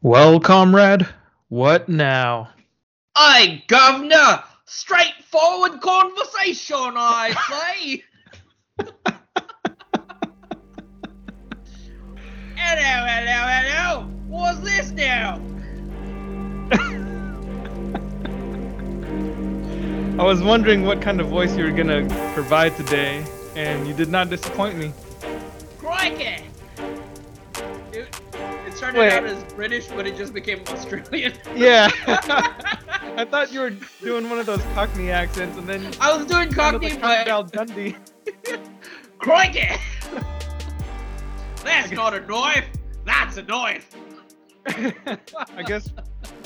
Well, comrade, what now? Aye, governor! Straightforward conversation, I say! hello, hello, hello! What's this now? I was wondering what kind of voice you were gonna provide today, and you did not disappoint me. Crikey! Started Wait. out as British, but it just became Australian. Yeah. I thought you were doing one of those Cockney accents, and then I was doing Cockney, but Crocodile Dundee. crikey! That's not a knife. That's a knife. I guess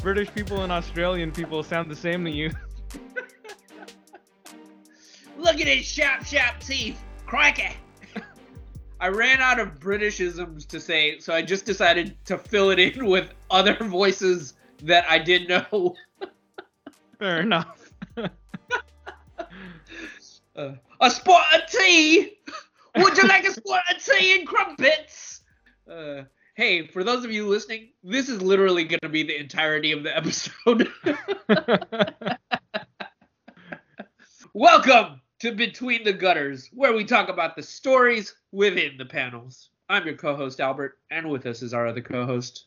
British people and Australian people sound the same to you. Look at his sharp, sharp teeth. Crikey. I ran out of Britishisms to say, so I just decided to fill it in with other voices that I didn't know. Fair enough. Uh, a spot of tea. Would you like a spot of tea and crumpets? Uh, hey, for those of you listening, this is literally going to be the entirety of the episode. Welcome to Between the Gutters, where we talk about the stories within the panels. I'm your co-host Albert, and with us is our other co-host.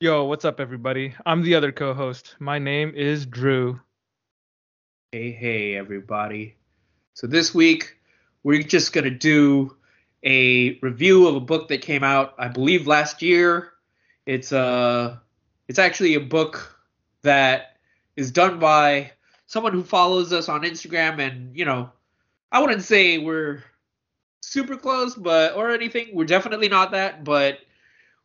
Yo, what's up, everybody? I'm the other co-host. My name is Drew. Hey, hey, everybody. So this week, we're just going to do a review of a book that came out, I believe, last year. It's uh it's actually a book that is done by someone who follows us on Instagram and, you know, I wouldn't say we're super close, but or anything. We're definitely not that, but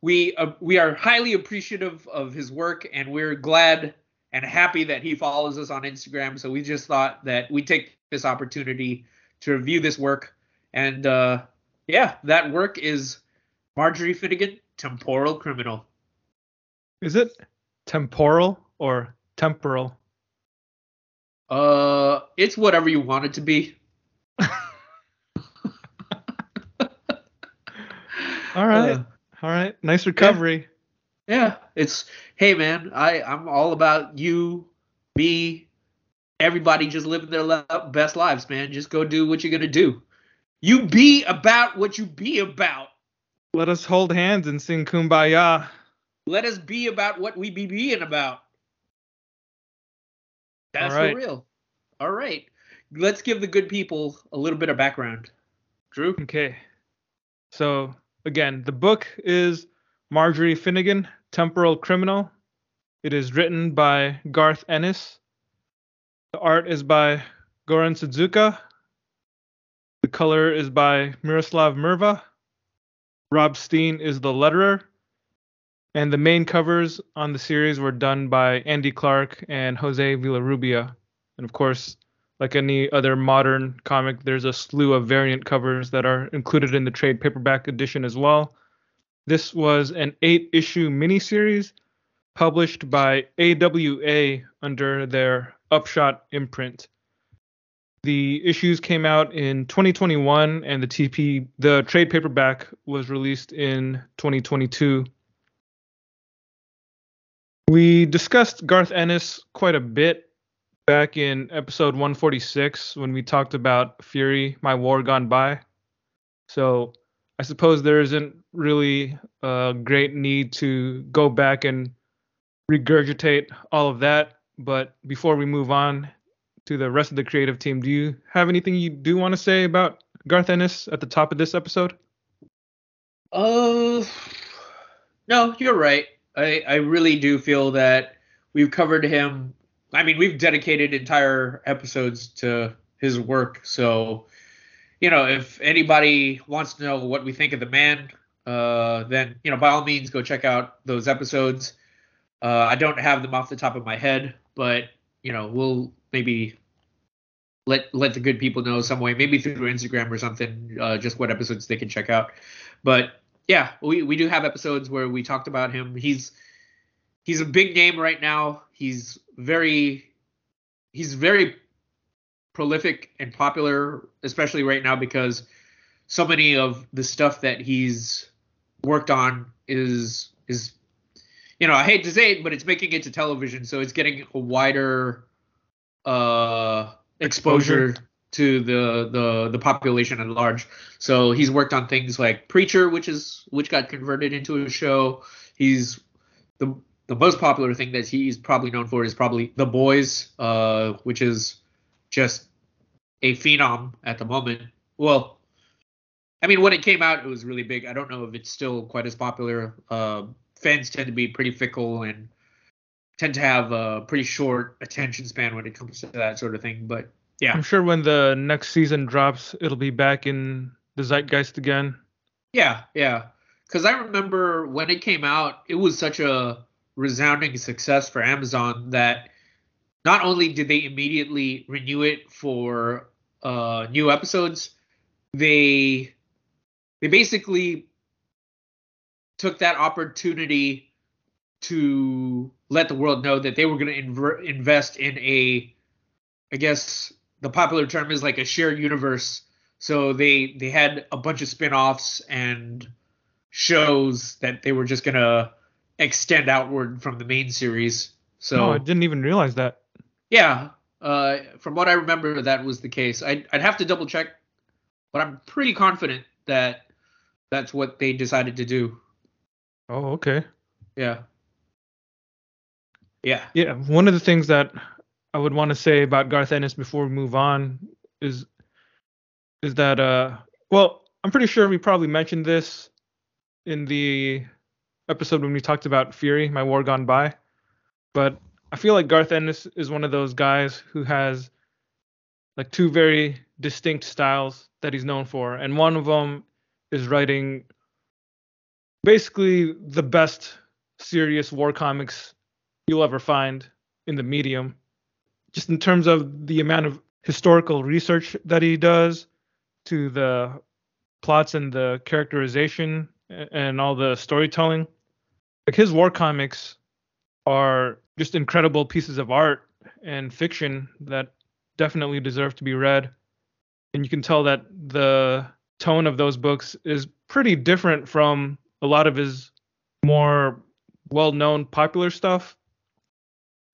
we uh, we are highly appreciative of his work and we're glad and happy that he follows us on Instagram. So we just thought that we take this opportunity to review this work. And uh, yeah, that work is Marjorie Finnegan, Temporal Criminal. Is it temporal or temporal? Uh, it's whatever you want it to be. All right. Uh, All right. Nice recovery. yeah, it's hey man, I I'm all about you, me, everybody just living their le- best lives, man. Just go do what you're gonna do. You be about what you be about. Let us hold hands and sing Kumbaya. Let us be about what we be being about. That's right. for real. All right. Let's give the good people a little bit of background. Drew? Okay. So again, the book is Marjorie Finnegan, Temporal Criminal. It is written by Garth Ennis. The art is by Goran Sudžuka. The color is by Miroslav Mrva. Rob Steen is the letterer. And the main covers on the series were done by Andy Clarke and Jose Villarrubia. And of course, like any other modern comic, there's a slew of variant covers that are included in the trade paperback edition as well. This was an eight issue miniseries published by AWA under their Upshot imprint. The issues came out in 2021 and the TP the trade paperback was released in 2022. We discussed Garth Ennis quite a bit back in episode 146 when we talked about Fury, My War Gone By. So I suppose there isn't really a great need to go back and regurgitate all of that. But before we move on to the rest of the creative team, do you have anything you do want to say about Garth Ennis at the top of this episode? Uh, no, you're right. I, I really do feel that we've covered him. I mean, we've dedicated entire episodes to his work. So, you know, if anybody wants to know what we think of the man, uh, then, you know, by all means, go check out those episodes. Uh, I don't have them off the top of my head, but, you know, we'll maybe let let the good people know some way, maybe through Instagram or something, uh, just what episodes they can check out. But yeah, we, we do have episodes where we talked about him. He's he's a big name right now. He's very he's very prolific and popular, especially right now because so many of the stuff that he's worked on is is you know, I hate to say it, but it's making it to television, so it's getting a wider uh exposure, Exposure. To the the the population at large. So he's worked on things like Preacher, which is which got converted into a show. He's the the most popular thing that he's probably known for is probably The Boys, uh, which is just a phenom at the moment. Well, I mean, when it came out, it was really big. I don't know if it's still quite as popular. Uh, fans tend to be pretty fickle and tend to have a pretty short attention span when it comes to that sort of thing. But yeah, I'm sure when the next season drops, it'll be back in the zeitgeist again. yeah, yeah. Because I remember when it came out, it was such a resounding success for Amazon that not only did they immediately renew it for uh, new episodes, they they basically took that opportunity to let the world know that they were going to invest in a i guess the popular term is like a shared universe so they they had a bunch of spin-offs and shows that they were just to extend outward from the main series so no, I didn't even realize that. yeah, uh, from what I remember, that was the case. I'd, I'd have to double check, but I'm pretty confident that that's what they decided to do. Oh, okay. Yeah. Yeah. Yeah, one of the things that I would want to say about Garth Ennis before we move on is is that uh well, I'm pretty sure we probably mentioned this in the episode when we talked about Fury, My War Gone By. But I feel like Garth Ennis is one of those guys who has like two very distinct styles that he's known for, and one of them is writing basically the best serious war comics you'll ever find in the medium. Just in terms of the amount of historical research that he does to the plots and the characterization and all the storytelling. Like his war comics are just incredible pieces of art and fiction that definitely deserve to be read. And you can tell that the tone of those books is pretty different from a lot of his more well-known popular stuff.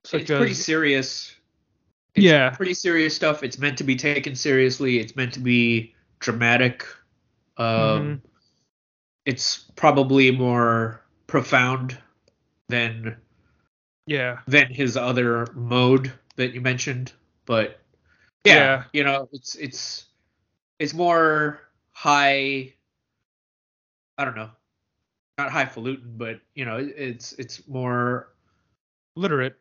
Such it's pretty serious. It's Yeah. Pretty serious stuff. It's meant to be taken seriously. It's meant to be dramatic. Um, Mhm. It's probably more profound than yeah. than his other mode that you mentioned. But yeah, Yeah. you know, it's it's it's more high. I don't know, not highfalutin, but you know, it's it's more Literate.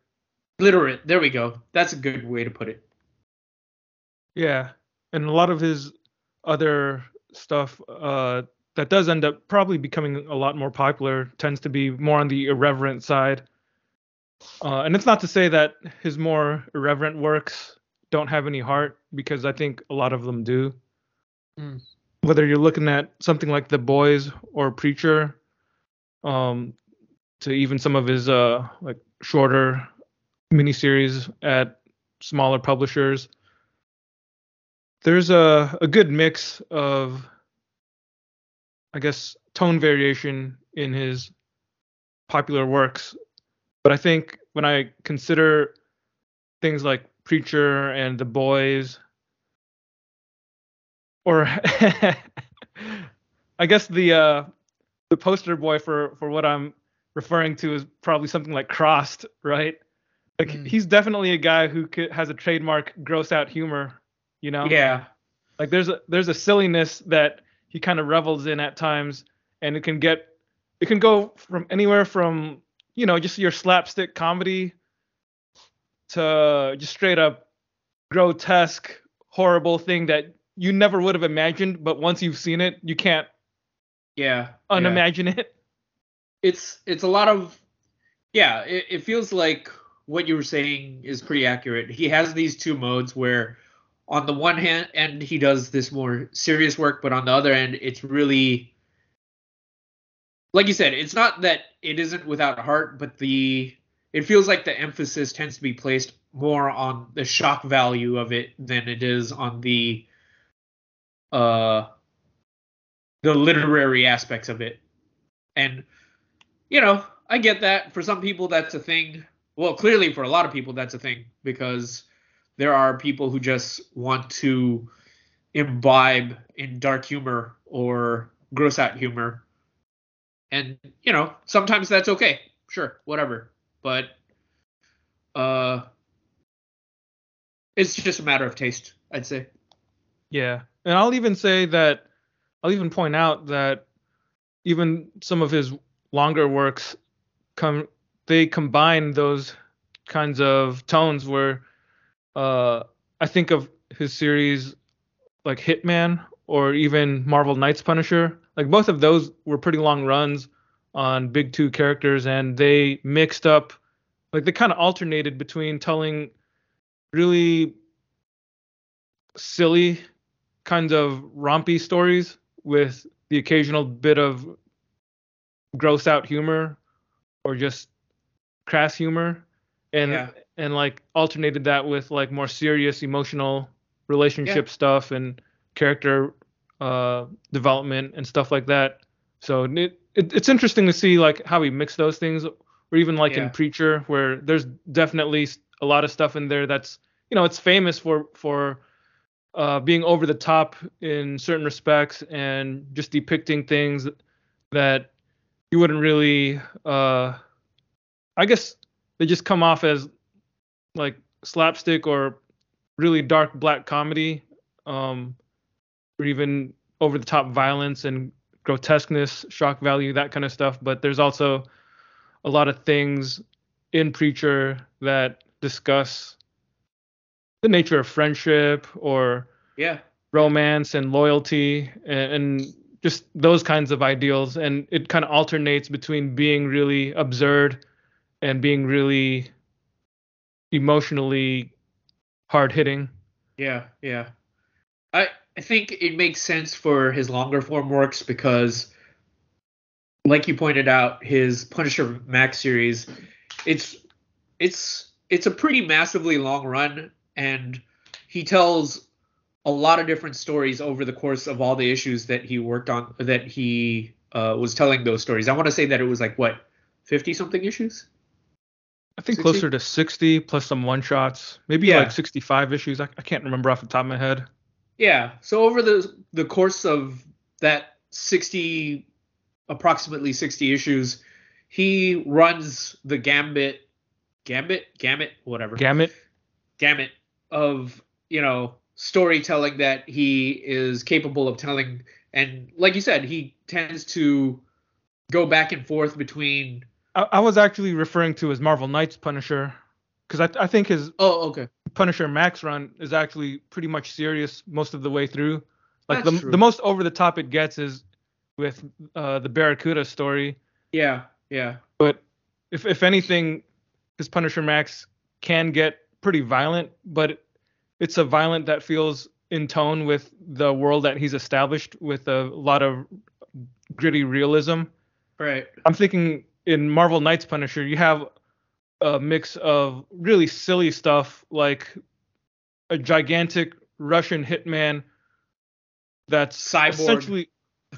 Literate. There we go. That's a good way to put it. Yeah, and a lot of his other stuff uh, that does end up probably becoming a lot more popular tends to be more on the irreverent side. Uh, and it's not to say that his more irreverent works don't have any heart, because I think a lot of them do. Mm. Whether you're looking at something like The Boys or Preacher, um, to even some of his uh, like shorter miniseries at smaller publishers. There's a, a good mix of i guess tone variation in his popular works. But i think when i consider things like preacher and the boys or i guess the uh the poster boy for for what i'm referring to is probably something like crossed right like Mm. he's definitely a guy who could, has a trademark gross out humor you know Yeah, like there's a there's a silliness that he kind of revels in at times and it can get it can go from anywhere from you know just your slapstick comedy to just straight up grotesque horrible thing that you never would have imagined but once you've seen it you can't yeah. yeah. unimagine it It's it's a lot of yeah. It, it feels like what you were saying is pretty accurate. He has these two modes where on the one hand end he does this more serious work but on the other end it's really like you said it's not that it isn't without heart but the it feels like the emphasis tends to be placed more on the shock value of it than it is on the uh the literary aspects of it and you know I get that. For some people, that's a thing. Well, clearly for a lot of people, that's a thing because there are people who just want to imbibe in dark humor or gross out humor. And, you know, sometimes that's okay. Sure, whatever. But uh it's just a matter of taste, I'd say. Yeah. And I'll even say that I'll even point out that even some of his longer works come they combine those kinds of tones where uh I think of his series like Hitman or even Marvel Knights Punisher. Like both of those were pretty long runs on big two characters and they mixed up like they kind of alternated between telling really silly kinds of rompy stories with the occasional bit of gross out humor or just crass humor and Yeah. and like alternated that with like more serious emotional relationship Yeah. stuff and character uh development and stuff like that so it, it it's interesting to see like how he mixed those things or even like Yeah. in preacher where there's definitely a lot of stuff in there that's you know it's famous for for uh being over the top in certain respects and just depicting things that you wouldn't really uh I guess they just come off as like slapstick or really dark black comedy um or even over the top violence and grotesqueness shock value that kind of stuff but there's also a lot of things in preacher that discuss the nature of friendship or Yeah. romance and loyalty and, and just those kinds of ideals and it kind of alternates between being really absurd and being really emotionally hard hitting Yeah, yeah. I I think it makes sense for his longer form works because like you pointed out, his Punisher Max series, it's it's it's a pretty massively long run and he tells a lot of different stories over the course of all the issues that he worked on that he uh, was telling those stories. I want to say that it was like what 50 something issues? I think 60? closer to 60 plus some one shots maybe Yeah. like 65 issues I, I can't remember off the top of my head Yeah. So over the the course of that 60 approximately 60 issues, he runs the gambit gambit gamut whatever gamut gamut of, you know, storytelling that he is capable of telling and like you said, he tends to go back and forth between I, I was actually referring to his marvel knights punisher because I, I think his Oh, okay. Punisher Max run is actually pretty much serious most of the way through. Like That's the true. the most over the top it gets is with uh, the Barracuda story. Yeah, yeah. But if if anything, his Punisher Max can get pretty violent, but it's a violent that feels in tone with the world that he's established with a lot of gritty realism. Right. I'm thinking in Marvel Knights Punisher, you have a mix of really silly stuff like a gigantic Russian hitman that's Cyborg. essentially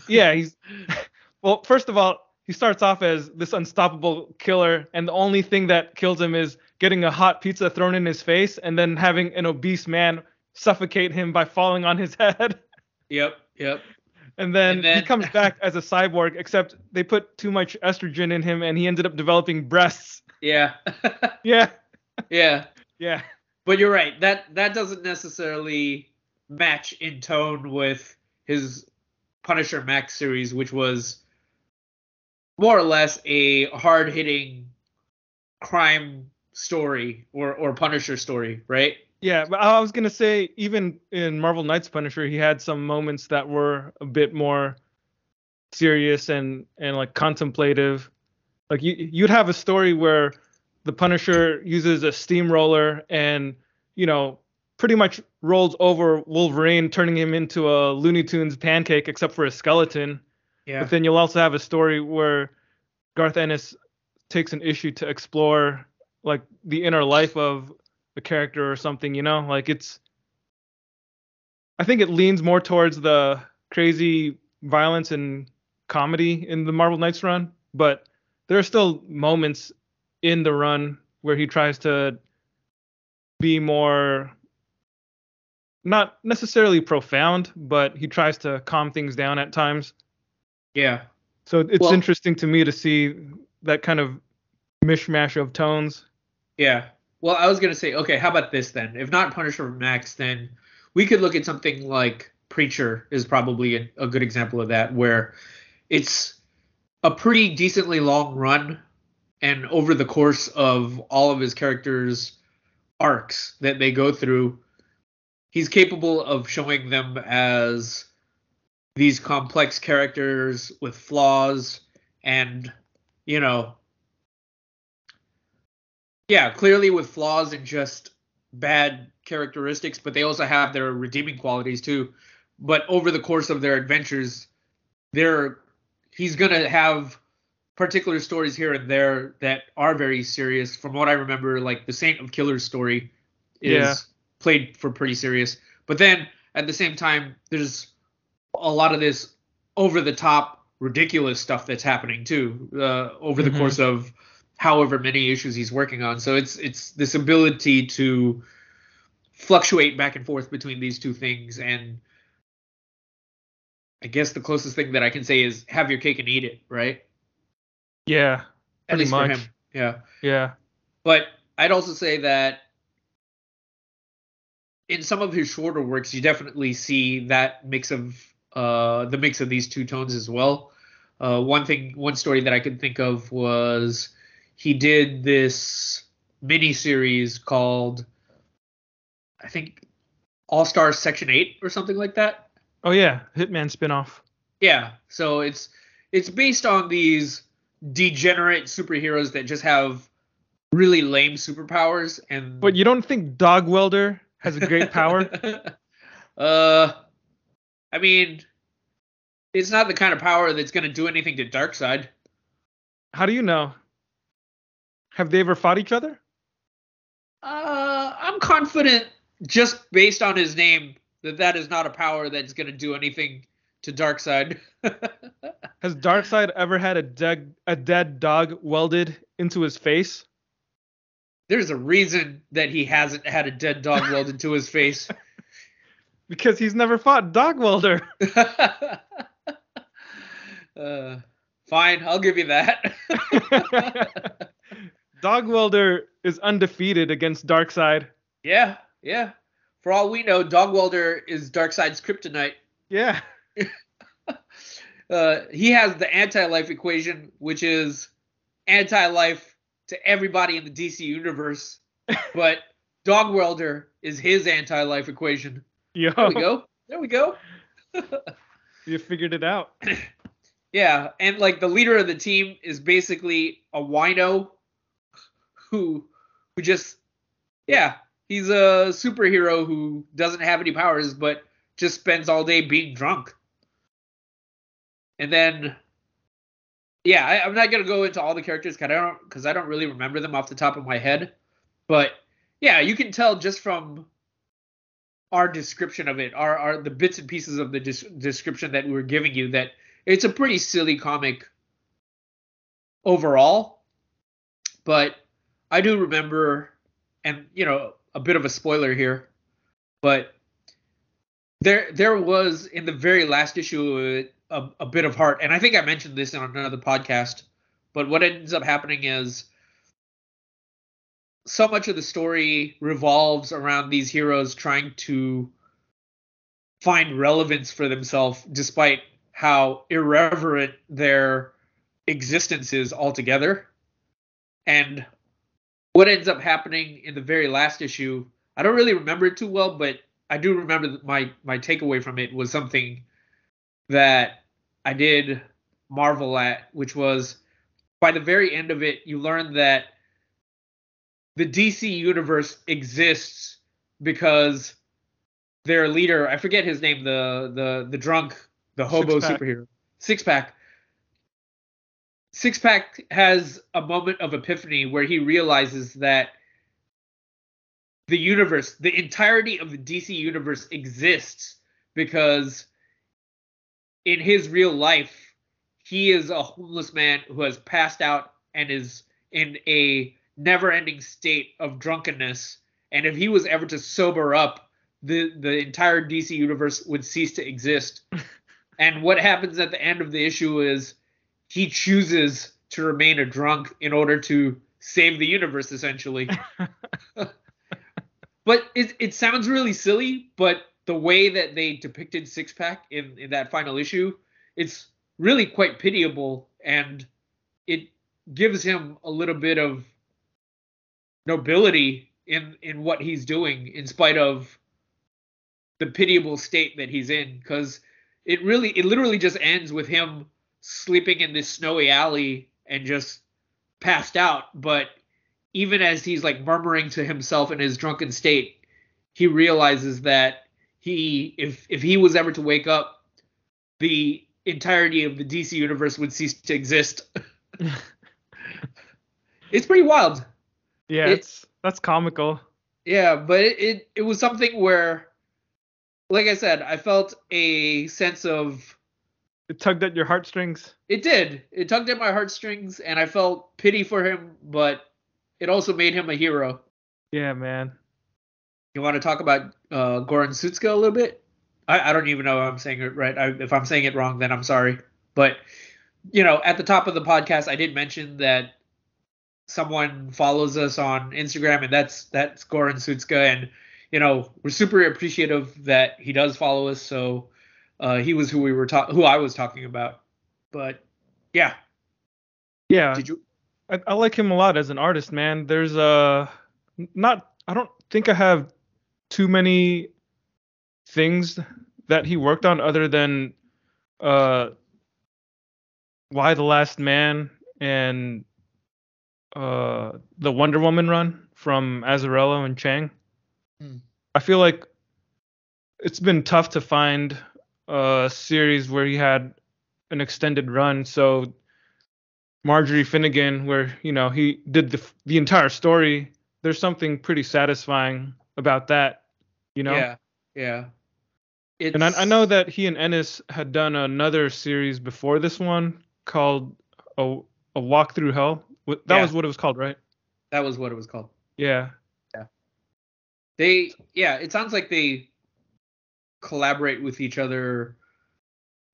yeah, he's well, first of all, he starts off as this unstoppable killer and the only thing that kills him is getting a hot pizza thrown in his face and then having an obese man suffocate him by falling on his head. Yep, yep. And then, And then- he comes back as a cyborg, except they put too much estrogen in him and he ended up developing breasts. Yeah. Yeah. yeah. Yeah. But you're right. That that doesn't necessarily match in tone with his Punisher Max series, which was more or less a hard hitting crime story or, or Punisher story, right? Yeah. But I was going to say, even in Marvel Knights Punisher, he had some moments that were a bit more serious and, and like contemplative. Like you, you'd have a story where the Punisher uses a steamroller and, you know, pretty much rolls over Wolverine, turning him into a Looney Tunes pancake, except for a skeleton. Yeah. But then you'll also have a story where Garth Ennis takes an issue to explore like the inner life of a character or something, you know? Like it's I think it leans more towards the crazy violence and comedy in the Marvel Knights run, but there are still moments in the run where he tries to be more not necessarily profound, but he tries to calm things down at times. Yeah. So it's Well- interesting to me to see that kind of mishmash of tones. Yeah. Well, I was gonna say, okay, how about this then? If not Punisher Max, then we could look at something like Preacher is probably a, a good example of that, where it's a pretty decently long run, and over the course of all of his characters' arcs that they go through, he's capable of showing them as these complex characters with flaws and you know yeah, clearly with flaws and just bad characteristics, but they also have their redeeming qualities too. But over the course of their adventures, they're he's gonna have particular stories here and there that are very serious. From what I remember, like the Saint of Killers story is Yeah. played for pretty serious. But then at the same time, there's a lot of this over the top ridiculous stuff that's happening too uh, over the Mhm. course of however many issues he's working on. So it's it's this ability to fluctuate back and forth between these two things and I guess the closest thing that I can say is have your cake and eat it, right? Yeah, At Pretty least much. for him. Yeah. yeah, But I'd also say that in some of his shorter works, you definitely see that mix of uh, the mix of these two tones as well. Uh, one thing, one story that I could think of was he did this mini series called, I think, All Stars Section Eight or something like that. Oh yeah, Hitman spinoff. Yeah, so it's it's based on these degenerate superheroes that just have really lame superpowers and But you don't think Dog Welder has a great power? uh I mean it's not the kind of power that's going to do anything to Darkseid. How do you know? Have they ever fought each other? Uh I'm confident just based on his name that that is not a power that's going to do anything to Darkseid. Has Darkseid ever had a dead a dead dog welded into his face? There's a reason that he hasn't had a dead dog welded to his face. Because he's never fought Dog Welder. uh, fine, I'll give you that. Dog Welder is undefeated against Darkseid. yeah, yeah. For all we know, Dog Welder is Darkseid's kryptonite. Yeah. Uh, he has the anti-life equation, which is anti-life to everybody in the DC universe, but Dog Welder is his anti-life equation. Yo, There we go. There we go. you figured it out. Yeah, and like the leader of the team is basically a wino who who just yeah, he's a superhero who doesn't have any powers but just spends all day being drunk. And then yeah, I, I'm not gonna go into all the characters because I don't because I don't really remember them off the top of my head. But yeah, you can tell just from our description of it, our, our the bits and pieces of the des- description that we were giving you that it's a pretty silly comic overall. But I do remember, and you know, a bit of a spoiler here, but there there was in the very last issue a, a bit of heart, and I think I mentioned this in another podcast. But what ends up happening is so much of the story revolves around these heroes trying to find relevance for themselves despite how irreverent their existence is altogether. And what ends up happening in the very last issue, I don't really remember it too well, but I do remember that my my takeaway from it was something that I did marvel at, which was by the very end of it, you learn that the DC universe exists because their leader, I forget his name, the the the drunk, the hobo Six-pack. superhero, Six Pack. Six Pack has a moment of epiphany where he realizes that the universe, the entirety of the DC universe exists because in his real life, he is a homeless man who has passed out and is in a never-ending state of drunkenness. And if he was ever to sober up, the the entire DC universe would cease to exist. and what happens at the end of the issue is he chooses to remain a drunk in order to save the universe, essentially. but it it sounds really silly, but the way that they depicted Six Pack in in that final issue, it's really quite pitiable, and it gives him a little bit of nobility in in what he's doing, in spite of the pitiable state that he's in, because it really it literally just ends with him sleeping in this snowy alley and just passed out. But even as he's like murmuring to himself in his drunken state he realizes that he if if he was ever to wake up the entirety of the DC universe would cease to exist. It's pretty wild. Yeah it, it's that's comical. Yeah but it, it it was something where like i said i felt a sense of it tugged at your heartstrings. It did. It tugged at my heartstrings, and I felt pity for him, but it also made him a hero. Yeah, man. You want to talk about uh, Goran Sudska a little bit? I, I don't even know if I'm saying it right. I, if I'm saying it wrong, then I'm sorry. But you know, at the top of the podcast, I did mention that someone follows us on Instagram, and that's that's Goran Sudska, and you know, we're super appreciative that he does follow us. So uh, he was who we were talking, who I was talking about. But yeah, yeah. Did you? I, I like him a lot as an artist, man. There's uh not. I don't think I have too many things that he worked on other than uh Y the Last Man and uh the Wonder Woman run from Azzarello and Chiang. Hmm. I feel like it's been tough to find uh, series where he had an extended run. So Marjorie Finnegan, where you know he did the the entire story. There's something pretty satisfying about that, you know. Yeah, yeah. It's... And I, I know that he and Ennis had done another series before this one called a a walk through hell. That yeah. was what it was called, right? That was what it was called. Yeah. Yeah. They yeah, it sounds like they collaborate with each other,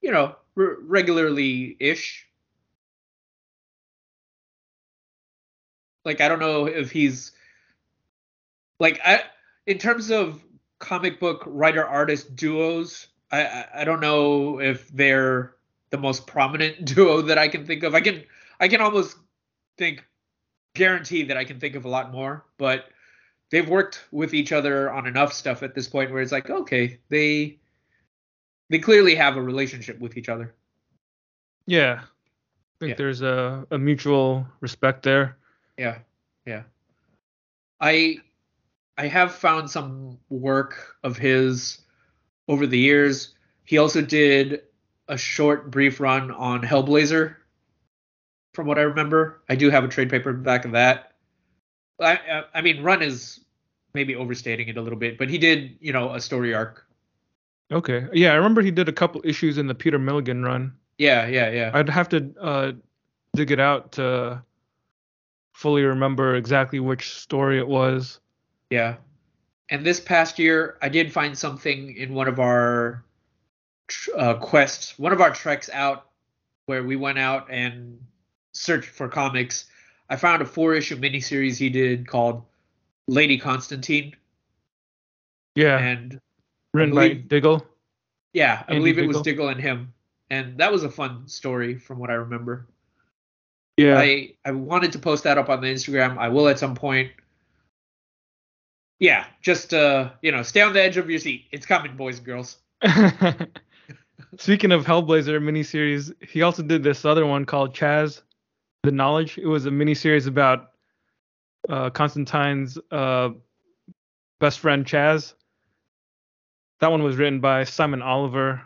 you know, r- regularly ish. Like I don't know if he's like I in terms of comic book writer artist duos, I, I I don't know if they're the most prominent duo that I can think of. I can I can almost think guarantee that I can think of a lot more, but they've worked with each other on enough stuff at this point where it's like okay they they clearly have a relationship with each other. Yeah. I think yeah. there's a, a mutual respect there. Yeah. Yeah. I i have found some work of his over the years. He also did a short brief run on hellblazer from what i remember. I do have a trade paper back of that I, I mean, run is maybe overstating it a little bit, but he did, you know, a story arc. Okay. Yeah, I remember he did a couple issues in the Peter Milligan run. Yeah, yeah, yeah. I'd have to uh, dig it out to fully remember exactly which story it was. Yeah. And this past year, I did find something in one of our uh, quests, one of our treks out, where we went out and searched for comics. I found a four issue miniseries he did called Lady Constantine. Yeah. And written believe, by Diggle. Yeah, I Andy believe it Diggle. was Diggle and him. And that was a fun story from what I remember. Yeah. I I wanted to post that up on the Instagram. I will at some point. Yeah, just uh, you know, stay on the edge of your seat. It's coming, boys and girls. Speaking of Hellblazer miniseries, he also did this other one called Chas, the Knowledge. It was a mini series about uh, Constantine's uh, best friend Chas. That one was written by Simon Oliver.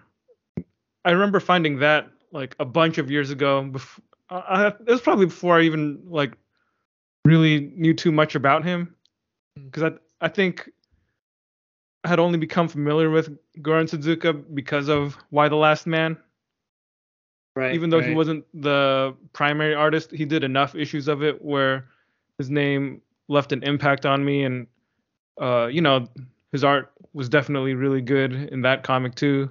I remember finding that like a bunch of years ago. Before, uh, it was probably before I even like really knew too much about him, because I I think I had only become familiar with Goran Sudzuka because of Y the Last Man. Right. even though he wasn't the primary artist, he did enough issues of it where his name left an impact on me, and uh, you know, his art was definitely really good in that comic too.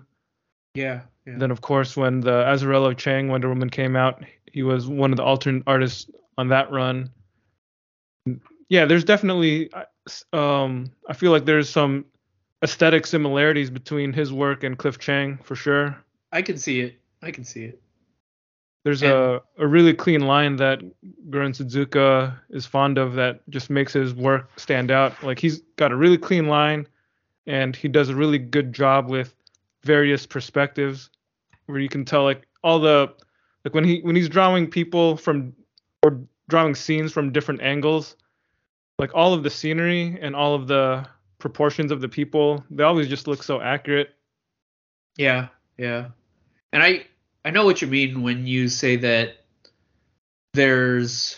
Yeah. yeah. Then, of course, when the Azzarello Chiang Wonder Woman came out, he was one of the alternate artists on that run. Yeah, there's definitely, um, I feel like there's some aesthetic similarities between his work and Cliff Chiang for sure. I can see it. I can see it. There's And- a, a really clean line that Goran Sudžuka is fond of that just makes his work stand out. Like he's got a really clean line and he does a really good job with various perspectives where you can tell like all the like when he when he's drawing people from or drawing scenes from different angles, like all of the scenery and all of the proportions of the people, they always just look so accurate. Yeah, yeah. And I I know what you mean when you say that there's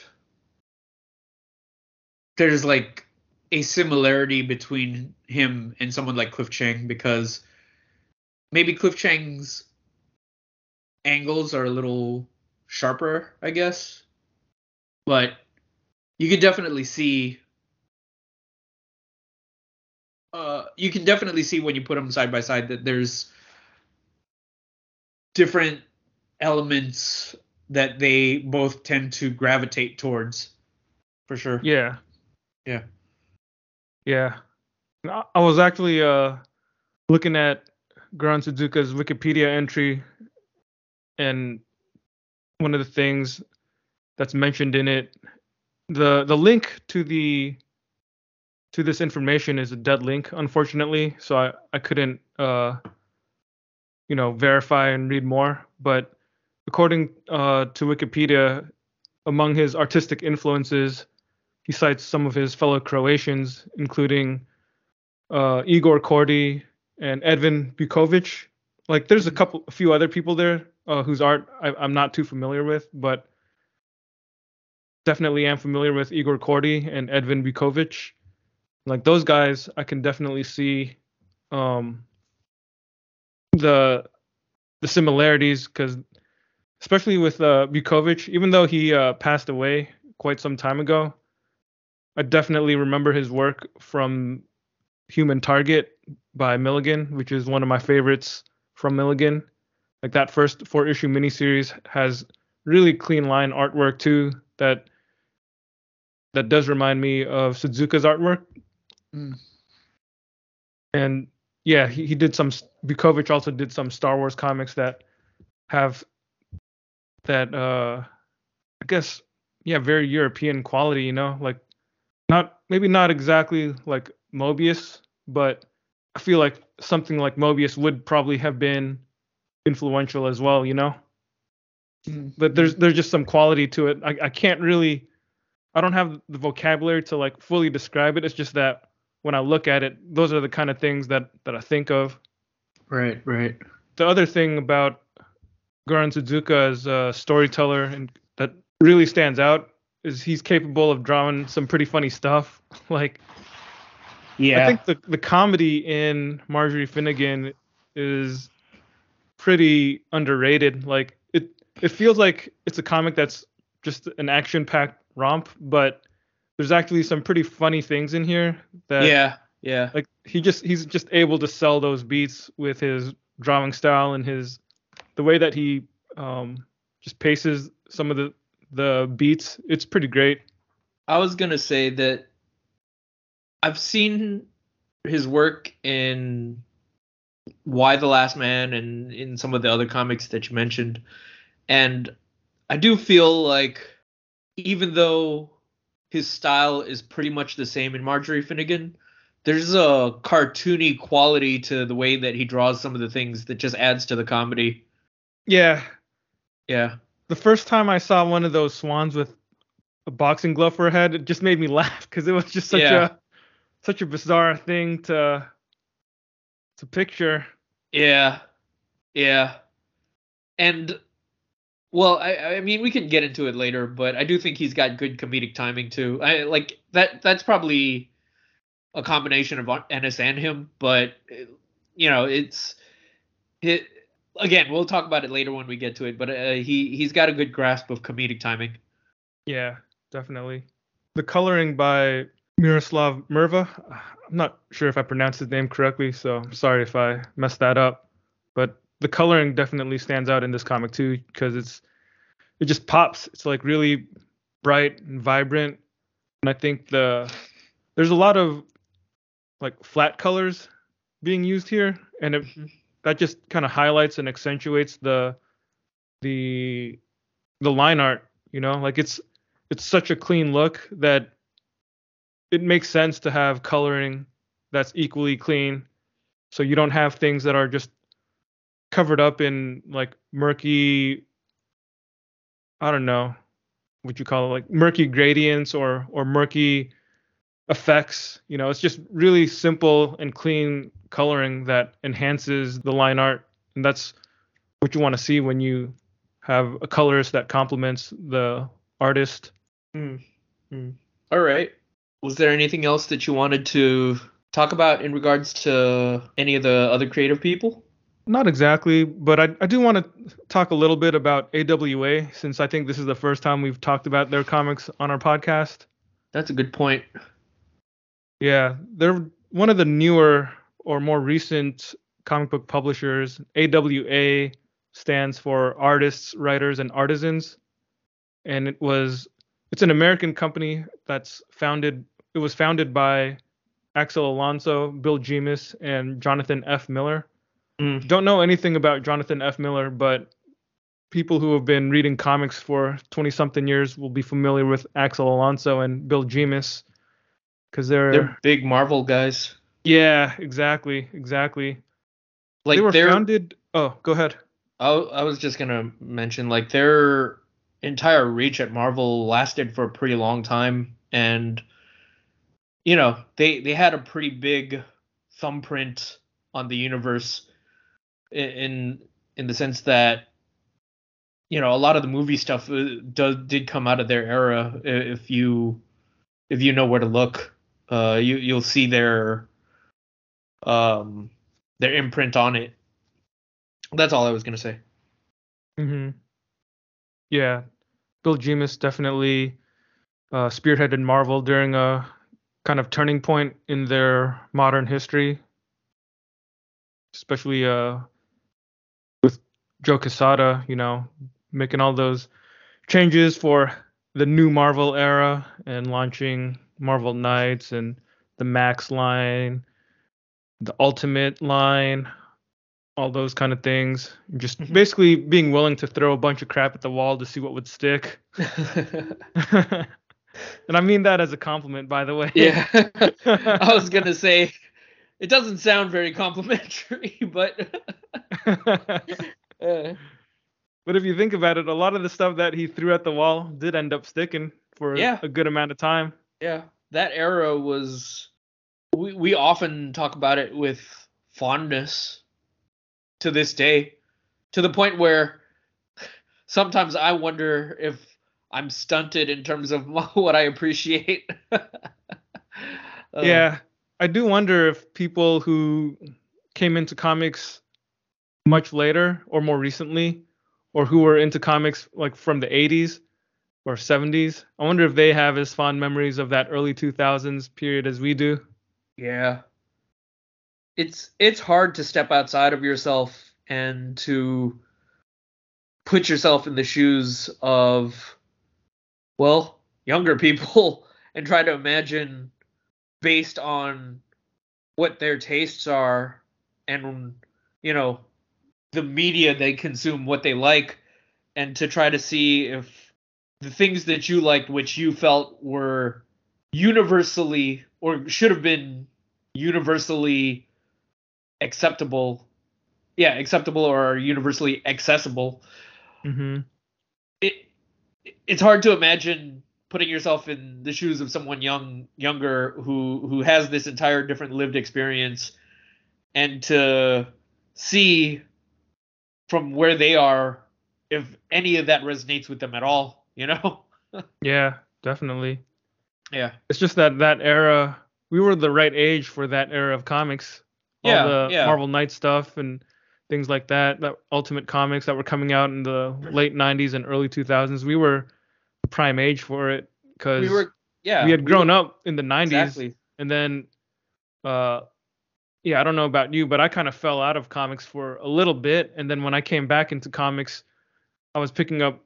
there's like a similarity between him and someone like Cliff Chiang because maybe Cliff Chiang's angles are a little sharper, I guess. But you can definitely see uh you can definitely see when you put them side by side that there's different elements that they both tend to gravitate towards for sure Yeah. Yeah. Yeah. I was actually uh looking at Goran Sudžuka's Wikipedia entry and one of the things that's mentioned in it the the link to the to this information is a dead link unfortunately so I I couldn't uh you know verify and read more but according uh to Wikipedia among his artistic influences he cites some of his fellow Croatians, including uh, Igor Kordey and Edvin Biukovic. Like, there's a couple, a few other people there uh, whose art I, I'm not too familiar with, but definitely am familiar with Igor Kordey and Edvin Biukovic. Like those guys, I can definitely see um, the the similarities because, especially with uh, Biukovic, even though he uh, passed away quite some time ago, I definitely remember his work from Human Target by Milligan, which is one of my favorites from Milligan. Like that first four issue miniseries has really clean line artwork too that that does remind me of Sudžuka's artwork. Mm. And yeah, he, he did some Biukovic also did some Star Wars comics that have that uh I guess yeah, very European quality, you know, like not maybe not exactly like Moebius, but I feel like something like Moebius would probably have been influential as well, you know. Mm. But there's there's just some quality to it. I, I can't really I don't have the vocabulary to like fully describe it. It's just that when I look at it, those are the kind of things that that I think of. right right The other thing about Goran Sudžuka as a storyteller and that really stands out is he's capable of drawing some pretty funny stuff. like yeah I think the the comedy in Marjorie Finnegan is pretty underrated. Like it it feels like it's a comic that's just an action packed romp, but there's actually some pretty funny things in here that yeah yeah like he just he's just able to sell those beats with his drawing style and his the way that he um just paces some of the the beats. It's pretty great. I was gonna say that I've seen his work in Y the Last Man and in some of the other comics that you mentioned, and I do feel like even though his style is pretty much the same in Marjorie Finnegan, there's a cartoony quality to the way that he draws some of the things that just adds to the comedy. Yeah, Yeah. the first time I saw one of those swans with a boxing glove for a head, it just made me laugh because it was just such Yeah. a such a bizarre thing to to picture. Yeah, yeah, and well, I I mean we can get into it later, but I do think he's got good comedic timing too. I like that. That's probably a combination of Ennis and him, but you know it's it. Again, we'll talk about it later when we get to it. But uh, he he's got a good grasp of comedic timing. Yeah, definitely. The coloring by Miroslav Mrva. I'm not sure if I pronounced his name correctly, so I'm sorry if I messed that up. But the coloring definitely stands out in this comic too because it's it just pops. It's like really bright and vibrant, and I think the there's a lot of like flat colors being used here, and it, that just kind of highlights and accentuates the the the line art. You know, like it's it's such a clean look that it makes sense to have coloring that's equally clean, so you don't have things that are just covered up in like murky I don't know what you call it, like murky gradients or or murky effects. You know, it's just really simple and clean coloring that enhances the line art, and that's what you want to see when you have a colorist that complements the artist. Mm. Mm. All right. Was there anything else that you wanted to talk about in regards to any of the other creative people? Not exactly, but I, I do want to talk a little bit about AWA since I think this is the first time we've talked about their comics on our podcast. That's a good point. Yeah, they're one of the newer or more recent comic book publishers. AWA stands for Artists, Writers, and Artisans, and it was it's an American company that's founded. It was founded by Axel Alonso, Bill Jemas, and Jonathan F. Miller. Mm. Don't know anything about Jonathan F. Miller, but people who have been reading comics for 20 something years will be familiar with Axel Alonso and Bill Jemas because they're they're big Marvel guys. Yeah, exactly, exactly. Like they were founded. Oh, go ahead. I, I was just gonna mention like their entire reach at Marvel lasted for a pretty long time, and you know they they had a pretty big thumbprint on the universe in in the sense that you know a lot of the movie stuff uh, does did come out of their era if you if you know where to look uh you you'll see their um their imprint on it. That's all i was to say. Mhm yeah. Bill jemas definitely uh spearheaded marvel during a kind of turning point in their modern history. Especially uh with Joe Quesada, you know, making all those changes for the new Marvel era and launching Marvel Knights and the Max line, the Ultimate line, all those kind of things. Just mm-hmm. basically being willing to throw a bunch of crap at the wall to see what would stick. and I mean that as a compliment, by the way. Yeah. I was going to say, it doesn't sound very complimentary, but but if you think about it, a lot of the stuff that he threw at the wall did end up sticking for yeah. a good amount of time. Yeah, that era was. We we often talk about it with fondness to this day, to the point where sometimes I wonder if I'm stunted in terms of what I appreciate. uh, yeah, I do wonder if people who came into comics much later or more recently or who were into comics like from the 80s or 70s. I wonder if they have as fond memories of that early 2000s period as we do. Yeah. It's it's hard to step outside of yourself and to put yourself in the shoes of well, younger people and try to imagine based on what their tastes are and you know the media they consume what they like and to try to see if the things that you liked which you felt were universally or should have been universally acceptable yeah acceptable or universally accessible mm-hmm. it it's hard to imagine putting yourself in the shoes of someone young younger who who has this entire different lived experience and to see from where they are if any of that resonates with them at all, you know? yeah, definitely. Yeah. It's just that that era, we were the right age for that era of comics. Yeah, all the yeah. Marvel Knight stuff and things like that, that Ultimate Comics that were coming out in the late 90s and early 2000s. We were prime age for it because We were yeah. we had grown were- up in the 90s Exactly. and then uh yeah i don't know about you but i kind of fell out of comics for a little bit and then when i came back into comics i was picking up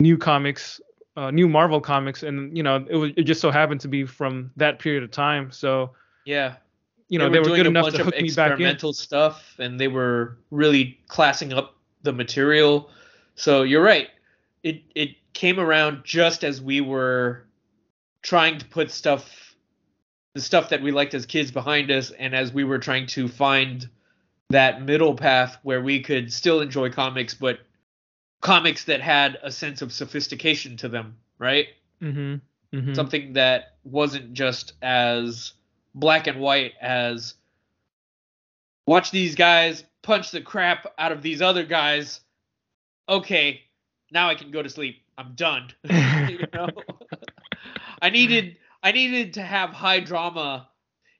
new comics uh, new marvel comics and you know it was it just so happened to be from that period of time so Yeah. you know they were, doing good a enough to hook me back in experimental stuff, and they were really classing up the material. So you're right. It it came around just as we were trying to put stuff, the stuff that we liked as kids behind us, and as we were trying to find that middle path where we could still enjoy comics, but comics that had a sense of sophistication to them, right? mm-hmm, mm-hmm. something that wasn't just as black and white as watch these guys punch the crap out of these other guys. Okay, now I can go to sleep. I'm done. you know? I needed I needed to have high drama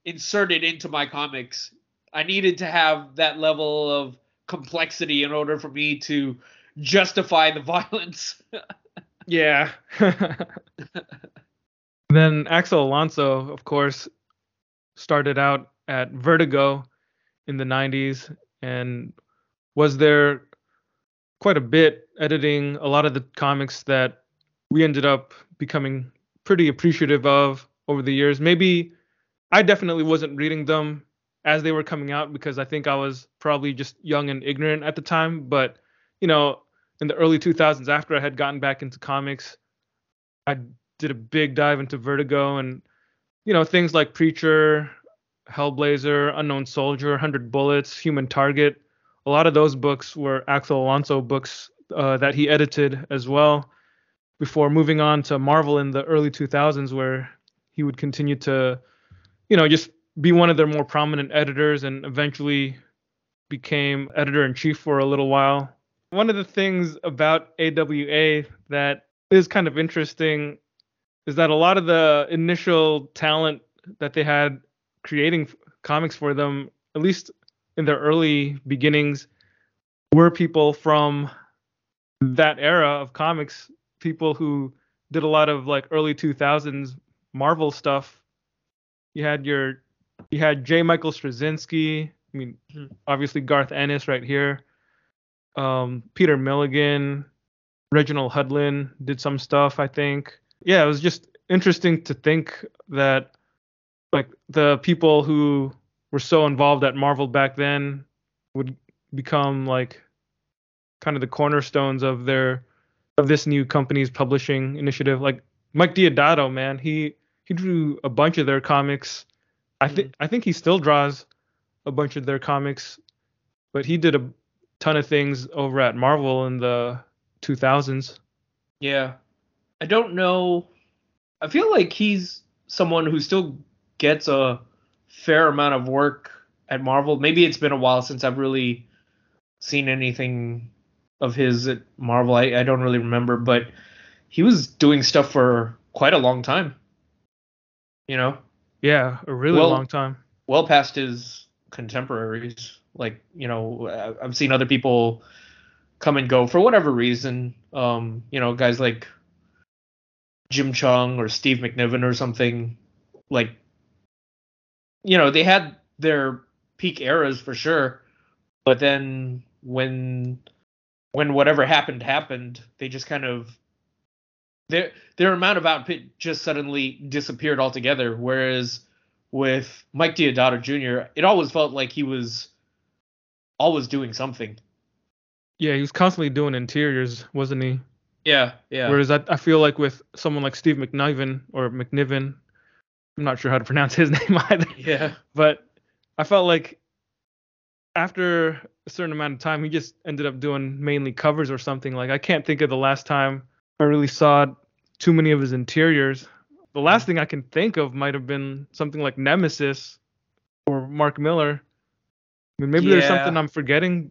inserted into my comics. I needed to have that level of complexity in order for me to justify the violence. Yeah. then Axel Alonso, of course, started out at Vertigo in the 90s and was there quite a bit editing a lot of the comics that we ended up becoming pretty appreciative of over the years. Maybe I definitely wasn't reading them as they were coming out because I think I was probably just young and ignorant at the time, but you know, in the early 2000s after I had gotten back into comics, I did a big dive into Vertigo and you know things like Preacher, Hellblazer, Unknown Soldier, 100 Bullets, Human Target. A lot of those books were Axel Alonso books uh, that he edited as well before moving on to Marvel in the early 2000s where he would continue to you know just be one of their more prominent editors and eventually became editor in chief for a little while one of the things about AWA that is kind of interesting is that a lot of the initial talent that they had creating comics for them, at least in their early beginnings, were people from that era of comics, people who did a lot of like early 2000s Marvel stuff. You had your you had J. Michael Straczynski, I mean, Mhm. obviously Garth Ennis right here um, Peter Milligan, Reginald Hudlin did some stuff, I think. Yeah, it was just interesting to think that like the people who were so involved at Marvel back then would become like kind of the cornerstones of their of this new company's publishing initiative. Like Mike Deodato, man, he he drew a bunch of their comics. I think I think he still draws a bunch of their comics, but he did a ton of things over at Marvel in the 2000s. Yeah. I don't know. I feel like he's someone who still gets a fair amount of work at Marvel. Maybe it's been a while since I've really seen anything of his at Marvel. I, I don't really remember, but he was doing stuff for quite a long time. You know, Yeah, a really Well- long time. well past his contemporaries. Like, you know, I've seen other people come and go for whatever reason. Um, you know, guys like Jim Cheung or Steve McNiven or something. Like, you know, they had their peak eras for sure, but then when when whatever happened happened, they just kind of their their amount of output just suddenly disappeared altogether. Whereas with Mike Deodato Jr., it always felt like he was always doing something. Yeah, he was constantly doing interiors, wasn't he? Yeah, yeah. Whereas I, I feel like with someone like Steve McNiven or McNiven, I'm not sure how to pronounce his name either. yeah. but I felt like after a certain amount of time, he just ended up doing mainly covers or something. Like I can't think of the last time I really saw too many of his interiors. The last thing I can think of might have been something like Nemesis or Mark Millar. I mean, maybe there's something I'm forgetting,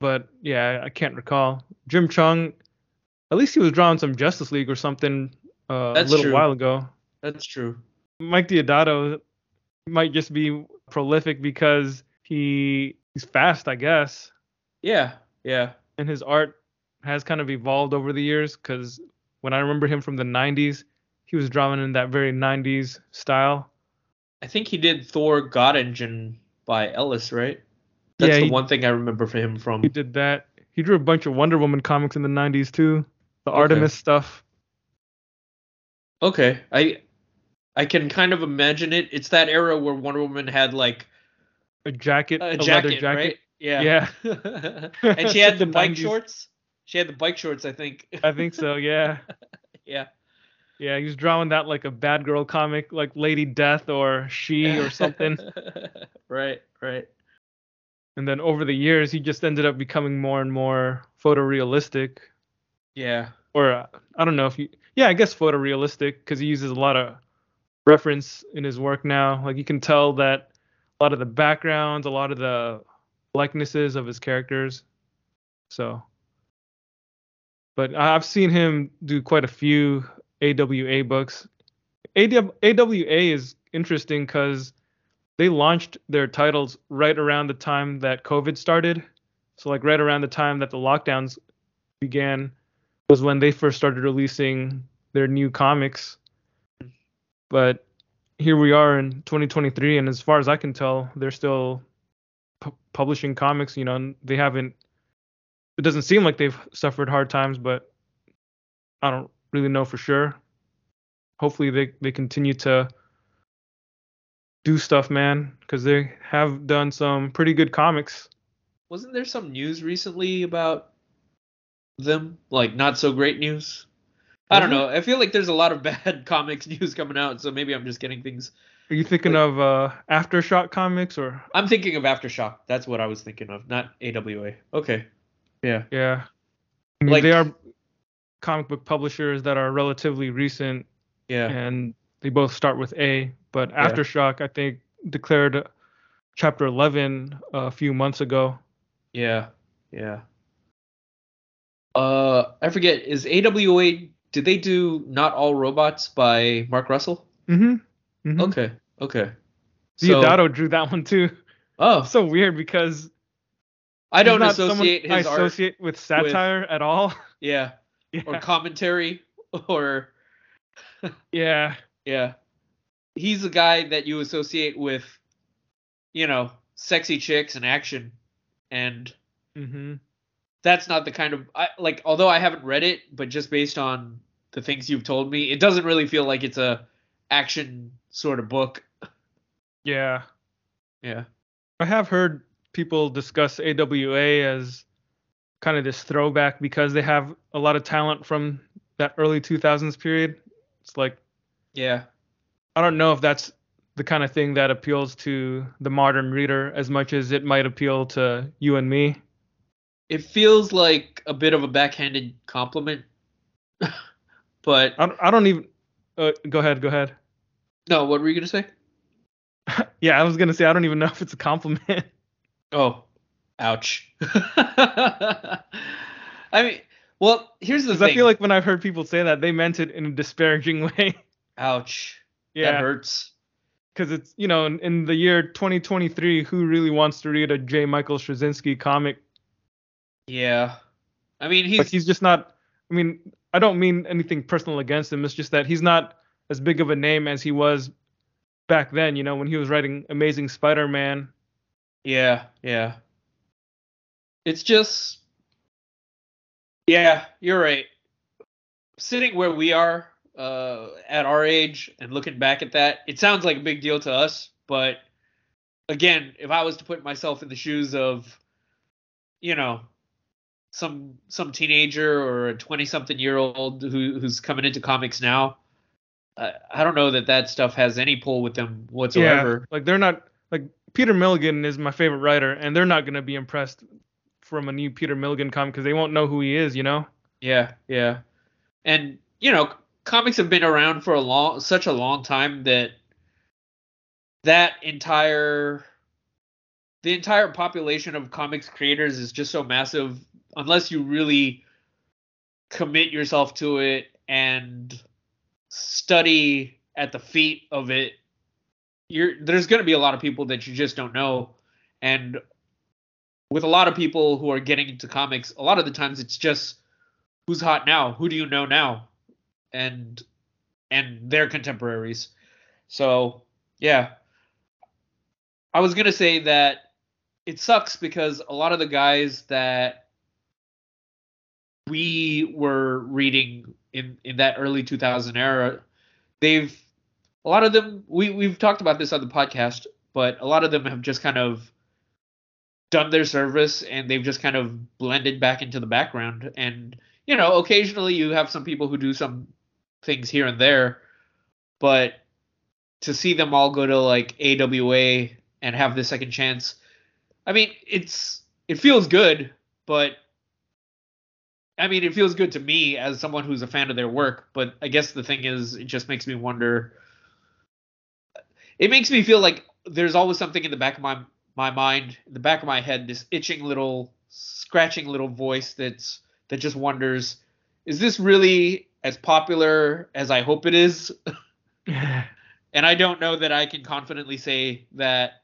but yeah, I can't recall. Jim Cheung, at least he was drawing some Justice League or something uh, a little true. while ago. That's true. Mike Deodato might just be prolific because he he's fast, I guess. Yeah, yeah. And his art has kind of evolved over the years because when I remember him from the 90s, he was drawing in that very 90s style. I think he did Thor God Engine by Ellis, right? That's Yeah, the he- one thing I remember for him from. He did that. He drew a bunch of Wonder Woman comics in the 90s too. The Okay. Artemis stuff. Okay, I I can kind of imagine it. It's that era where Wonder Woman had like A jacket, a, a, jacket, leather jacket. right? Yeah. Yeah. and she had the The bike 90s. shorts. Shi had the bike shorts, I think. I think so, yeah. yeah. Yeah, he was drawing that like a bad girl comic, like Lady Death or She or something. right, right. And then over the years, he just ended up becoming more and more photorealistic. Yeah. Or uh, I don't know if you, yeah, I guess photorealistic because he uses a lot of reference in his work now. Like you can tell that a lot of the backgrounds, a lot of the likenesses of his characters. So, but I've seen him do quite a few AWA books. AW, AWA is interesting because they launched their titles right around the time that COVID started. So, like, right around the time that the lockdowns began was when they first started releasing their new comics. But here we are in 2023, and as far as I can tell, they're still pu- publishing comics. You know, they haven't. It doesn't seem like they've suffered hard times, but I don't really know for sure. Hopefully, they they continue to do stuff, man, because they have done some pretty good comics. Wasn't there some news recently about them? Like not so great news? I don't know. I feel like there's a lot of bad comics news coming out, so maybe I'm just getting things. Are you thinking Like- of uh, Aftershock comics or I'm thinking of Aftershock. That's what I was thinking of, not AWA. Okay. Yeah. Yeah. I mean, Like- they are comic book publishers that are relatively recent Yeah. and they both start with A. But Yeah. Aftershock, I think, declared chapter 11 a few months ago. Yeah. Yeah. Uh, I forget. Is AWA? Did they do Not All Robots by Mark Russell? Mm-hmm. mm-hmm. Okay. Okay. So, drew that one too. oh, So weird because I don't he's not someone associate I his art. associate with satire at all. Yeah. yeah. Or commentary. Or yeah. Yeah. He's a guy that you associate with, you know, sexy chicks and action, and Mm-hmm. that's not the kind of I, like. Although I haven't read it, but just based on the things you've told me, it doesn't really feel like it's a action sort of book. Yeah. Yeah. I have heard people discuss AWA as kind of this throwback because they have a lot of talent from that early 2000s period. It's like Yeah. I don't know if that's the kind of thing that appeals to the modern reader as much as it might appeal to you and me. It feels like a bit of a backhanded compliment. but I don't, I don't even uh, go ahead, go ahead. no, what were you gonna say? Yeah, I was going to say I don't even know if it's a compliment. Oh, ouch. I mean, well, here's the thing. I feel like when I've heard people say that, they meant it in a disparaging way. Ouch. That yeah. hurts. because it's you know in, in the year 2023 who really wants to read a j michael straczynski comic Yeah. I mean, he's, but he's just not i mean i don't mean anything personal against him it's just that he's not as big of a name as he was back then you know when he was writing amazing spider-man yeah, yeah. It's just Yeah, you're right. Sitting where we are uh at our age and looking back at that, it sounds like a big deal to us, but again, if I was to put myself in the shoes of you know, some some teenager or a 20 something year old who who's coming into comics now, I, I don't know that that stuff has any pull with them whatsoever. Yeah, like they're not like peter milligan is my favorite writer and they're not going to be impressed from a new peter milligan comic because they won't know who he is you know Yeah, yeah. And you know, comics have been around for a long such a long time that that entire the entire population of comics creators is just so massive. Unless you really commit yourself to it and study at the feet of it you're there's going to be a lot of people that you just don't know. And with a lot of people who are getting into comics, a lot of the times it's just who's hot now, who do you know now, and and their contemporaries. So yeah, I was gonna say that it sucks because a lot of the guys that we were reading in in that early 2000 era, they've a lot of them we we've talked about this on the podcast, but a lot of them have just kind of done their service and they've just kind of blended back into the background and you know occasionally you have some people who do some things here and there but to see them all go to like AWA and have the second chance I mean it's it feels good but I mean it feels good to me as someone who's a fan of their work but I guess the thing is it just makes me wonder it makes me feel like there's always something in the back of my my mind, in the back of my head, this itching little, scratching little voice that's that just wonders, is this really as popular as I hope it is? and I don't know that I can confidently say that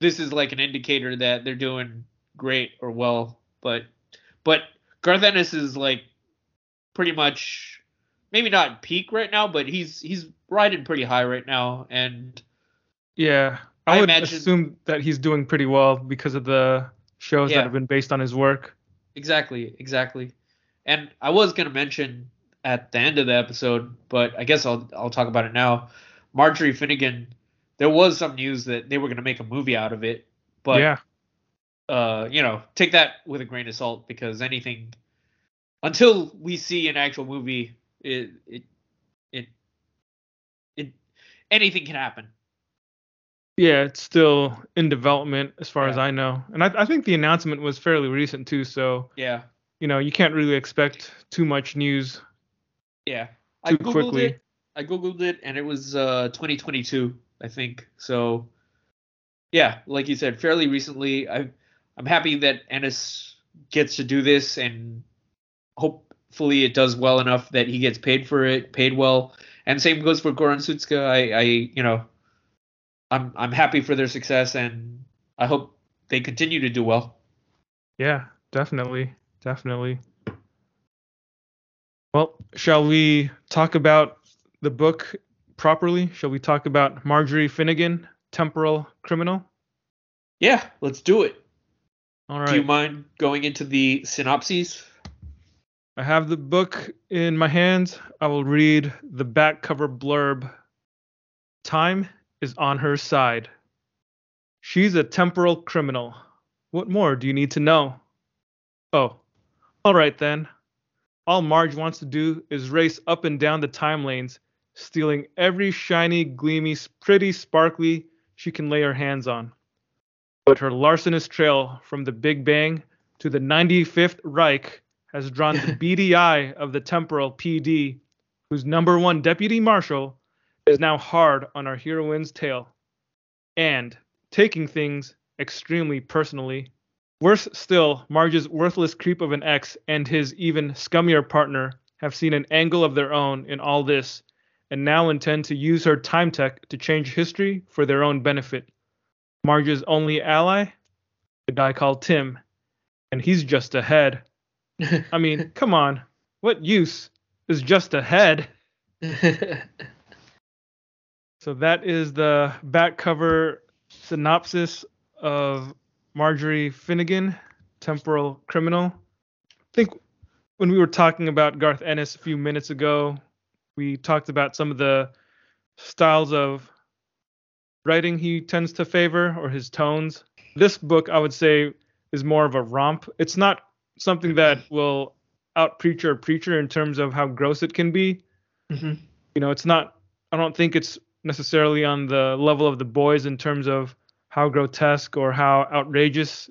this is like an indicator that they're doing great or well, but but Garth Ennis is like pretty much maybe not peak right now, but he's he's riding pretty high right now and yeah, I, I would imagine, assume that he's doing pretty well because of the shows yeah. that have been based on his work. Exactly, exactly. And I was gonna mention at the end of the episode, but I guess I'll I'll talk about it now. Marjorie Finnegan, there was some news that they were gonna make a movie out of it, but yeah, uh, you know, take that with a grain of salt because anything until we see an actual movie, it it it it anything can happen. Yeah, it's still in development as far yeah. as I know, and I, I, think the announcement was fairly recent too. So yeah, you know, you can't really expect too much news. Yeah, I googled quickly. it. I googled it, and it was uh, 2022, I think. So yeah, like you said, fairly recently. I I'm happy that Ennis gets to do this, and hopefully it does well enough that he gets paid for it, paid well. And same goes for Goran Sudžuka. I, I you know I'm I'm happy for their success, and I hope they continue to do well. Yeah, definitely, definitely. Well, shall we talk about the book properly? Shall we talk about Marjorie Finnegan, Temporal Criminal? Yeah, let's do it. All right. Do you mind going into the synopses? I have the book in my hands. I will read the back cover blurb. Time is on her side. She's a temporal criminal. What more do you need to know? Oh, all right then. All Marge wants to do is race up and down the time lanes, stealing every shiny, gleamy, pretty, sparkly she can lay her hands on. But her larcenous trail from the Big Bang to the 95th Reich has drawn the beady eye of the temporal PD, whose number one deputy marshal is now hard on our heroine's tail. And taking things extremely personally. Worse still, Marge's worthless creep of an ex and his even scummier partner have seen an angle of their own in all this and now intend to use her time tech to change history for their own benefit. Marge's only ally? A guy called Tim. And he's just ahead. I mean, come on. What use is just ahead? So that is the back cover synopsis of Marjorie Finnegan, Temporal Criminal. I think when we were talking about Garth Ennis a few minutes ago, we talked about some of the styles of writing he tends to favor or his tones. This book, I would say, is more of a romp. It's not something that will out preacher preacher in terms of how gross it can be. Mm-hmm. You know, it's not. I don't think it's necessarily on the level of the boys in terms of how grotesque or how outrageous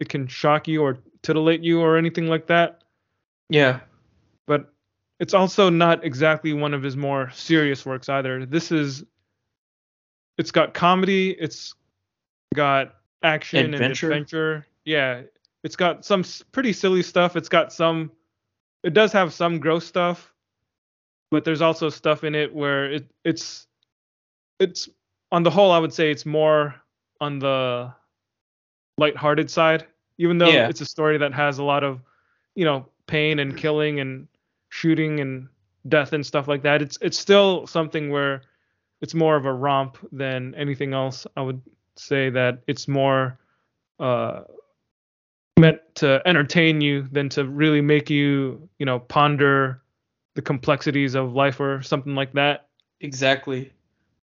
it can shock you or titillate you or anything like that. Yeah. But it's also not exactly one of his more serious works either. This is it's got comedy, it's got action adventure. and adventure. Yeah. It's got some pretty silly stuff. It's got some it does have some gross stuff, but there's also stuff in it where it it's it's on the whole, I would say it's more on the light-hearted side. Even though Yeah. it's a story that has a lot of, you know, pain and killing and shooting and death and stuff like that, it's it's still something where it's more of a romp than anything else. I would say that it's more uh, meant to entertain you than to really make you, you know, ponder the complexities of life or something like that. Exactly.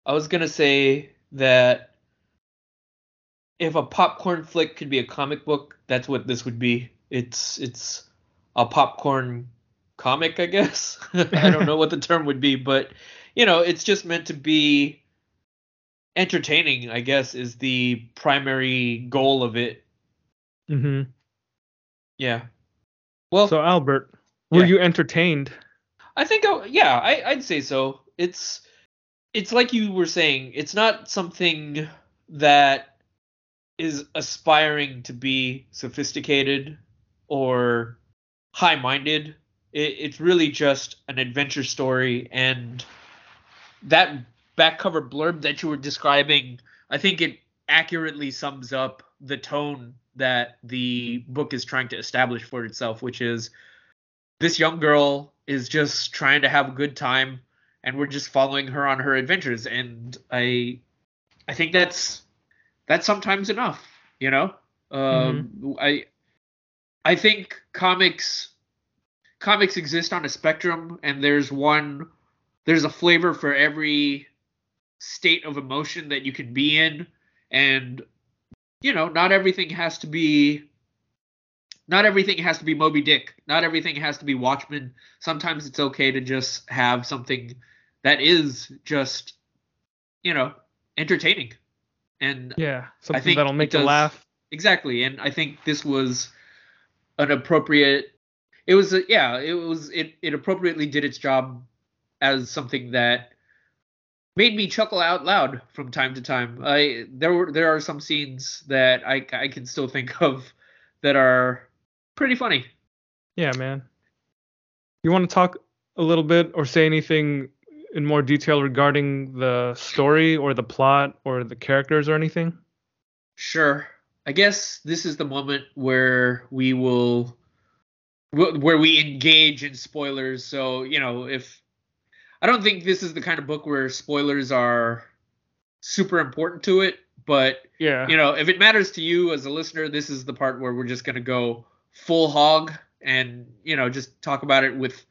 I was gonna say that if a popcorn flick could be a comic book, that's what this would be. It's it's a popcorn comic, I guess. I don't know what the term would be, but you know, it's just meant to be entertaining, I guess, is the primary goal of it. hmm Yeah. Well, So Albert, were Yeah. you entertained? I think, I, yeah, I, I'd say so. It's, it's like you were saying. It's not something that is aspiring to be sophisticated or high-minded. It, it's really just an adventure story, and that back cover blurb that you were describing, I think it accurately sums up the tone that the book is trying to establish for itself, which is this young girl is just trying to have a good time and we're just following her on her adventures and i i think that's that's sometimes enough you know um i i think comics comics exist on a spectrum and there's one there's a flavor for every state of emotion that you can be in and you know not everything has to be not everything has to be Moby Dick. Not everything has to be Watchmen. Sometimes it's okay to just have something that is just, you know, entertaining. And Yeah, something that'll make you laugh. exactly, and I think this was an appropriate. It was a, yeah, it was it it appropriately did its job as something that made me chuckle out loud from time to time. I there were there are some scenes that I I can still think of that are pretty funny. Yeah, man. You want to talk a little bit or say anything in more detail regarding the story or the plot or the characters or anything? Sure. I guess this is the moment where we will where we engage in spoilers. So, you know, if I don't think this is the kind of book where spoilers are super important to it, but Yeah. you know, if it matters to you as a listener, this is the part where we're just going to go full hog and, you know, just talk about it with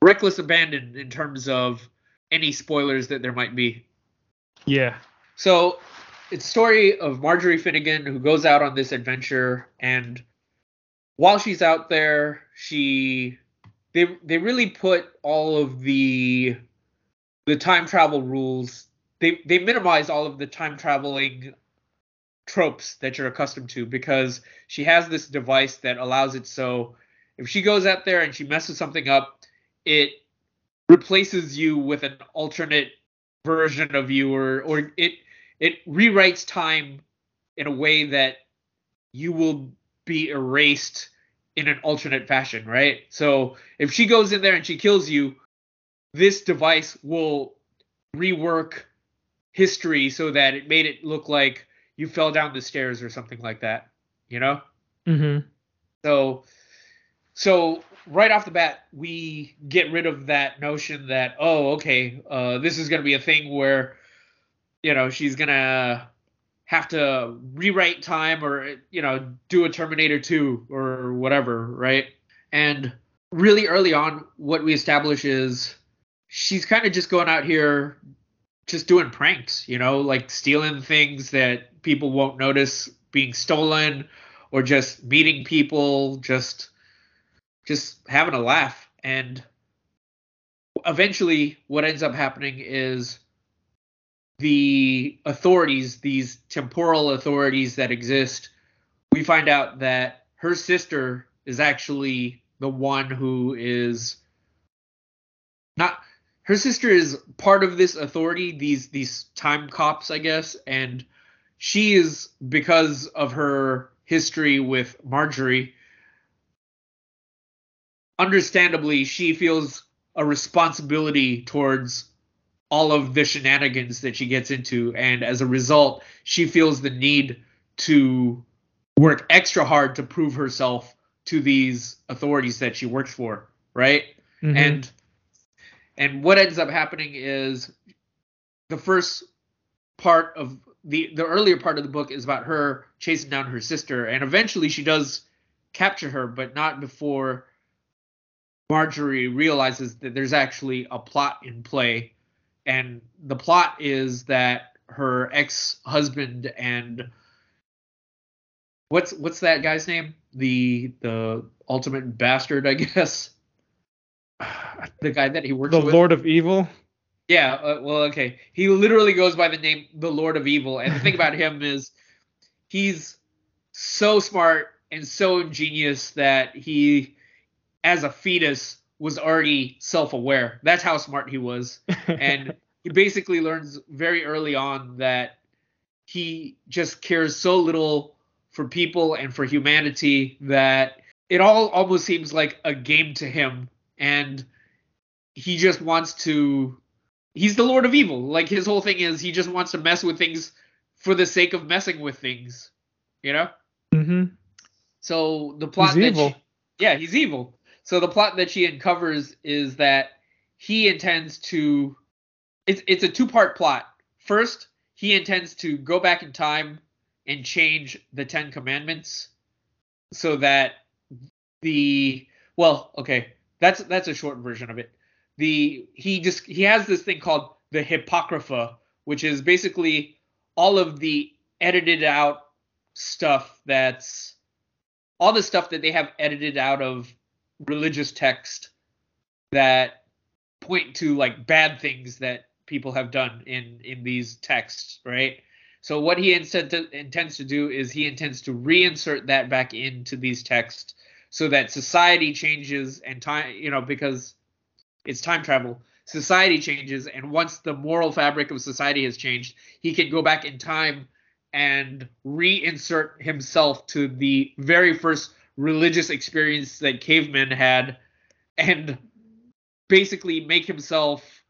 reckless abandon in terms of any spoilers that there might be. Yeah. So it's story of Marjorie Finnegan who goes out on this adventure and while she's out there, she they they really put all of the the time travel rules they they minimize all of the time traveling tropes that you're accustomed to because she has this device that allows it so if she goes out there and she messes something up, it replaces you with an alternate version of you or or it it rewrites time in a way that you will be erased in an alternate fashion, right? So if she goes in there and she kills you, this device will rework history so that it made it look like you fell down the stairs or something like that, you know? Mm-hmm. So so right off the bat we get rid of that notion that oh okay uh, this is going to be a thing where you know she's going to have to rewrite time or you know do a terminator 2 or whatever right? And really early on what we establish is she's kind of just going out here just doing pranks you know like stealing things that people won't notice being stolen or just meeting people just just having a laugh. And eventually what ends up happening is the authorities these temporal authorities that exist we find out that her sister is actually the one who is not her sister is part of this authority these these time cops i guess. And she is because of her history with marjorie understandably she feels a responsibility towards all of the shenanigans that she gets into and as a result she feels the need to work extra hard to prove herself to these authorities that she works for, right? Mhm. And and what ends up happening is the first part of the the earlier part of the book is about her chasing down her sister, and eventually she does capture her, but not before Marjorie realizes that there's actually a plot in play, and the plot is that her ex-husband and what's what's that guy's name? The the ultimate bastard, I guess. The guy that he works the with. The Lord of Evil. Yeah, uh, well, okay. He literally goes by the name the Lord of Evil, and the thing about him is he's so smart and so ingenious that he, as a fetus, was already self-aware. That's how smart he was, and he basically learns very early on that he just cares so little for people and for humanity that it all almost seems like a game to him, and he just wants to he's the Lord of Evil. Like his whole thing is he just wants to mess with things for the sake of messing with things. You know? hmm So the plot He's evil. She, yeah, he's evil. So the plot that she uncovers is that he intends to it's it's a two-part plot. First, he intends to go back in time and change the 10 commandments so that the well, okay, that's that's a short version of it the he just he has this thing called the Hippocrypha, which is basically all of the edited out stuff that's all the stuff that they have edited out of religious text that point to like bad things that people have done in in these texts, right? So what he to, intends to do is he intends to reinsert that back into these texts so that society changes and time, you know, because it's time travel. Society changes, and once the moral fabric of society has changed, he can go back in time and reinsert himself to the very first religious experience that cavemen had, and basically make himself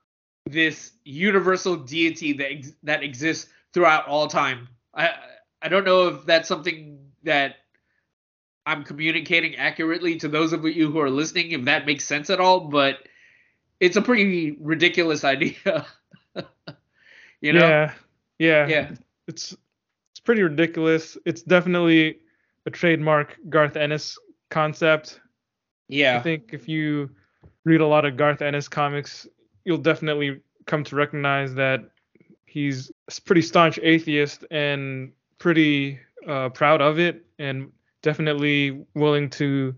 this universal deity that ex- that exists throughout all time. I I don't know if that's something that I'm communicating accurately to those of you who are listening, if that makes sense at all, but it's a pretty ridiculous idea. you know? Yeah. Yeah. Yeah. It's it's pretty ridiculous. It's definitely a trademark Garth Ennis concept. Yeah. I think if you read a lot of Garth Ennis comics, you'll definitely come to recognize that he's a pretty staunch atheist and pretty uh, proud of it, and definitely willing to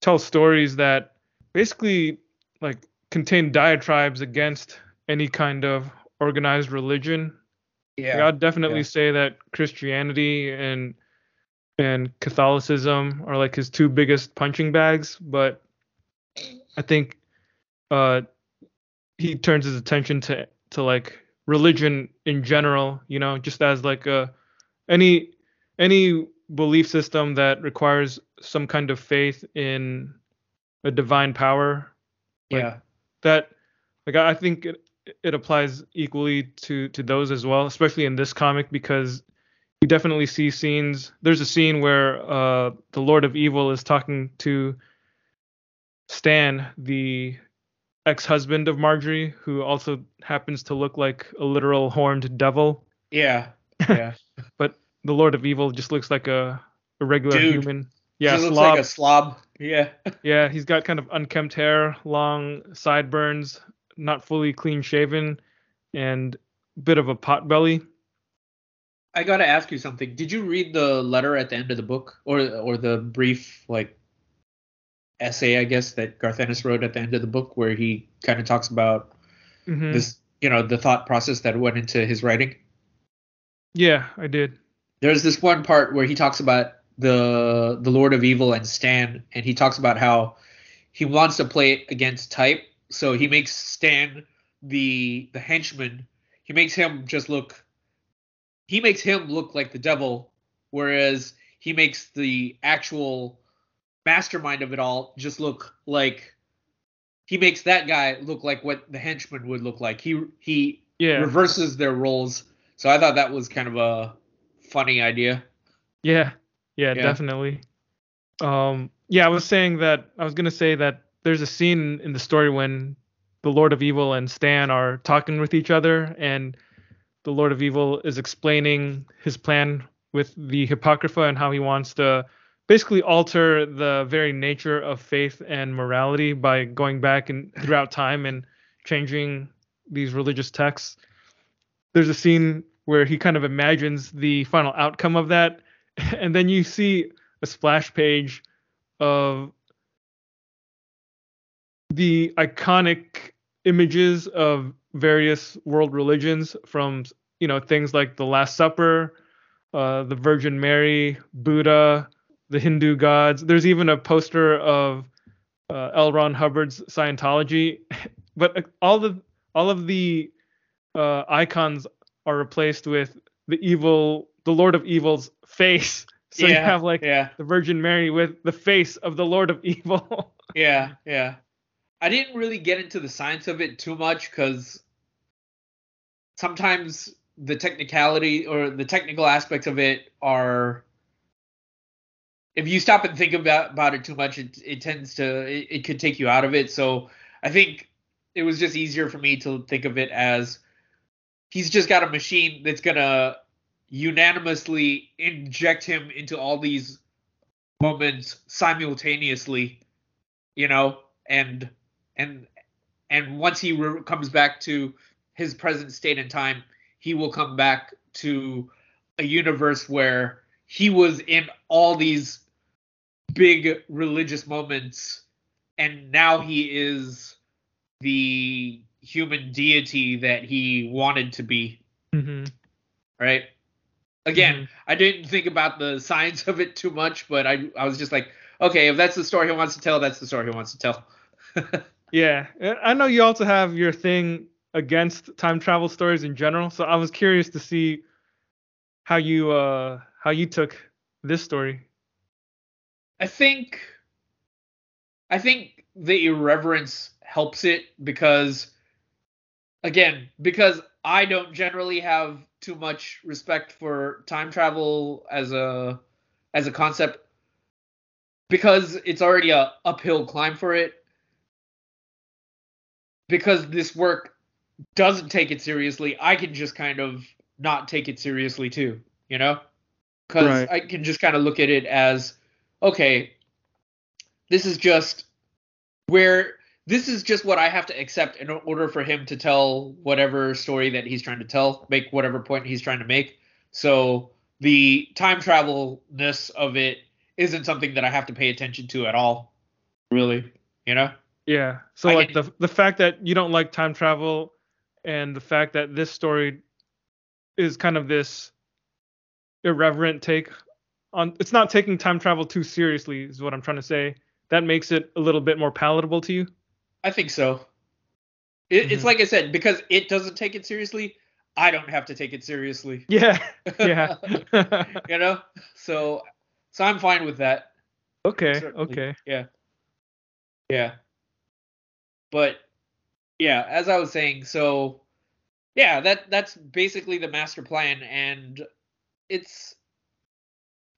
tell stories that basically like contain diatribes against any kind of organized religion. Like, Yeah. I'd definitely yeah. say that Christianity and and Catholicism are like his two biggest punching bags, but I think uh he turns his attention to to like religion in general, you know, just as like a any any belief system that requires some kind of faith in a divine power like, yeah. that like I I think it it applies equally to to those as well, especially in this comic because you definitely see scenes. There's a scene where uh the Lord of Evil is talking to Stan, the ex-husband of Marjorie, who also happens to look like a literal horned devil. Yeah. Yeah. But the Lord of Evil just looks like a, a regular Dude. human. Yeah, Just looks like a slob. Yeah. Yeah, he's got kind of unkempt hair, long sideburns, not fully clean shaven, and a bit of a pot belly. I got to ask you something. Did you read the letter at the end of the book or or the brief like essay I guess that Garth Ennis wrote at the end of the book where he kind of talks about Mhm. this, you know, the thought process that went into his writing? Yeah, I did. there's this one part where he talks about the the Lord of Evil and Stan, and he talks about how he wants to play it against type, so he makes Stan the the henchman. He makes him just look. He makes him look like the devil, whereas he makes the actual mastermind of it all just look like. He makes that guy look like what the henchman would look like. He he Yeah, reverses their roles. So I thought that was kind of a funny idea. yeah, Yeah, Yeah. definitely. Um, yeah, I was saying that I was gonna say that there's a scene in the story when the Lord of Evil and Stan are talking with each other, and the Lord of Evil is explaining his plan with the Apocrypha and how he wants to basically alter the very nature of faith and morality by going back and throughout time and changing these religious texts. There's a scene where he kind of imagines the final outcome of that, and then you see a splash page of the iconic images of various world religions from you know things like the last supper uh, the virgin mary buddha the hindu gods. There's even a poster of uh, l. Ron hubbard's scientology. But uh, all the all of the uh, icons are replaced with the evil the lord of evil's face. So you have like yeah, the Virgin Mary with the face of the Lord of Evil. yeah, yeah. I didn't really get into the science of it too much because sometimes the technicality or the technical aspects of it are if you stop and think about about it too much it, it tends to it, it could take you out of it. So i think it was just easier for me to think of it as he's just got a machine that's gonna unanimously inject him into all these moments simultaneously you know and and and once he re- comes back to his present state and time he will come back to a universe where he was in all these big religious moments and now he is the human deity that he wanted to be. Hmm right? Again Mhm. i didn't think about the science of it too much but i i was just like okay if that's the story he wants to tell that's the story he wants to tell. Yeah, I know you also have your thing against time travel stories in general, so I was curious to see how you uh how you took this story. I think I think the irreverence helps it because again, because I don't generally have too much respect for time travel as a as a concept because it's already a uphill climb for it because this work doesn't take it seriously, I can just kind of not take it seriously too, you know? Because Right. I can just kind of look at it as, okay, this is just where this is just what I have to accept in order for him to tell whatever story that he's trying to tell, make whatever point he's trying to make. So the time travelness of it isn't something that I have to pay attention to at all, really. You know? Yeah. So I like can- the the fact that you don't like time travel and the fact that this story is kind of this irreverent take on it's not taking time travel too seriously is what I'm trying to say. That makes it a little bit more palatable to you. I think so. It, It's Mhm. like I said, because it doesn't take it seriously, I don't have to take it seriously. Yeah. Yeah. you know? So so I'm fine with that. okay. certainly. Okay. Yeah. Yeah. But yeah, as I was saying, so yeah, that that's basically the master plan and it's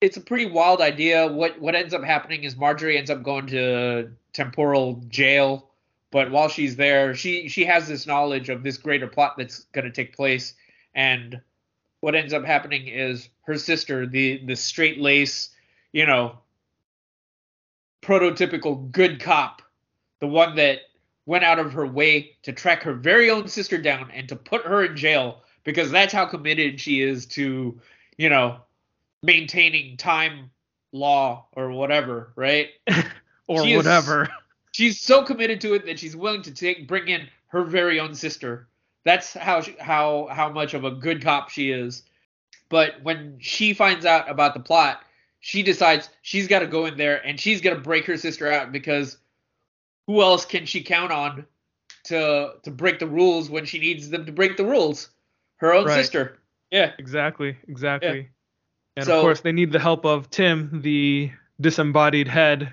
it's a pretty wild idea. What what ends up happening is Marjorie ends up going to temporal jail, but while she's there, she she has this knowledge of this greater plot that's going to take place and what ends up happening is her sister, the the straight lace, you know, prototypical good cop, the one that went out of her way to track her very own sister down and to put her in jail because that's how committed she is to, you know, maintaining time law or whatever, right? Or She is- whatever. She's so committed to it that she's willing to take bring in her very own sister. That's how she, how how much of a good cop she is. But when she finds out about the plot, she decides she's got to go in there and she's got to break her sister out because who else can she count on to to break the rules when she needs them to break the rules? Her own Right. sister. Yeah. Exactly. Exactly. And So- of course, they need the help of Tim, the disembodied head,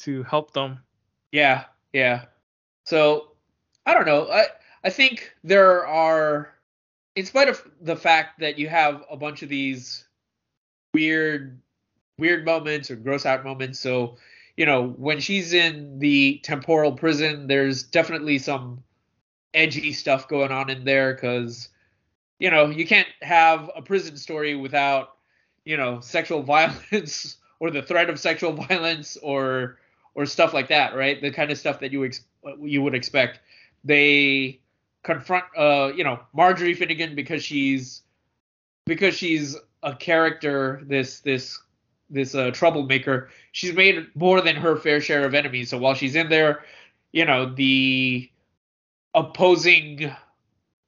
to help them. Yeah, yeah. So I don't know. I I think there are, in spite of the fact that you have a bunch of these weird weird moments or gross out moments. So, you know, when she's in the temporal prison, there's definitely some edgy stuff going on in there because, you know, you can't have a prison story without, you know, sexual violence or the threat of sexual violence or or stuff like that, right? The kind of stuff that you ex- you would expect. They confront, uh, you know, Marjorie Finnegan because she's because she's a character, this this this uh, troublemaker. She's made more than her fair share of enemies. So while she's in there, you know, the opposing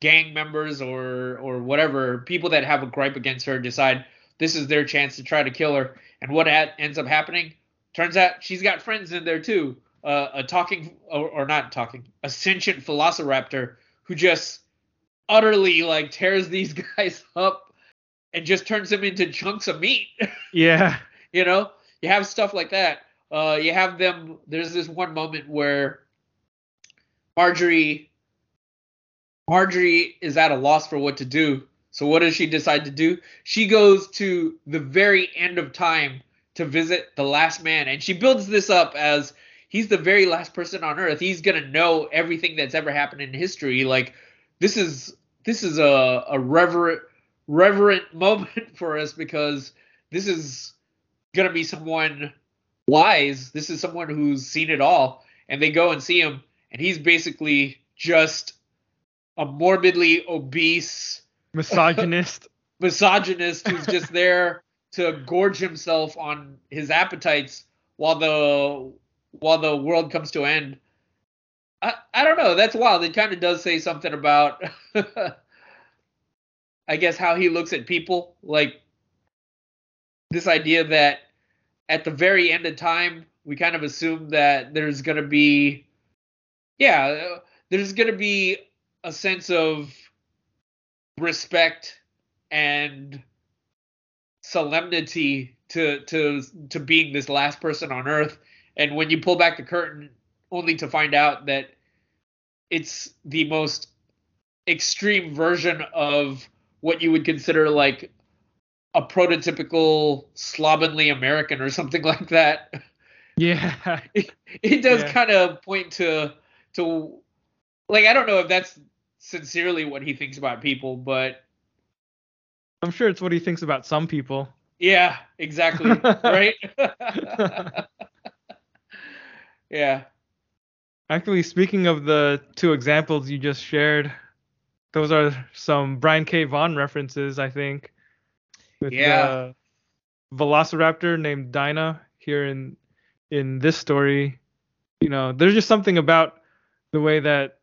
gang members or or whatever people that have a gripe against her decide this is their chance to try to kill her. And what at, ends up happening? Turns out she's got friends in there too. Uh, a talking or, or not talking, a sentient velociraptor who just utterly like tears these guys up and just turns them into chunks of meat. Yeah. You know, you have stuff like that. Uh, you have them. There's this one moment where Marjorie, Marjorie is at a loss for what to do. So what does she decide to do? She goes to the very end of time to visit the last man, and she builds this up as he's the very last person on Earth. He's gonna know everything that's ever happened in history. Like this is this is a a reverent reverent moment for us because this is gonna be someone wise. This is someone who's seen it all, and they go and see him, and he's basically just a morbidly obese misogynist misogynist who's just there to gorge himself on his appetites while the while the world comes to end. I, I don't know. That's wild. It kind of does say something about, I guess, how he looks at people. Like this idea that at the very end of time, we kind of assume that there's going to be, yeah, there's going to be a sense of respect and solemnity to to to being this last person on earth. And when you pull back the curtain only to find out that it's the most extreme version of what you would consider like a prototypical slovenly American or something like that. Yeah. It, it does Yeah. kind of point to to like I don't know if that's sincerely what he thinks about people, but I'm sure it's what he thinks about some people. yeah, exactly, right? yeah. Actually, speaking of the two examples you just shared, those are some Brian K. Vaughan references, I think. With Yeah. the Velociraptor named Dinah here in in this story. You know, there's just something about the way that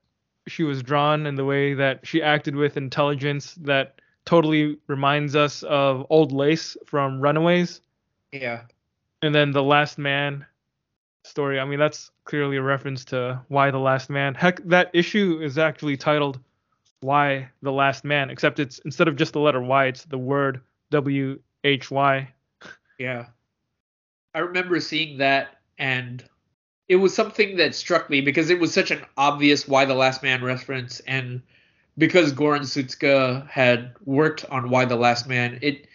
she was drawn and the way that she acted with intelligence that totally reminds us of Old Lace from Runaways. Yeah. And then the Last Man story. I mean, that's clearly a reference to Y the Last Man. Heck, that issue is actually titled Why the Last Man, except it's instead of just the letter Y, it's the word W H Y. Yeah. I remember seeing that and it was something that struck me because it was such an obvious Y the Last Man reference and because Goran Sudžuka had worked on Y the Last Man, it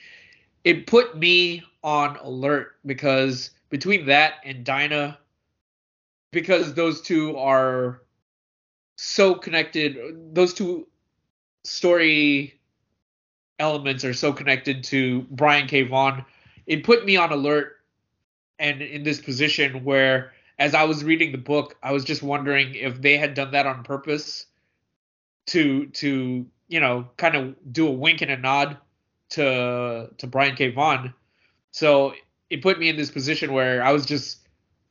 it put me on alert because between that and Dinah because those two are so connected those two story elements are so connected to Brian K. Vaughan, it put me on alert and in this position where as I was reading the book, I was just wondering if they had done that on purpose to to, you know, kind of do a wink and a nod to to Brian K. Vaughan. So it put me in this position where I was just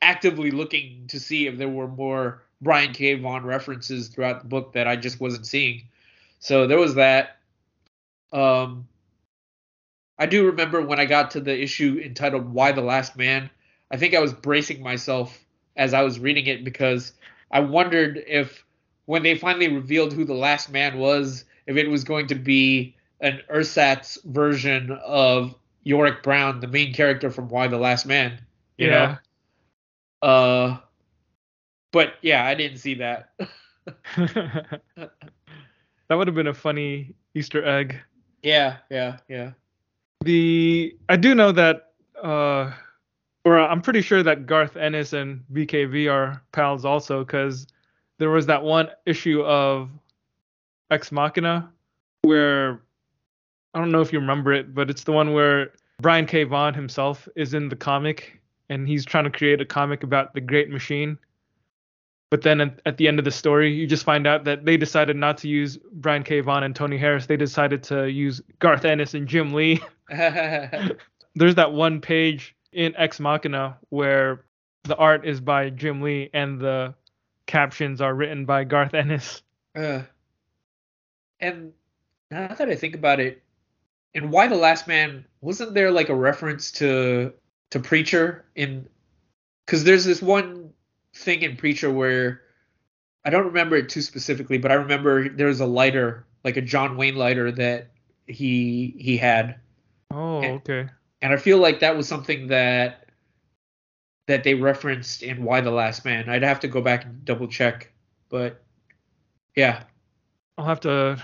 actively looking to see if there were more Brian K. Vaughan references throughout the book that I just wasn't seeing. So there was that. Um, I do remember when I got to the issue entitled "Why the Last Man." I think I was bracing myself as I was reading it because I wondered if, when they finally revealed who the last man was, if it was going to be an ersatz version of Yorick Brown, the main character from Y the Last Man. You Yeah. know. Uh, but yeah, I didn't see that. that would have been a funny Easter egg. Yeah, yeah, yeah. The I do know that uh, or I'm pretty sure that Garth Ennis and BKV are pals also, because there was that one issue of Ex Machina where I don't know if you remember it, but it's the one where Brian K. Vaughan himself is in the comic and he's trying to create a comic about the Great Machine. But then at, at the end of the story, you just find out that they decided not to use Brian K. Vaughan and Tony Harris. They decided to use Garth Ennis and Jim Lee. There's that one page in Ex Machina where the art is by Jim Lee and the captions are written by Garth Ennis. Uh, and now that I think about it, and Y the Last Man, wasn't there like a reference to to Preacher in? Because there's this one thing in Preacher where I don't remember it too specifically, but I remember there was a lighter, like a John Wayne lighter that he he had. Oh, and, okay. And I feel like that was something that that they referenced in Y the Last Man. I'd have to go back and double check, but yeah. I'll have to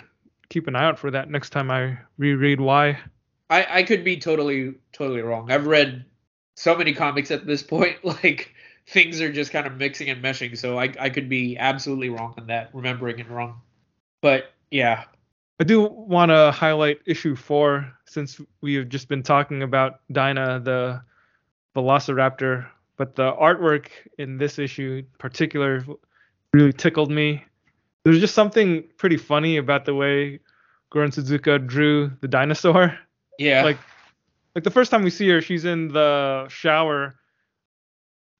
keep an eye out for that next time I reread Why. I I could be totally totally wrong. I've read so many comics at this point, like things are just kind of mixing and meshing. So I I could be absolutely wrong on that, remembering it wrong. But yeah. I do want to highlight issue four since we have just been talking about Dinah the Velociraptor, but the artwork in this issue in particular really tickled me. There's just something pretty funny about the way Goran Sudžuka drew the dinosaur. Yeah. Like like the first time we see her, she's in the shower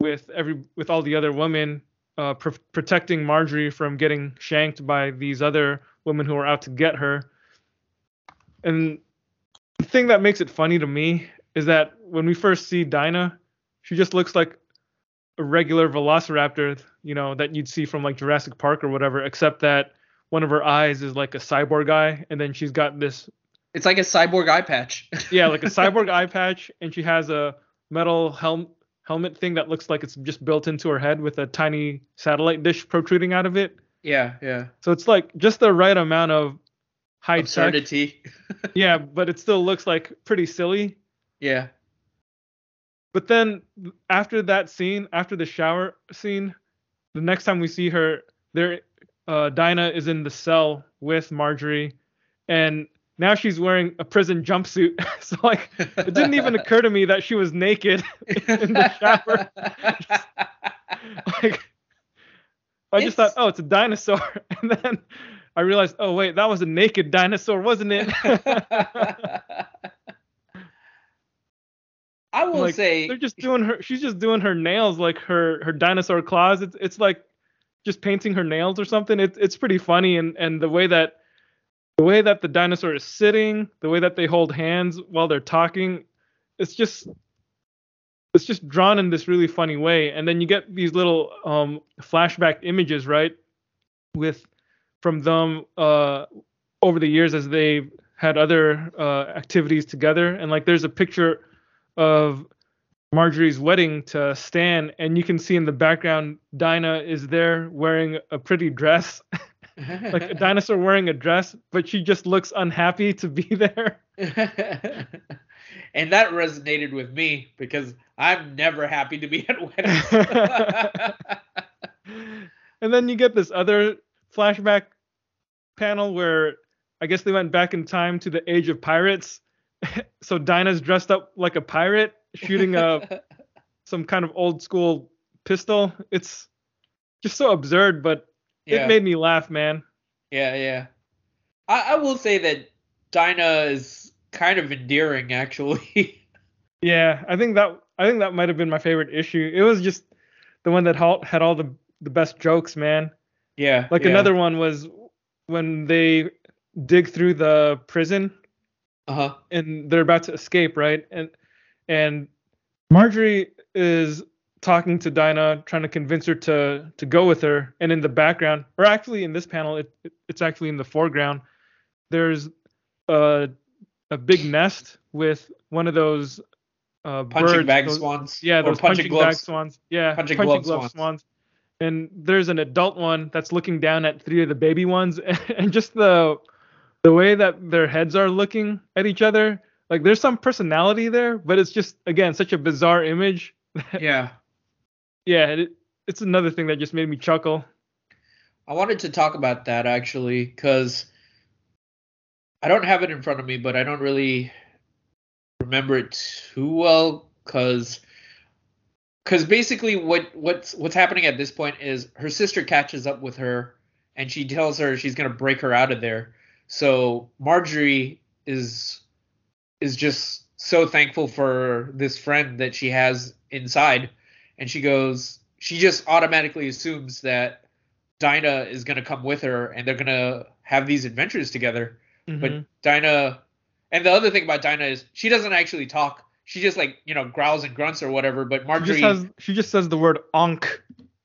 with every with all the other women uh, pr- protecting Marjorie from getting shanked by these other women who are out to get her. And the thing that makes it funny to me is that when we first see Dinah, she just looks like a regular velociraptor, you know, that you'd see from like Jurassic Park or whatever, except that one of her eyes is like a cyborg eye, and then she's got this. It's like a cyborg eye patch. yeah, like a cyborg eye patch, and she has a metal helm helmet thing that looks like it's just built into her head with a tiny satellite dish protruding out of it. Yeah, yeah. So it's like just the right amount of high absurdity. yeah, but it still looks like pretty silly. Yeah. But then after that scene, after the shower scene, the next time we see her, there, uh, Dinah is in the cell with Marjorie, and now she's wearing a prison jumpsuit. so like, it didn't even occur to me that she was naked in the shower. like, I just thought, oh, it's a dinosaur, and then I realized, oh wait, that was a naked dinosaur, wasn't it? I will like, say they're just doing her. She's just doing her nails like her her dinosaur claws. It's it's like just painting her nails or something. It's it's pretty funny and and the way that the way that the dinosaur is sitting, the way that they hold hands while they're talking, it's just it's just drawn in this really funny way. And then you get these little um, flashback images, right, with from them uh, over the years as they had other uh, activities together. And like there's a picture of Marjorie's wedding to Stan, and you can see in the background Dinah is there wearing a pretty dress, like a dinosaur wearing a dress, but she just looks unhappy to be there. and that resonated with me because I'm never happy to be at weddings. and then you get this other flashback panel where I guess they went back in time to the age of pirates so Dinah's dressed up like a pirate shooting a some kind of old school pistol. It's just so absurd, but yeah. it made me laugh, man. Yeah, yeah. I, I will say that Dinah is kind of endearing, actually. yeah, I think that I think that might have been my favorite issue. It was just the one that had all the the best jokes, man. Yeah. Like yeah. another one was when they dig through the prison uh-huh. and they're about to escape, right? And and Marjorie is talking to Dinah, trying to convince her to to go with her. And in the background, or actually in this panel, it, it it's actually in the foreground. There's a a big nest with one of those uh, punching birds, bag those, swans. Yeah, those punching, punching bag swans. Yeah, punching, punching glove, glove swans. swans. And there's an adult one that's looking down at three of the baby ones, and just the the way that their heads are looking at each other, like there's some personality there, but it's just again such a bizarre image. Yeah. Yeah, it, it's another thing that just made me chuckle. I wanted to talk about that actually because I don't have it in front of me, but I don't really remember it too well because because basically what what's what's happening at this point is her sister catches up with her and she tells her she's gonna break her out of there. So Marjorie is is just so thankful for this friend that she has inside, and she goes she just automatically assumes that Dinah is gonna come with her and they're gonna have these adventures together. Mhm. But Dinah, and the other thing about Dinah is she doesn't actually talk. She just like you know growls and grunts or whatever. But she Marjorie, just has she just says the word onk.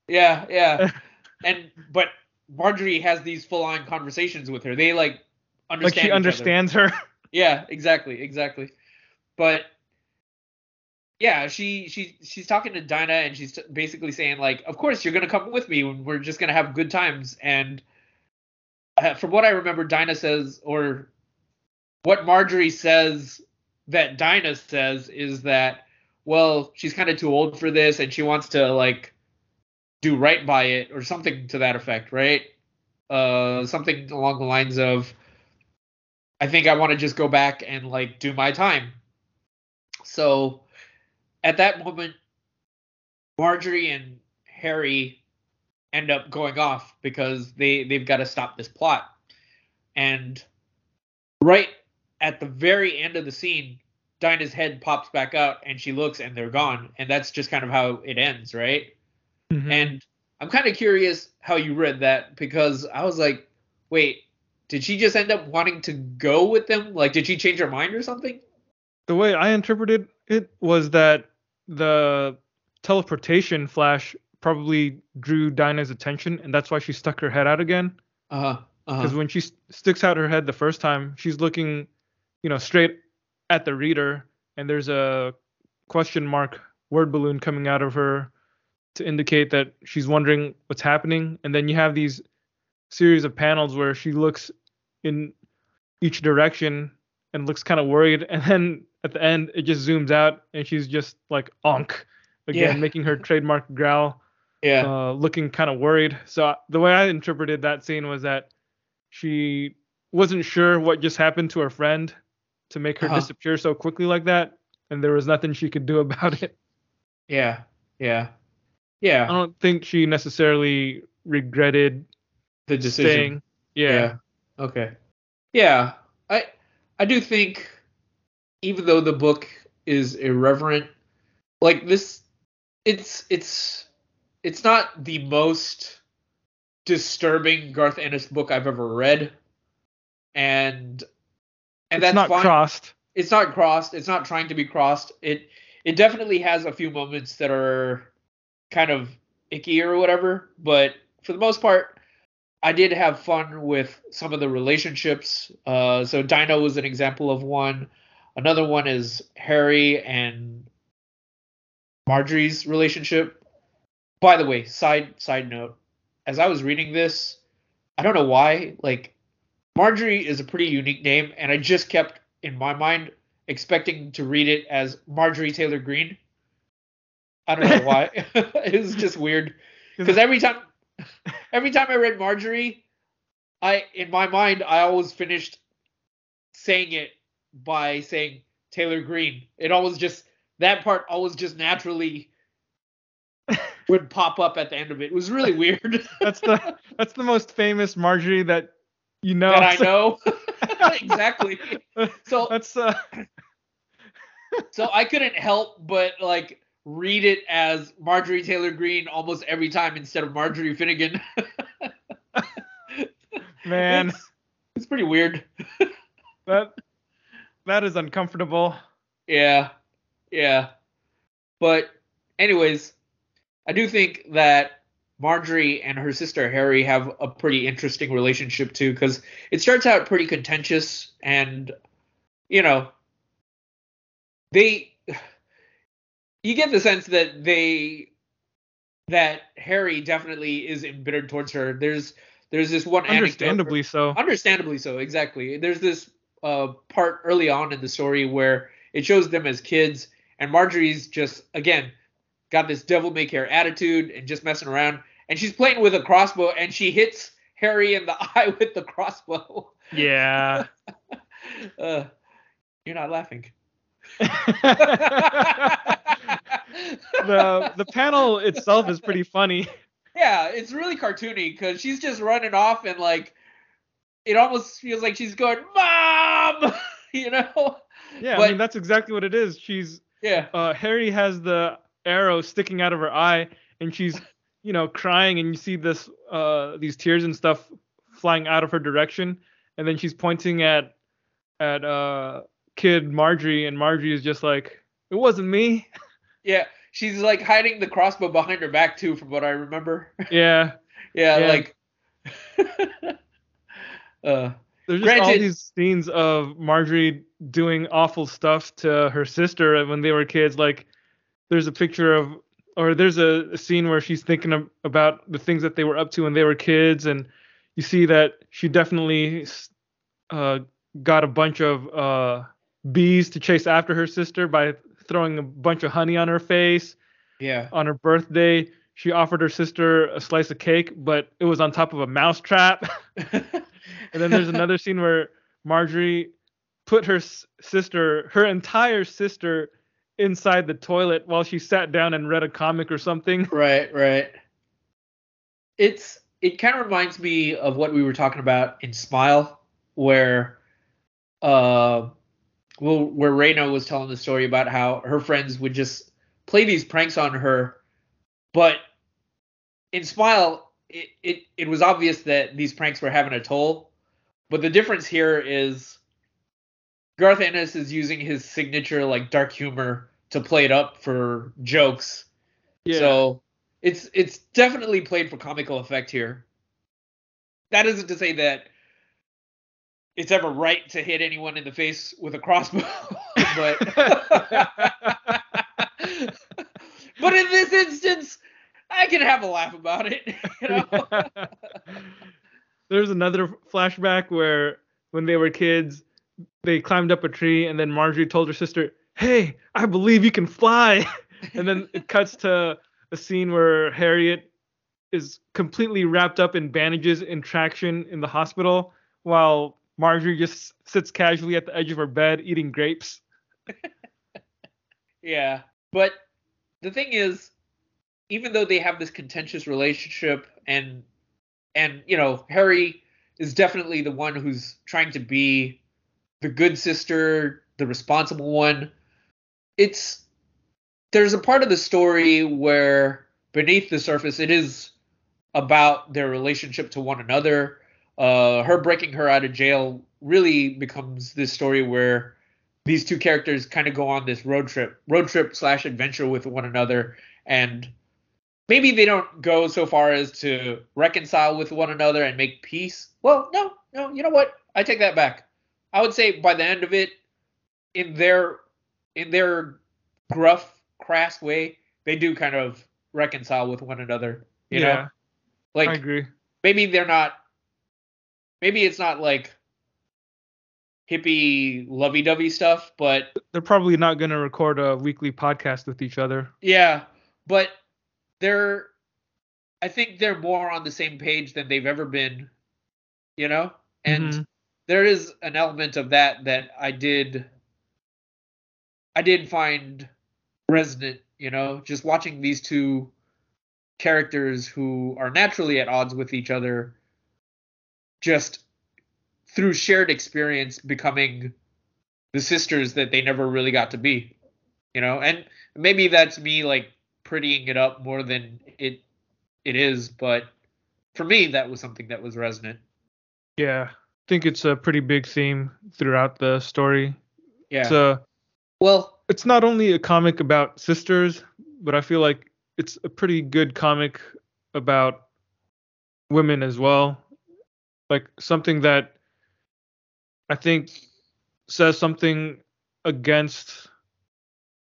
yeah, yeah, and but Marjorie has these full-on conversations with her. They like understand. like she other. understands her. Yeah, exactly, exactly. But yeah, she she she's talking to Dinah and she's basically saying like, "Of course you're gonna come with me. and We're just gonna have good times." And uh, from what I remember, Dinah says, or what Marjorie says that Dinah says is that, well, she's kind of too old for this and she wants to like do right by it or something to that effect, right? Uh, something along the lines of, I think I want to just go back and like do my time. So at that moment, Marjorie and Harry end up going off because they they've got to stop this plot. And right at the very end of the scene, Dinah's head pops back out and she looks and they're gone. And that's just kind of how it ends, right? Mhm. And I'm kind of curious how you read that because I was like, wait, did she just end up wanting to go with them? Like, did she change her mind or something? the way I interpreted it was that the teleportation flash probably drew Dinah's attention, and that's why she stuck her head out again. Uh huh. Uh Because huh. when she s- sticks out her head the first time, she's looking, you know, straight at the reader, and there's a question mark word balloon coming out of her to indicate that she's wondering what's happening. And then you have these series of panels where she looks in each direction and looks kind of worried, and then at the end it just zooms out and she's just like onk again, Yeah. making her trademark growl Yeah. uh, looking kind of worried. So the way I interpreted that scene was that she wasn't sure what just happened to her friend to make her Uh-huh. disappear so quickly like that, and there was nothing she could do about it. yeah. Yeah. Yeah. I don't think she necessarily regretted The decision. staying. Yeah. Okay. Yeah. I I do think even though the book is irreverent, like this it's it's it's not the most disturbing Garth Ennis book I've ever read. And and it's that's not fine. Crossed. it's not Crossed. It's not trying to be Crossed. It it definitely has a few moments that are kind of icky or whatever, but for the most part, I did have fun with some of the relationships. Uh, so Dino was an example of one. Another one is Harry and Marjorie's relationship. By the way, side side note, as I was reading this, I don't know why, like Marjorie is a pretty unique name, and I just kept in my mind expecting to read it as Marjorie Taylor Greene. I don't know why. it was just weird because every time, every time I read Marjorie, I in my mind I always finished saying it by saying Taylor Greene. It always just that part always just naturally would pop up at the end of it. It was really weird. That's the that's the most famous Marjorie that you know. that I know exactly. So That's uh, so I couldn't help but like read it as Marjorie Taylor Greene almost every time instead of Marjorie Finnegan. man, it's, it's pretty weird. that that is uncomfortable. Yeah, yeah. But anyways, I do think that Marjorie and her sister Harry have a pretty interesting relationship too, because it starts out pretty contentious, and you know, they you get the sense that they that Harry definitely is embittered towards her. There's there's this one Understandably so. understandably so exactly there's this uh, part early on in the story where it shows them as kids, and Marjorie's just again got this devil may care attitude and just messing around, and she's playing with a crossbow, and she hits Harry in the eye with the crossbow. Yeah. uh, you're not laughing. the the panel itself is pretty funny. Yeah, it's really cartoony because she's just running off and like it almost feels like she's going, "Mom," you know. Yeah, But- I mean that's exactly what it is. She's Yeah, uh Harry has the arrow sticking out of her eye and she's you know crying and you see this uh these tears and stuff flying out of her direction and then she's pointing at at uh kid Marjorie and Marjorie is just like it wasn't me. yeah. She's like hiding the crossbow behind her back too, from what I remember. yeah. yeah, Yeah. like. uh, There's just all these scenes of Marjorie doing awful stuff to her sister when they were kids. Like, there's a picture of, or there's a, a scene where she's thinking of, about the things that they were up to when they were kids, and you see that she definitely uh, got a bunch of uh, bees to chase after her sister by throwing a bunch of honey on her face. yeah. On her birthday, she offered her sister a slice of cake, but it was on top of a mouse trap. And then there's another scene where Marjorie put her sister, her entire sister, inside the toilet while she sat down and read a comic or something. Right, right. It's it kind of reminds me of what we were talking about in Smile, where uh well where Raina was telling the story about how her friends would just play these pranks on her, but in Smile it, it it was obvious that these pranks were having a toll. But the difference here is Garth Ennis is using his signature like dark humor to play it up for jokes. Yeah. So it's it's definitely played for comical effect here. That isn't to say that it's ever right to hit anyone in the face with a crossbow, but but in this instance, I can have a laugh about it. You know? There's another flashback where when they were kids, they climbed up a tree and then Marjorie told her sister, "Hey, I believe you can fly." and then it cuts to a scene where Harriet is completely wrapped up in bandages and traction in the hospital while Marjorie just sits casually at the edge of her bed eating grapes. Yeah. But the thing is, even though they have this contentious relationship and and you know, Harry is definitely the one who's trying to be the good sister, the responsible one. It's there's a part of the story where beneath the surface it is about their relationship to one another. Uh, her breaking her out of jail really becomes this story where these two characters kind of go on this road trip, road trip slash adventure with one another, and maybe they don't go so far as to reconcile with one another and make peace. Well, no, no, you know what? I take that back. I would say by the end of it, in their in their gruff, crass way, they do kind of reconcile with one another. You yeah, know, like I agree. maybe they're not maybe it's not like hippie lovey-dovey stuff but They're probably not going to record a weekly podcast with each other. yeah but they're i think they're more on the same page than they've ever been you know and Mhm. there is an element of that that i did i did find resonant you know just watching these two characters who are naturally at odds with each other just through shared experience becoming the sisters that they never really got to be you know and maybe that's me like prettying it up more than it it is but for me that was something that was resonant Yeah, I think it's a pretty big theme throughout the story. yeah It's a well it's not only a comic about sisters, but I feel like it's a pretty good comic about women as well. Like something that I think says something against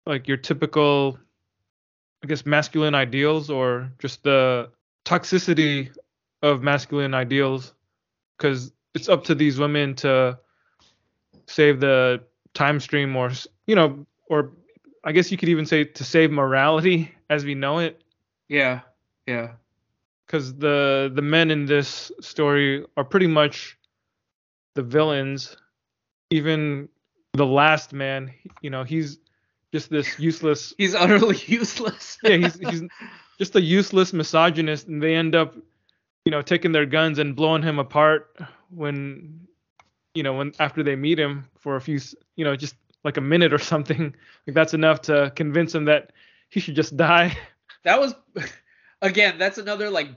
like your typical I guess masculine ideals or just the toxicity of masculine ideals cuz it's up to these women to save the time stream or you know or I guess you could even say to save morality as we know it. Yeah. Yeah. Because the the men in this story are pretty much the villains. Even the last man, you know, he's just this useless. he's utterly useless. yeah, he's he's just a useless misogynist, and they end up, you know, taking their guns and blowing him apart when, you know, when after they meet him for a few, you know, just like a minute or something. Like that's enough to convince him that he should just die. That was, again, that's another like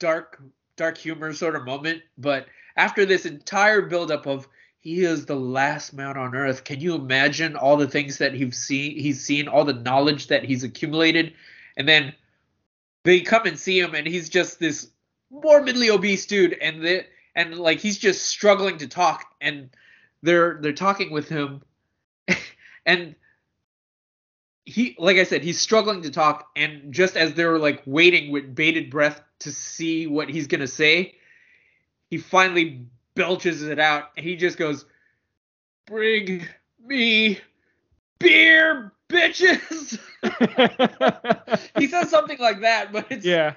dark dark humor sort of moment. But after this entire buildup of he is the last man on earth. Can you imagine all the things that he's seen? He's seen all the knowledge that he's accumulated, and then they come and see him, and he's just this morbidly obese dude, and the and like he's just struggling to talk, and they're they're talking with him, and he like I said, he's struggling to talk, and just as they're like waiting with bated breath to see what he's gonna say, he finally belches it out, and he just goes, "Bring me beer, bitches." he says something like that, but it's yeah.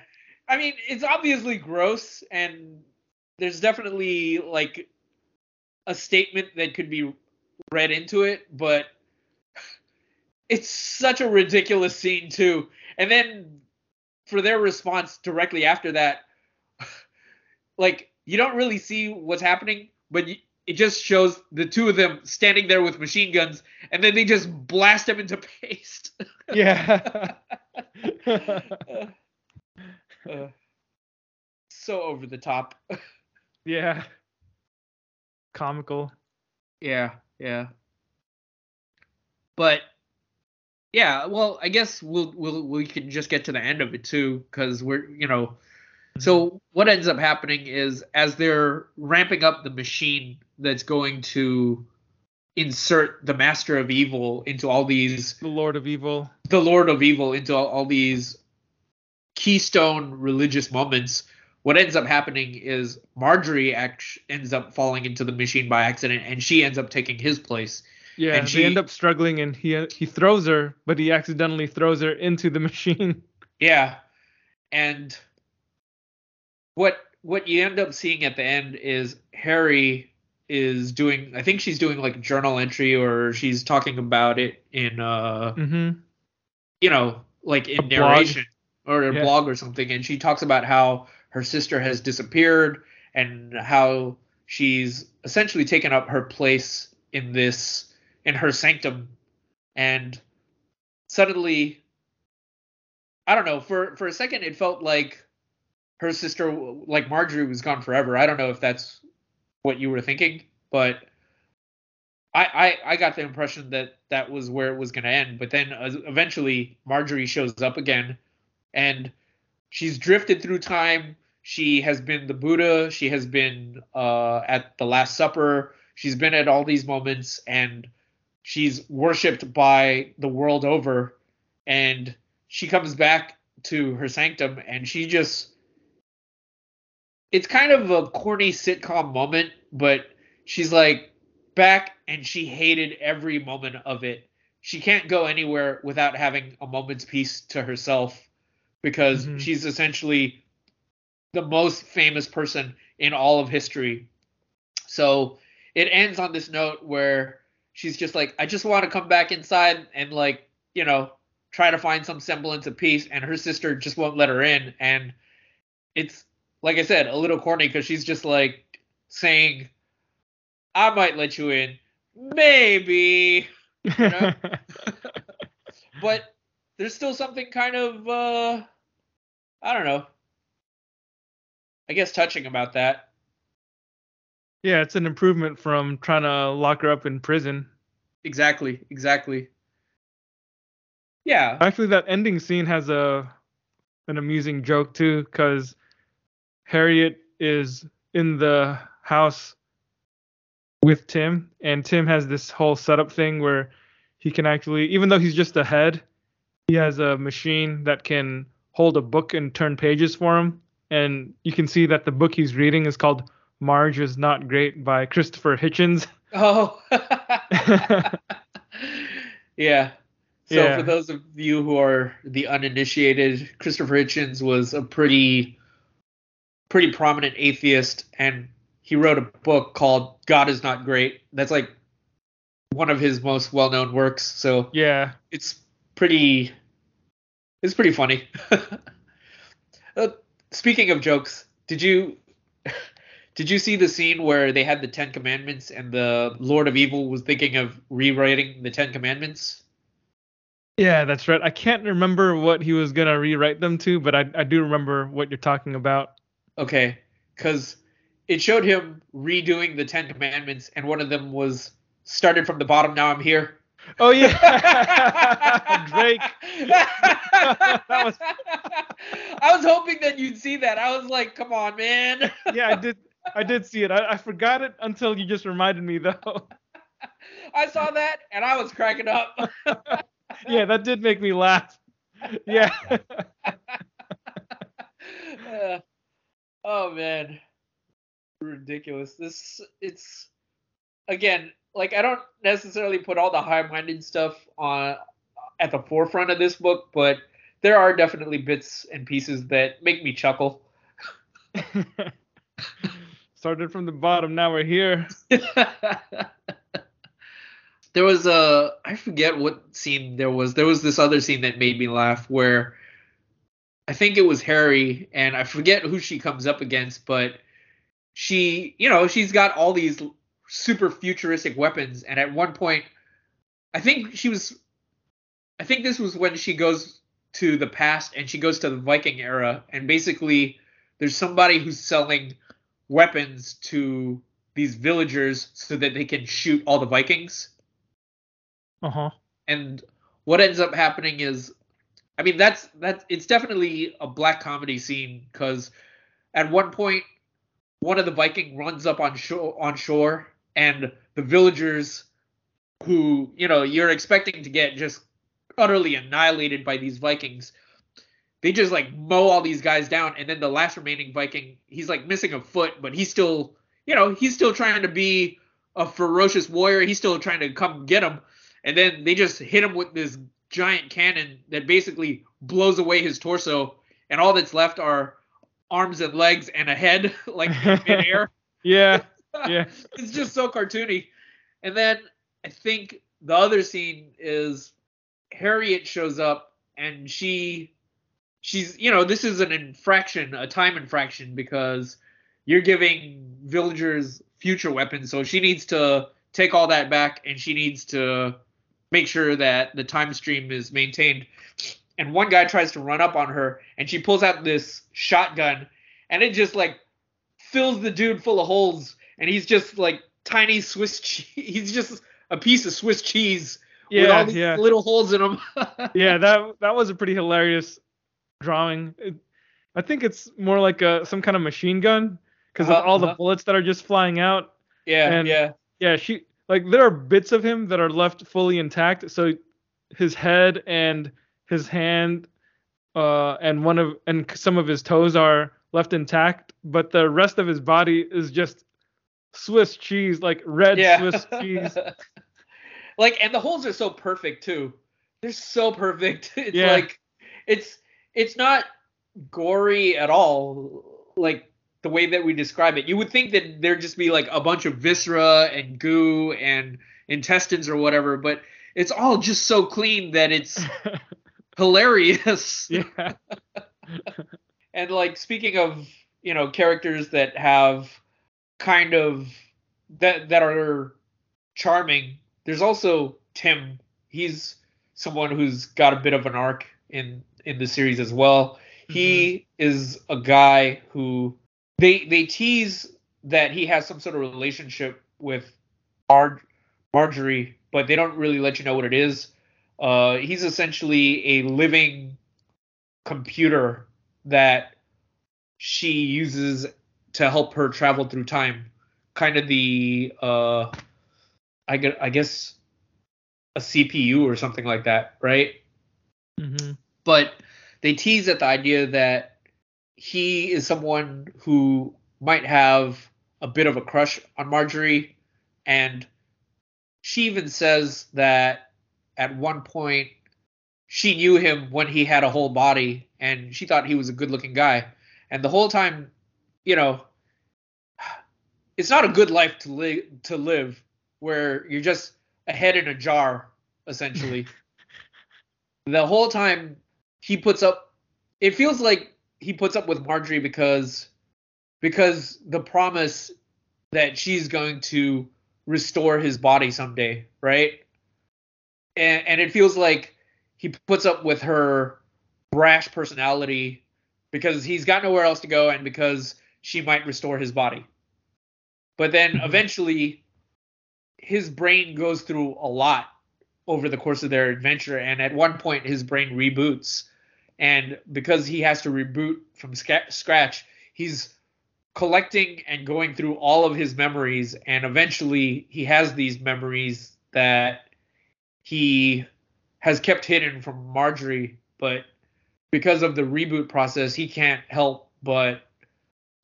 I mean, it's obviously gross, and there's definitely like a statement that could be read into it, but it's such a ridiculous scene too. And then for their response directly after that, like you don't really see what's happening, but it just shows the two of them standing there with machine guns, and then they just blast them into paste. yeah. uh, so over the top. yeah. Comical. Yeah, yeah. But yeah, well, I guess we'll we'll we can just get to the end of it too, because we're you know. Mm-hmm. So what ends up happening is as they're ramping up the machine that's going to insert the master of evil into all these The Lord of Evil. the lord of evil into all, all these keystone religious moments what ends up happening is marjorie act- ends up falling into the machine by accident and she ends up taking his place Yeah, And they she- end up struggling, and he he throws her, but he accidentally throws her into the machine. Yeah. And what what you end up seeing at the end is Harry is doing I think she's doing like journal entry or she's talking about it in uh hmm you know like in A blog. narration or a Yeah. blog or something and she talks about how her sister has disappeared and how she's essentially taken up her place in this in her sanctum and suddenly I don't know for for a second it felt like her sister like Marjorie was gone forever. I don't know if that's what you were thinking, but I I, I got the impression that that was where it was going to end. But then uh, eventually Marjorie shows up again, and she's drifted through time. She has been the Buddha. She has been uh, at the Last Supper. She's been at all these moments, and she's worshipped by the world over. And she comes back to her sanctum, and she just it's kind of a corny sitcom moment, but she's like back and she hated every moment of it. She can't go anywhere without having a moment's peace to herself because Mhm. she's essentially the most famous person in all of history. So it ends on this note where she's just like, I just want to come back inside and like, you know, try to find some semblance of peace. And her sister just won't let her in. And it's like I said, a little corny because she's just like saying, I might let you in. Maybe. You know? But there's still something kind of uh I don't know. I guess touching about that. Yeah, it's an improvement from trying to lock her up in prison. Exactly, exactly. Yeah. Actually, that ending scene has a an amusing joke too, because Harriet is in the house with Tim, and Tim has this whole setup thing where he can actually, even though he's just a head, he has a machine that can hold a book and turn pages for him. And you can see that the book he's reading is called Marge is Not Great by Christopher Hitchens. Oh. yeah. So Yeah. for those of you who are the uninitiated, Christopher Hitchens was a pretty pretty prominent atheist and he wrote a book called God is Not Great. That's like one of his most well-known works. So yeah. it's pretty it's pretty funny. uh, speaking of jokes, did you did you see the scene where they had the Ten Commandments and the Lord of Evil was thinking of rewriting the Ten Commandments? Yeah, that's right. I can't remember what he was gonna rewrite them to, but I I do remember what you're talking about. Okay, because it showed him redoing the Ten Commandments, and one of them was started from the bottom. Now I'm here. Oh yeah, Drake. that was- I was hoping that you'd see that. I was like, come on, man. Yeah, I did. I did see it. I, I forgot it until you just reminded me, though. I saw that and I was cracking up. yeah, that did make me laugh. Yeah. Uh, oh man, ridiculous. This it's again like I don't necessarily put all the high-minded stuff on at the forefront of this book, but there are definitely bits and pieces that make me chuckle. Started from the bottom. Now we're here. there was a I forget what scene there was. There was this other scene that made me laugh where I think it was Harry and I forget who she comes up against, but she, you know, she's got all these super futuristic weapons and at one point I think she was I think this was when she goes to the past and she goes to the Viking era and basically there's somebody who's selling weapons to these villagers so that they can shoot all the Vikings. Uh huh. And what ends up happening is, I mean, that's that. it's definitely a black comedy scene because at one point one of the Viking runs up on shore on shore and the villagers who you know you're expecting to get just utterly annihilated by these Vikings. They just like mow all these guys down, and then the last remaining Viking, he's like missing a foot, but he's still, you know, he's still trying to be a ferocious warrior. He's still trying to come get him, and then they just hit him with this giant cannon that basically blows away his torso, and all that's left are arms and legs and a head, like in air Yeah. Yeah. it's just so cartoony. And then I think the other scene is Harriet shows up and she she's you know this is an infraction, a time infraction because you're giving villagers future weapons, so she needs to take all that back and she needs to make sure that the time stream is maintained. And one guy tries to run up on her and she pulls out this shotgun and it just like fills the dude full of holes and he's just like tiny Swiss cheese. He's just a piece of Swiss cheese with all Yeah. these Yeah. little holes in him. Yeah. That that was a pretty hilarious drawing. It, I think it's more like a some kind of machine gun because Uh-huh, of all the uh-huh. bullets that are just flying out. yeah, And- yeah, Yeah, she like there are bits of him that are left fully intact. So his head and his hand uh and one of and some of his toes are left intact, but the rest of his body is just Swiss cheese, like red yeah. Swiss cheese. like, and the holes are so perfect too. They're so perfect. It's Yeah. like it's it's not gory at all. Like the way that we describe it, you would think that there'd just be like a bunch of viscera and goo and intestines or whatever, but it's all just so clean that it's hilarious. yeah. And like speaking of, you know, characters that have kind of that that are charming, there's also Tim. He's someone who's got a bit of an arc in in the series as well. He is a guy who they they tease that he has some sort of relationship with Mar- Marjorie, but they don't really let you know what it is. Uh, he's essentially a living computer that she uses to help her travel through time. Kind of the uh, I guess a CPU or something like that, right? hmm but they tease at the idea that he is someone who might have a bit of a crush on Marjorie and she even says that at one point she knew him when he had a whole body and she thought he was a good looking guy. And the whole time, you know, it's not a good life to live to live where you're just a head in a jar, essentially. the whole time he puts up it feels like he puts up with Marjorie because because the promise that she's going to restore his body someday, right? And and it feels like he puts up with her brash personality because he's got nowhere else to go and because she might restore his body. But then mm-hmm. eventually his brain goes through a lot over the course of their adventure and at one point his brain reboots. And because he has to reboot from scratch he's collecting and going through all of his memories and eventually he has these memories that he has kept hidden from Marjorie but because of the reboot process he can't help but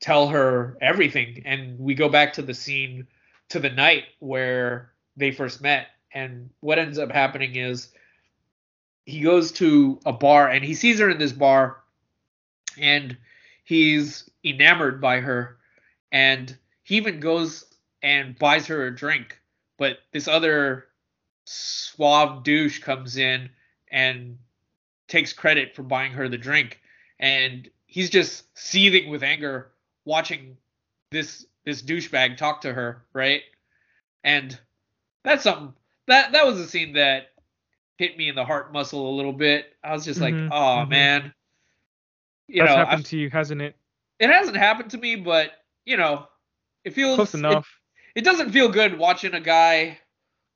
tell her everything. And we go back to the scene to the night where they first met and what ends up happening is he goes to a bar and he sees her in this bar and he's enamored by her. And he even goes and buys her a drink. But this other suave douche comes in and takes credit for buying her the drink. And he's just seething with anger watching this this douchebag talk to her right? And that's something that that was a scene that hit me in the heart muscle a little bit. I was just mm-hmm, like, oh mm-hmm. man. You That's know, happened I've, to you, hasn't it? It hasn't happened to me, but you know, it feels close enough. It, it doesn't feel good watching a guy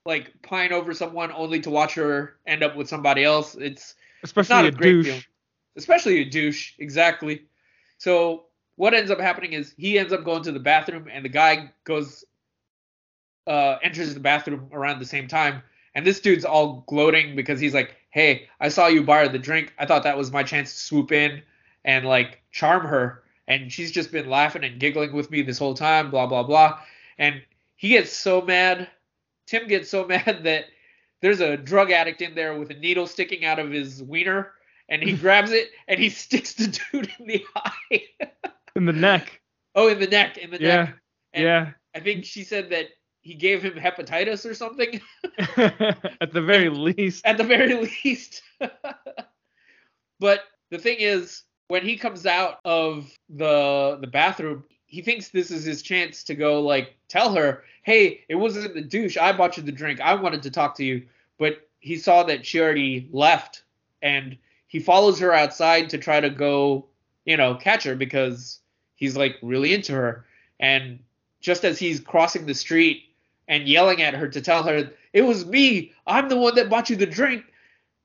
like pine over someone only to watch her end up with somebody else. It's especially it's not a, a douche. Feeling. Especially a douche, exactly. So what ends up happening is he ends up going to the bathroom and the guy goes uh enters the bathroom around the same time and this dude's all gloating because he's like, "Hey, I saw you buy her the drink. I thought that was my chance to swoop in and like charm her." And she's just been laughing and giggling with me this whole time, blah blah blah. And he gets so mad. Tim gets so mad that there's a drug addict in there with a needle sticking out of his wiener, and he grabs it and he sticks the dude in the eye. in the neck. Oh, in the neck, in the yeah. neck. And yeah. I think she said that he gave him hepatitis or something. At the very least. At the very least. but the thing is, when he comes out of the the bathroom, he thinks this is his chance to go like tell her, "Hey, it wasn't the douche. I bought you the drink. I wanted to talk to you." But he saw that she already left, and he follows her outside to try to go, you know, catch her because he's like really into her. And just as he's crossing the street, and yelling at her to tell her, It was me. I'm the one that bought you the drink.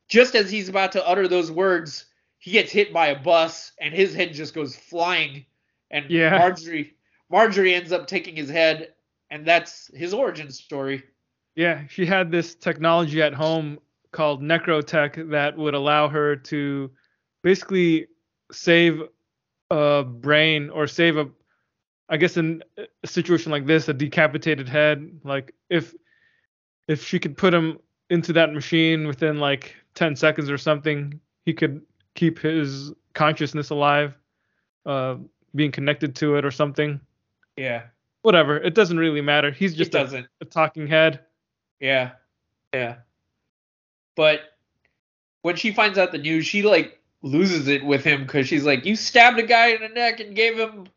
Just as he's about to utter those words, he gets hit by a bus and his head just goes flying. And yeah. Marjorie Marjorie ends up taking his head, and that's his origin story. Yeah, she had this technology at home called Necrotech that would allow her to basically save a brain or save a I guess in a situation like this, a decapitated head, like if if she could put him into that machine within like 10 seconds or something, he could keep his consciousness alive, uh, being connected to it or something. Yeah. Whatever. It doesn't really matter. He's just a, a talking head. Yeah. Yeah. But when she finds out the news, she like loses it with him because she's like, "You stabbed a guy in the neck and gave him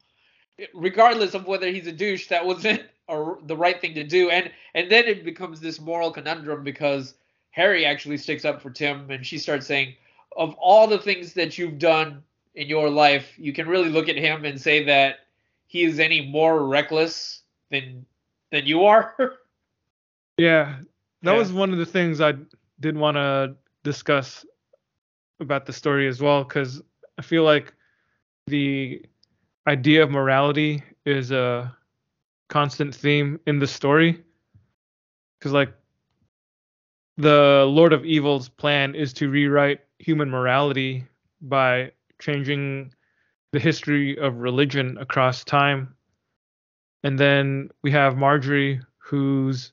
regardless of whether he's a douche, that wasn't a, the right thing to do. And and then it becomes this moral conundrum because Harry actually sticks up for Tim, and she starts saying, of all the things that you've done in your life, you can really look at him and say that he is any more reckless than than you are. yeah, that yeah. was one of the things I didn't want to discuss about the story as well, because I feel like the idea of morality is a constant theme in the story. Because like the lord of evil's plan is to rewrite human morality by changing the history of religion across time. And then we have marjorie who's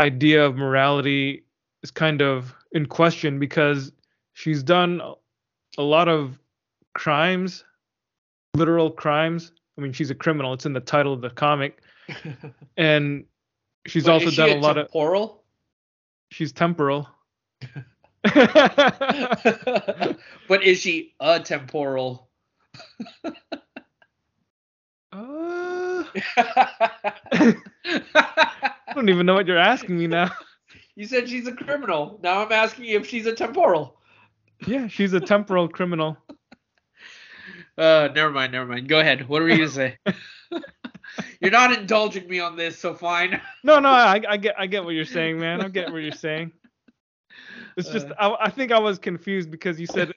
idea of morality is kind of in question because she's done a lot of crimes, literal crimes. I mean, she's a criminal. It's in the title of the comic, and she's But also she done a a lot of. temporal? She's temporal. but is she a temporal? Uh, I don't even know what you're asking me now. you said she's a criminal. Now I'm asking you if she's a temporal. Yeah, she's a temporal criminal. Uh, never mind, never mind. Go ahead. What were you gonna say? You're not indulging me on this, so fine. No, no, I, I get, I get what you're saying, man. I get what you're saying. It's just, Uh. I, I think I was confused because you said,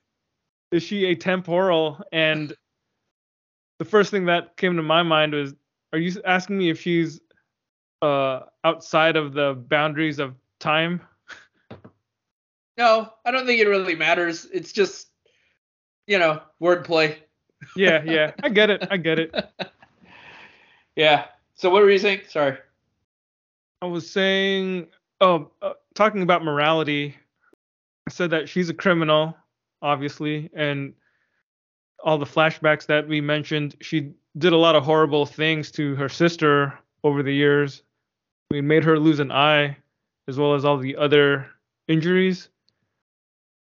"Is she a temporal?" And the first thing that came to my mind was, "Are you asking me if she's uh outside of the boundaries of time?" No, I don't think it really matters. It's just, you know, wordplay. Yeah, yeah, I get it. I get it. Yeah. So what were you saying? Sorry. I was saying, oh, uh, talking about morality. I said that she's a criminal, obviously, and all the flashbacks that we mentioned, she did a lot of horrible things to her sister over the years. We made her lose an eye, as well as all the other injuries.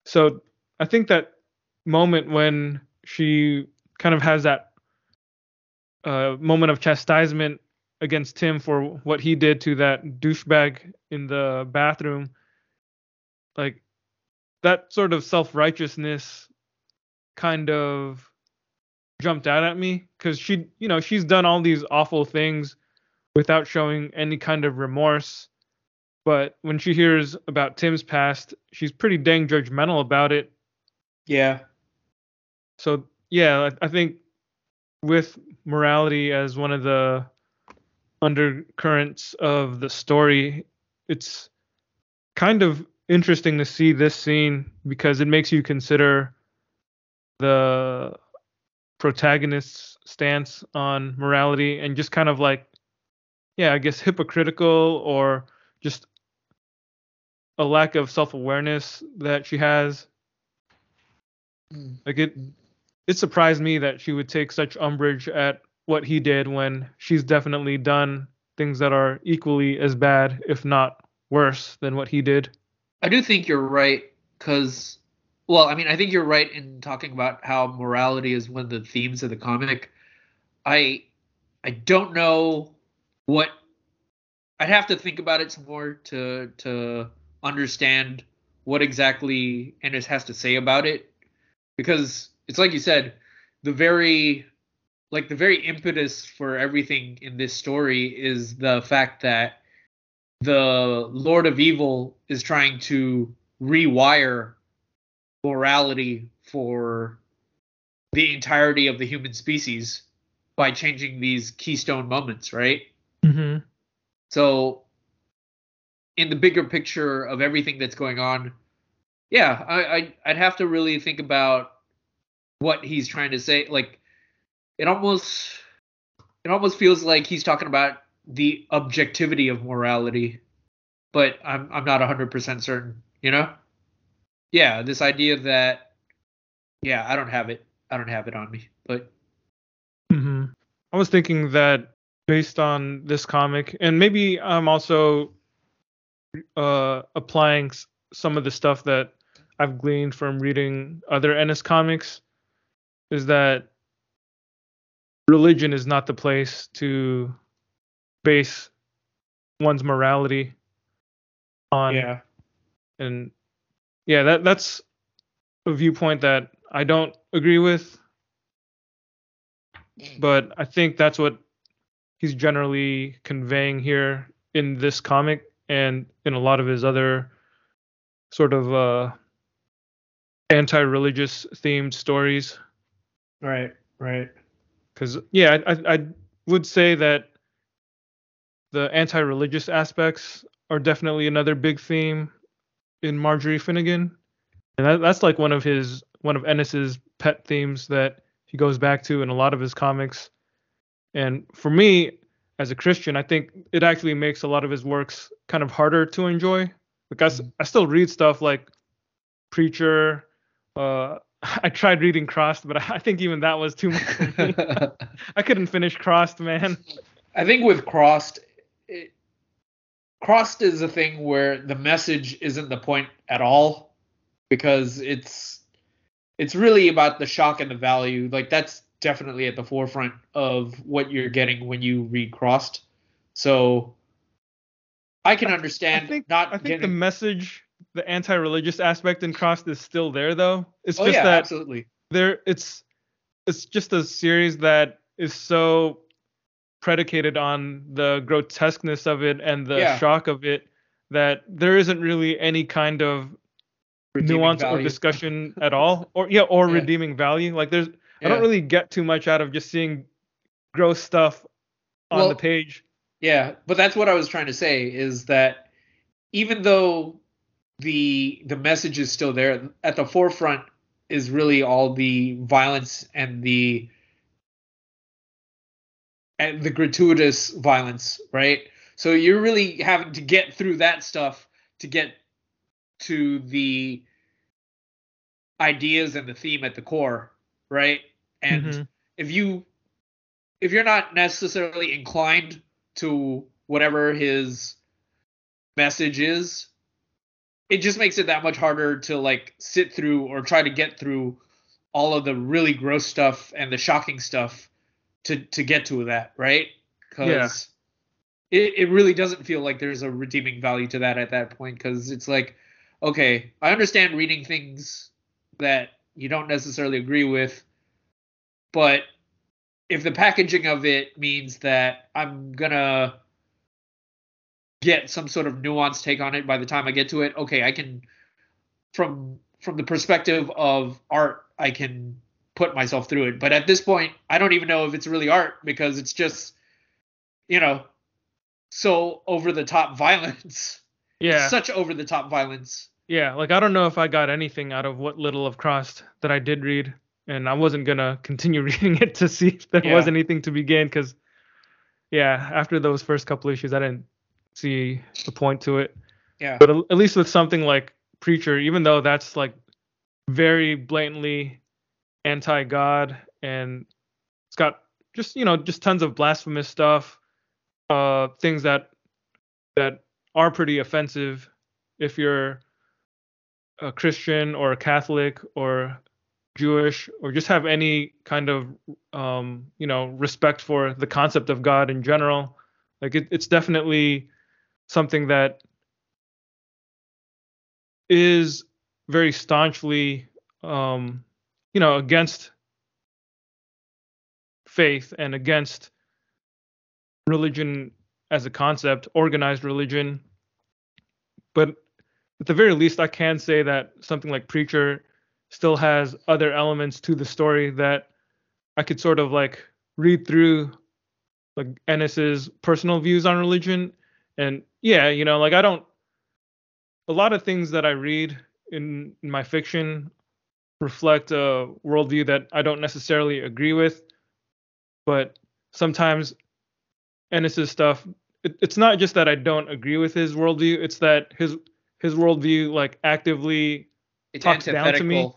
So I think that moment when she kind of has that uh, moment of chastisement against Tim for what he did to that douchebag in the bathroom, like that sort of self righteousness kind of jumped out at me because she, you know, she's done all these awful things without showing any kind of remorse. But when she hears about Tim's past, she's pretty dang judgmental about it. Yeah. So yeah, I, think with morality as one of the undercurrents of the story, it's kind of interesting to see this scene because it makes you consider the protagonist's stance on morality and just kind of like yeah i guess hypocritical or just a lack of self-awareness that she has Mm. like it it surprised me that she would take such umbrage at what he did when she's definitely done things that are equally as bad if not worse than what he did I do think you're right because, well, I mean, I think you're right in talking about how morality is one of the themes of the comic. I, I don't know what. I'd have to think about it some more to to understand what exactly Ennis has to say about it, because it's like you said, the very, like the very impetus for everything in this story is the fact that the Lord of Evil is trying to rewire morality for the entirety of the human species by changing these keystone moments, right? mm-hmm. So, in the bigger picture of everything that's going on, yeah, I, I I'd have to really think about what he's trying to say. Like, it almost it almost feels like he's talking about the objectivity of morality, but I'm I'm not 100% certain, you know? Yeah, this idea that yeah, I don't have it. I don't have it on me. But hmm I was thinking that based on this comic, and maybe I'm also uh, applying some of the stuff that I've gleaned from reading other Ennis comics, is that religion is not the place to base one's morality on. Yeah. And yeah, that that's a viewpoint that I don't agree with but I think that's what he's generally conveying here in this comic and in a lot of his other sort of uh, anti-religious themed stories. Right, right. Because yeah, I, I, I would say that the anti-religious aspects are definitely another big theme in Marjorie Finnegan, and that, that's like one of his one of Ennis's pet themes that he goes back to in a lot of his comics. And for me, as a Christian, I think it actually makes a lot of his works kind of harder to enjoy. Because mm-hmm. I still read stuff like Preacher. Uh, I tried reading Crossed, but I think even that was too much. I couldn't finish Crossed, man. I think with Crossed, it, Crossed is a thing where the message isn't the point at all because it's it's really about the shock and the value. Like that's definitely at the forefront of what you're getting when you read Crossed. So I can understand I think, not I think getting... the message, the anti-religious aspect in Crossed is still there though. It's oh, just yeah, that absolutely. there it's it's just a series that is so predicated on the grotesqueness of it and the yeah. shock of it that there isn't really any kind of redeeming nuance value. or discussion at all or yeah or yeah. redeeming value like there's yeah. I don't really get too much out of just seeing gross stuff on well, the page. Yeah, but that's what I was trying to say is that even though the the message is still there, at the forefront is really all the violence and the and the gratuitous violence, right? So you're really having to get through that stuff to get to the ideas and the theme at the core, right? And mm-hmm. if you if you're not necessarily inclined to whatever his message is, it just makes it that much harder to like sit through or try to get through all of the really gross stuff and the shocking stuff to to get to that, right? Because yeah. it, it really doesn't feel like there's a redeeming value to that at that point because it's like, okay, I understand reading things that you don't necessarily agree with but if the packaging of it means that I'm gonna get some sort of nuanced take on it by the time I get to it, okay, I can from from the perspective of art, I can put myself through it. But at this point, I don't even know if it's really art because it's just, you know, so over the top violence. Yeah. Such over the top violence. Yeah, like I don't know if I got anything out of what little of Crossed that I did read and I wasn't gonna continue reading it to see if there yeah. was anything to be gained because, yeah, after those first couple issues, I didn't see the point to it. Yeah. But at least with something like Preacher, even though that's like very blatantly anti-God and it's got just you know just tons of blasphemous stuff, uh, things that that are pretty offensive if you're a Christian or a Catholic or Jewish or just have any kind of um, you know respect for the concept of God in general. Like it, it's definitely something that is very staunchly um, you know against faith and against religion as a concept, organized religion. But at the very least, I can say that something like Preacher still has other elements to the story that I could sort of like read through like Ennis's personal views on religion. And yeah, you know, like I don't a lot of things that I read in, in my fiction reflect a worldview that I don't necessarily agree with. But sometimes Ennis's stuff it, it's not just that I don't agree with his worldview, it's that his his worldview like actively it's talks down to me.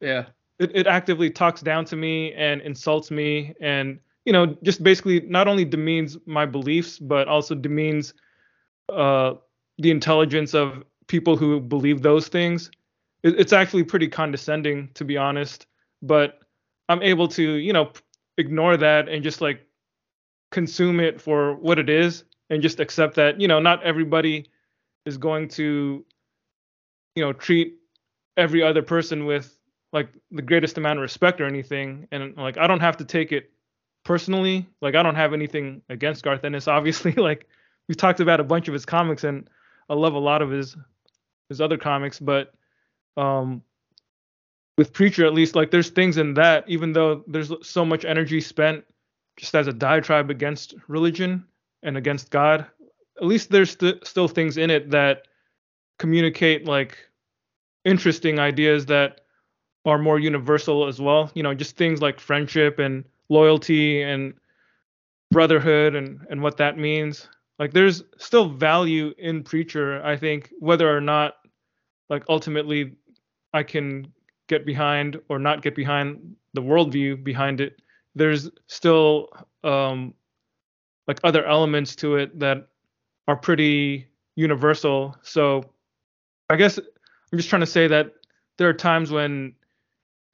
Yeah. It, it actively talks down to me and insults me and you know just basically not only demeans my beliefs but also demeans uh, the intelligence of people who believe those things. It, it's actually pretty condescending to be honest, but I'm able to you know ignore that and just like consume it for what it is and just accept that you know not everybody is going to you know treat every other person with like the greatest amount of respect or anything, and like I don't have to take it personally. Like I don't have anything against Garth Ennis. Obviously, like we've talked about a bunch of his comics, and I love a lot of his his other comics, but um with Preacher at least, like there's things in that, even though there's so much energy spent just as a diatribe against religion and against God, at least there's st- still things in it that communicate like interesting ideas that are more universal as well. You know, just things like friendship and loyalty and brotherhood and and what that means. Like there's still value in preacher, I think, whether or not like ultimately I can get behind or not get behind the worldview behind it. There's still um, like other elements to it that are pretty universal. So I guess I'm just trying to say that there are times when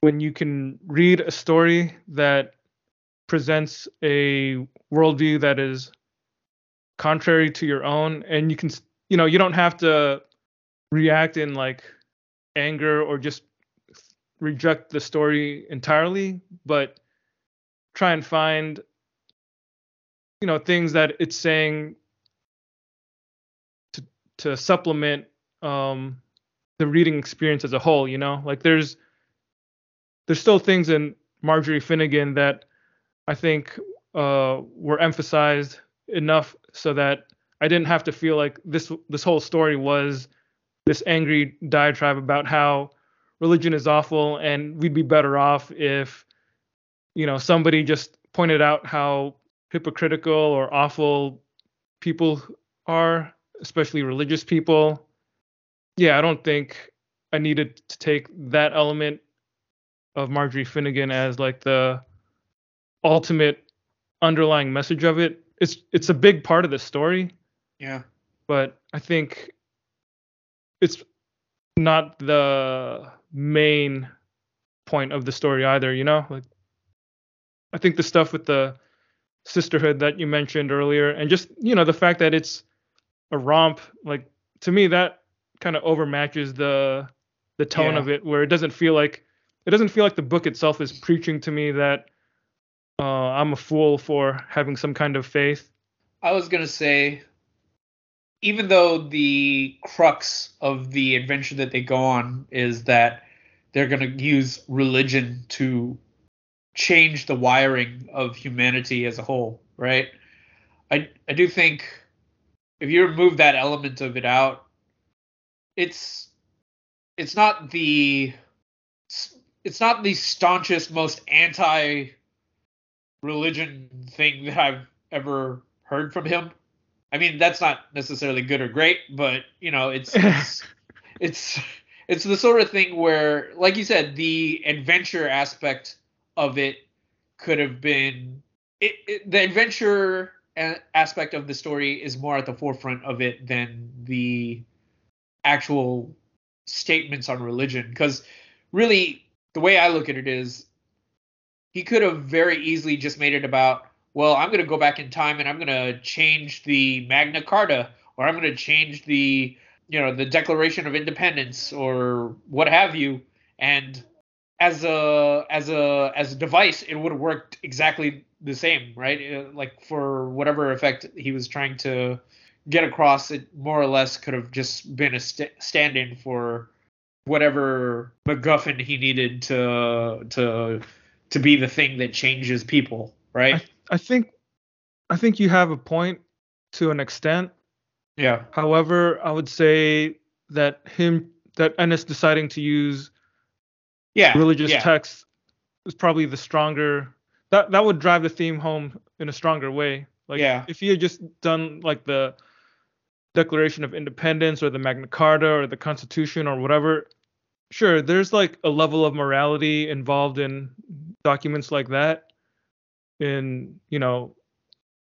when you can read a story that presents a worldview that is contrary to your own and you can you know you don't have to react in like anger or just reject the story entirely but try and find you know things that it's saying to to supplement um the reading experience as a whole you know? Like there's there's still things in marjorie finnegan that i think uh were emphasized enough so that i didn't have to feel like this this whole story was this angry diatribe about how religion is awful and we'd be better off if you know somebody just pointed out how hypocritical or awful people are, especially religious people. Yeah, I don't think I needed to take that element of Marjorie Finnegan as like the ultimate underlying message of it. It's it's a big part of the story. Yeah. But I think it's not the main point of the story either, you know? Like I think the stuff with the sisterhood that you mentioned earlier and just you know the fact that it's a romp like to me that kind of overmatches the the tone Yeah. of it where it doesn't feel like it doesn't feel like the book itself is preaching to me that uh, I'm a fool for having some kind of faith. I was gonna say, even though the crux of the adventure that they go on is that they're gonna use religion to change the wiring of humanity as a whole, right? I I do think if you remove that element of it out, it's it's not the it's not the staunchest, most anti religion thing that I've ever heard from him. I mean, that's not necessarily good or great, but you know, it's it's it's, it's the sort of thing where, like you said, the adventure aspect of it could have been it, it, the adventure a- aspect of the story is more at the forefront of it than the actual statements on religion because really the way i look at it is he could have very easily just made it about well i'm going to go back in time and i'm going to change the magna carta or i'm going to change the you know the declaration of independence or what have you. And as a as a as a device it would have worked exactly the same right? Uh, like for whatever effect he was trying to get across it more or less could have just been a st- stand-in for whatever MacGuffin he needed to to to be the thing that changes people, right? I think I think you have a point to an extent. yeah. However, I would say that him that Ennis deciding to use Yeah. religious yeah. texts is probably the stronger that that would drive the theme home in a stronger way. Like Yeah. if he had just done like the Declaration of Independence or the Magna Carta or the Constitution or whatever, sure, there's like a level of morality involved in documents like that in, you know,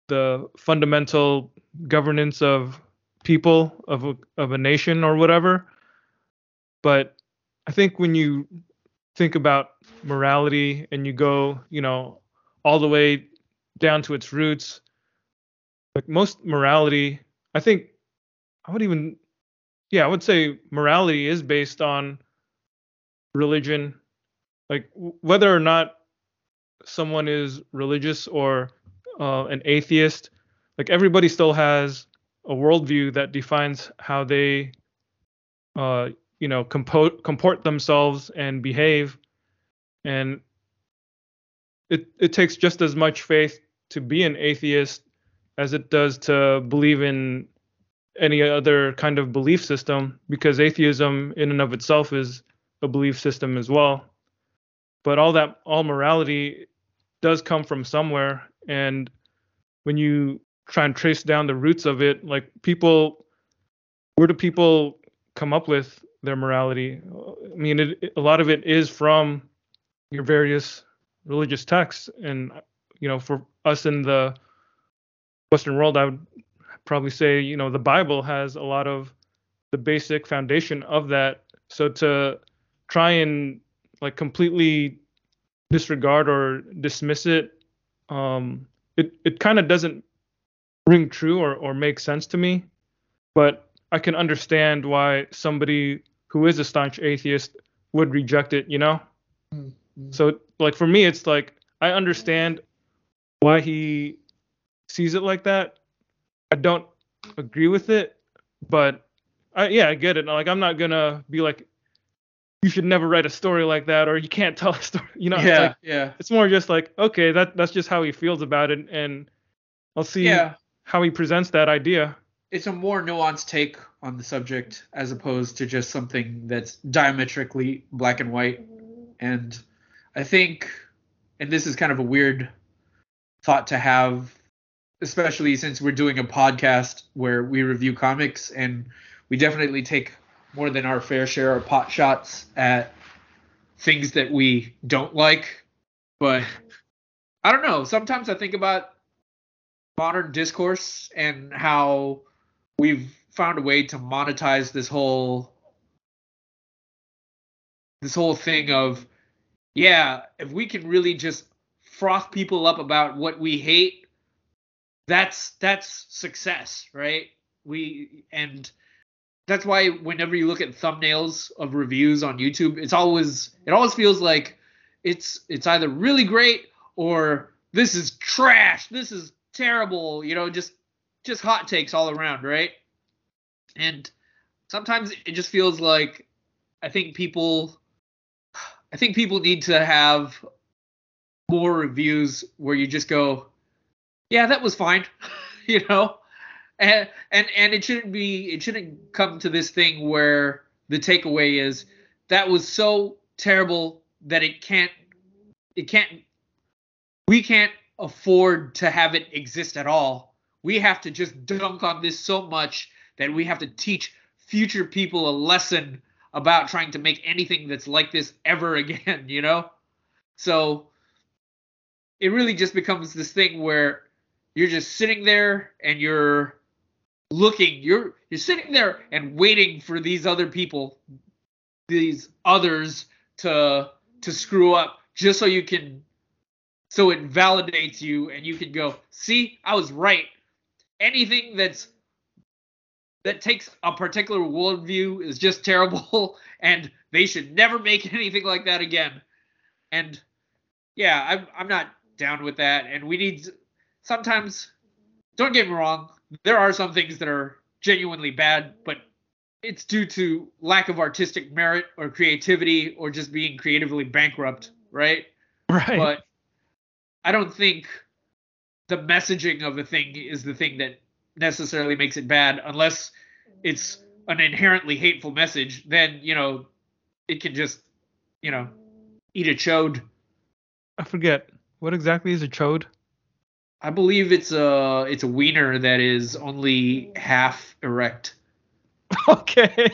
the fundamental governance of people of a, of a nation or whatever. But I think when you think about morality and you go, you know, all the way down to its roots, like most morality, I think I would even, yeah, I would say morality is based on religion. Like whether or not someone is religious or uh, an atheist, like everybody still has a worldview that defines how they, uh, you know, compo- comport themselves and behave. And it it takes just as much faith to be an atheist as it does to believe in any other kind of belief system because atheism in and of itself is a belief system as well but all that all morality does come from somewhere and when you try and trace down the roots of it, like people, where do people come up with their morality? I mean, it, a lot of it is from your various religious texts, and you know, for us in the Western world, I would probably say, you know, the Bible has a lot of the basic foundation of that. So to try and like completely disregard or dismiss it, um, it it kind of doesn't ring true or or make sense to me. But I can understand why somebody who is a staunch atheist would reject it. You know. Mm-hmm. So like for me, it's like I understand why he sees it like that. I don't agree with it, but I yeah, I get it. Like I'm not gonna be like you should never write a story like that or you can't tell a story. You know, yeah, it's like, yeah. It's more just like okay, that that's just how he feels about it, and I'll see yeah. how he presents that idea. It's a more nuanced take on the subject as opposed to just something that's diametrically black and white. And I think, and this is kind of a weird thought to have especially since we're doing a podcast where we review comics and we definitely take more than our fair share of pot shots at things that we don't like. But I don't know. Sometimes I think about modern discourse and how we've found a way to monetize this whole this whole thing of yeah, if we can really just froth people up about what we hate that's that's success, right? We and that's why whenever you look at thumbnails of reviews on YouTube, it's always it always feels like it's it's either really great or this is trash, this is terrible, you know, just just hot takes all around, right? And sometimes it just feels like I think people I think people need to have more reviews where you just go, yeah, that was fine, you know, and and and it shouldn't be it shouldn't come to this thing where the takeaway is that was so terrible that it can't it can't we can't afford to have it exist at all. We have to just dunk on this so much that we have to teach future people a lesson about trying to make anything that's like this ever again, you know? So it really just becomes this thing where you're just sitting there and you're looking. You're you're sitting there and waiting for these other people these others to to screw up just so you can so it validates you and you can go see i was right. Anything that's that takes a particular worldview is just terrible and they should never make anything like that again. And yeah i'm, I'm not down with that. And we need sometimes, don't get me wrong, there are some things that are genuinely bad, but it's due to lack of artistic merit or creativity or just being creatively bankrupt, right? Right. But I don't think the messaging of a thing is the thing that necessarily makes it bad unless it's an inherently hateful message then you know it can just you know eat a chode i forget what exactly is a chode I believe it's a it's a wiener that is only half erect. Okay.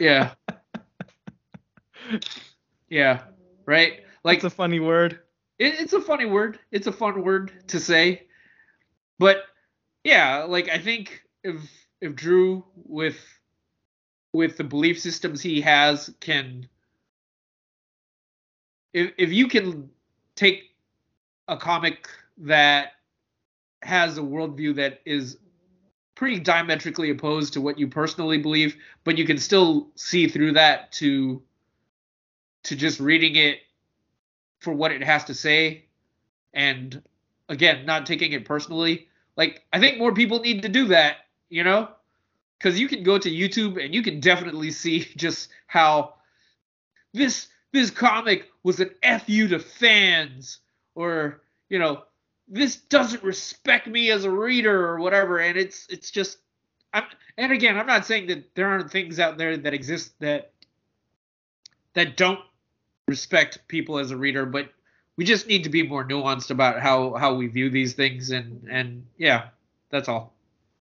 yeah. Yeah. Right. Like it's a funny word. It, it's a funny word. It's a fun word to say. But yeah, like I think if if Drew with with the belief systems he has can if if you can take a comic that has a worldview that is pretty diametrically opposed to what you personally believe, but you can still see through that to to just reading it for what it has to say and again not taking it personally. Like i think more people need to do that you know? Because you can go to youtube and you can definitely see just how this this comic was an fu to fans or you know this doesn't respect me as a reader or whatever and it's it's just I'm and again I'm not saying that there aren't things out there that exist that that don't respect people as a reader but we just need to be more nuanced about how how we view these things and and yeah, that's all.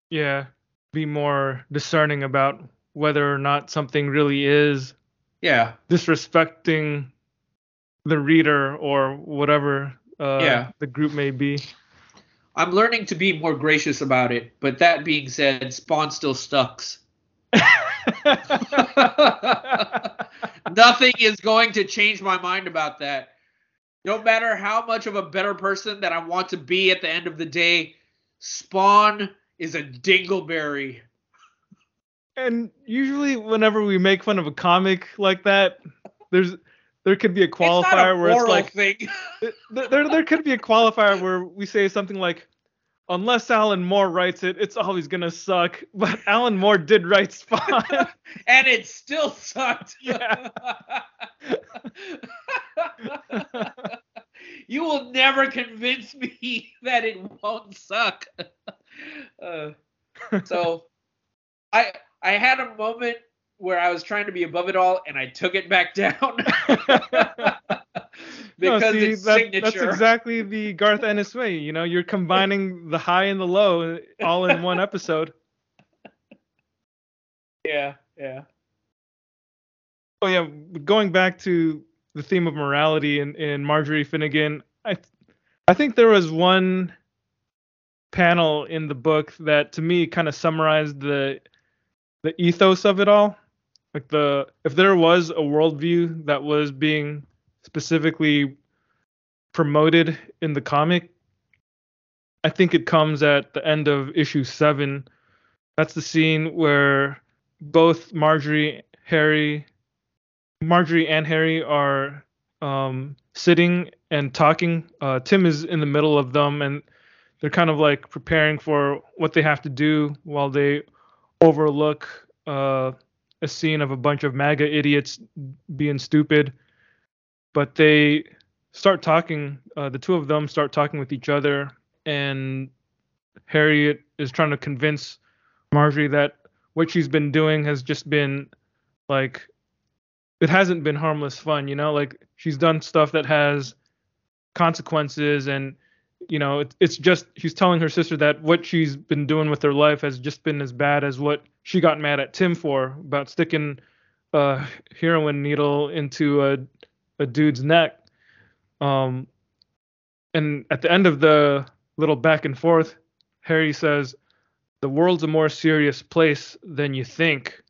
Yeah, be more discerning about whether or not something really is Yeah. disrespecting the reader or whatever uh, Yeah. the group may be. I'm learning to be more gracious about it, but that being said, Spawn still sucks. Nothing is going to change my mind about that. No matter how much of a better person that I want to be at the end of the day, Spawn is a dingleberry. and usually, whenever we make fun of a comic like that, there's there could be a it's qualifier a where it's like thing. there, there there could be a qualifier where we say something like unless Alan Moore writes it, it's always gonna suck. But Alan Moore did write Spawn. and it still sucked. Yeah. you will never convince me that it won't suck. Uh, so, I I had a moment where I was trying to be above it all, and I took it back down No, because see, it's that- signature. That's exactly the Garth Ennis way. You know, you're combining the high and the low all in one episode. Yeah, yeah. Oh yeah, going back to the theme of morality in, in Marjorie Finnegan, I I think there was one panel in the book that to me kind of summarized the the ethos of it all. Like the if there was a worldview that was being specifically promoted in the comic, I think it comes at the end of issue seven. That's the scene where both Marjorie, Harry, Marjorie and Harry are um, sitting and talking. Uh, Tim is in the middle of them, and they're kind of like preparing for what they have to do while they overlook uh, a scene of a bunch of MAGA idiots being stupid. But they start talking. Uh, the two of them start talking with each other, and Harriet is trying to convince Marjorie that what she's been doing has just been like it hasn't been harmless fun, you know, like she's done stuff that has consequences and you know, it, it's just she's telling her sister that what she's been doing with her life has just been as bad as what she got mad at Tim for about sticking a heroin needle into a a dude's neck. Um and at the end of the little back and forth, Harry says, "The world's a more serious place than you think."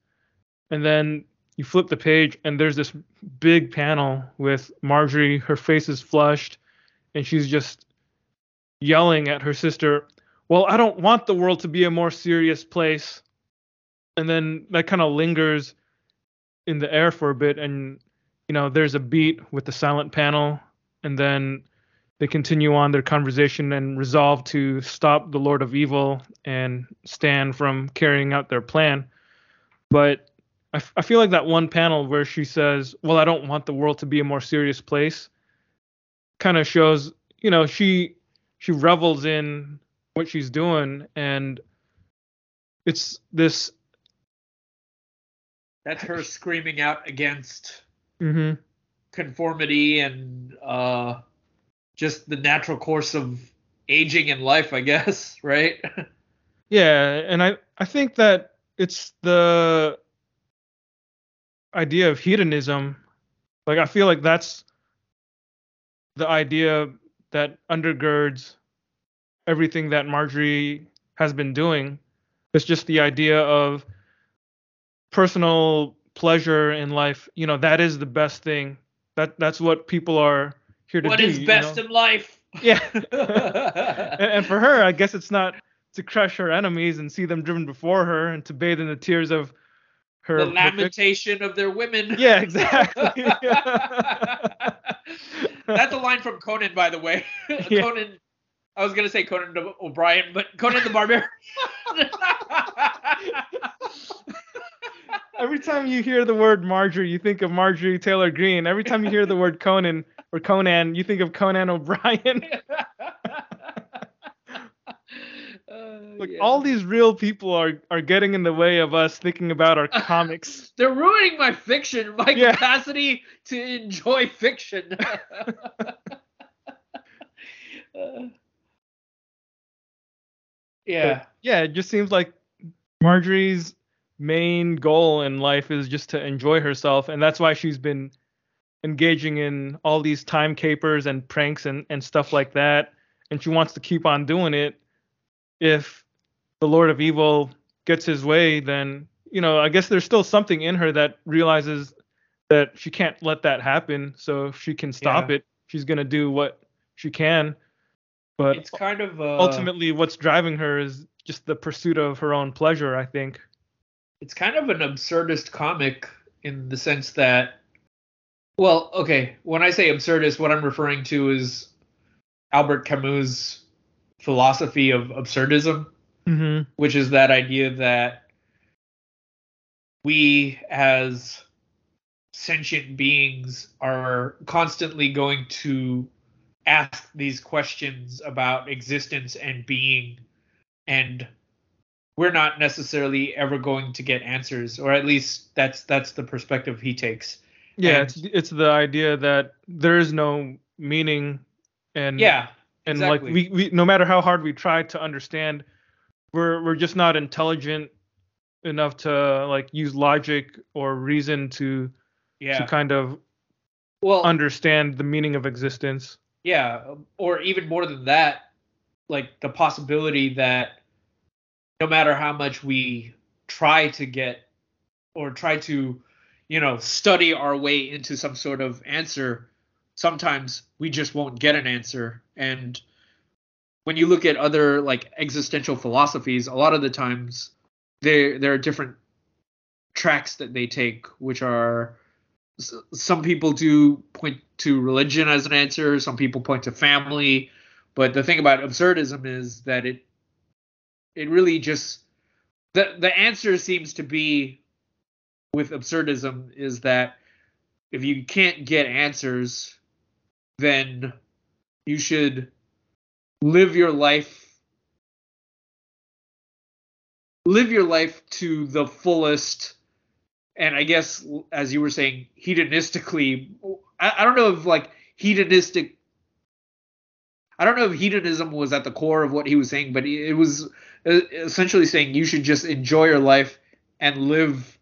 And then you flip the page and there's this big panel with Marjorie, her face is flushed, and she's just yelling at her sister, Well, I don't want the world to be a more serious place. And then that kind of lingers in the air for a bit, and you know, there's a beat with the silent panel, and then they continue on their conversation and resolve to stop the Lord of Evil and stand from carrying out their plan. But I, f- I feel like that one panel where she says, "Well, I don't want the world to be a more serious place," kind of shows, you know, she she revels in what she's doing, and it's this. That's her screaming out against mhm. conformity and uh, just the natural course of aging in life, I guess, right? Yeah, and I I think that it's the idea of hedonism. Like I feel like that's the idea that undergirds everything that Marjorie has been doing. It's just the idea of personal pleasure in life. You know, that is the best thing. That that's what people are here to what do. is you best know? in life? Yeah. and, for her, I guess it's not to crush her enemies and see them driven before her and to bathe in the tears of her. the lamentation of their women. Yeah, exactly. That's a line from Conan, by the way. Yeah. Conan. I was gonna say Conan O'Brien, but Conan the Barbarian. Every time you hear the word Marjorie, you think of Marjorie Taylor Greene. Every time you hear the word Conan or Conan, you think of Conan O'Brien. Uh, Like yeah. all these real people are are getting in the way of us thinking about our comics. They're ruining my fiction, my Yeah. capacity to enjoy fiction. Uh, yeah. But, yeah, it just seems like Marjorie's main goal in life is just to enjoy herself, and that's why she's been engaging in all these time capers and pranks and, and stuff like that. And she wants to keep on doing it. If the Lord of Evil gets his way, then, you know, I guess there's still something in her that realizes that she can't let that happen. So if she can stop Yeah. it, she's going to do what she can. But It's kind of uh, ultimately, what's driving her is just the pursuit of her own pleasure, I think. It's kind of an absurdist comic in the sense that well okay when i say absurdist what i'm referring to is albert camus philosophy of absurdism Mm-hmm. which is that idea that we as sentient beings are constantly going to ask these questions about existence and being and we're not necessarily ever going to get answers or at least that's that's the perspective he takes Yeah, And- it's it's the idea that there is no meaning and yeah and exactly. like we, we no matter how hard we try to understand, we're we're just not intelligent enough to like use logic or reason to yeah to kind of well understand the meaning of existence. Yeah, or even more than that, like the possibility that no matter how much we try to get or try to, you know, study our way into some sort of answer, sometimes we just won't get an answer. And when you look at other like existential philosophies, a lot of the times there there are different tracks that they take, which are some people do point to religion as an answer some people point to family but the thing about absurdism is that it it really just the the answer seems to be with absurdism is that if you can't get answers then you should live your life live your life to the fullest and I guess as you were saying, hedonistically, I, I don't know if like hedonistic. I don't know if hedonism was at the core of what he was saying, but it was uh, essentially saying you should just enjoy your life and live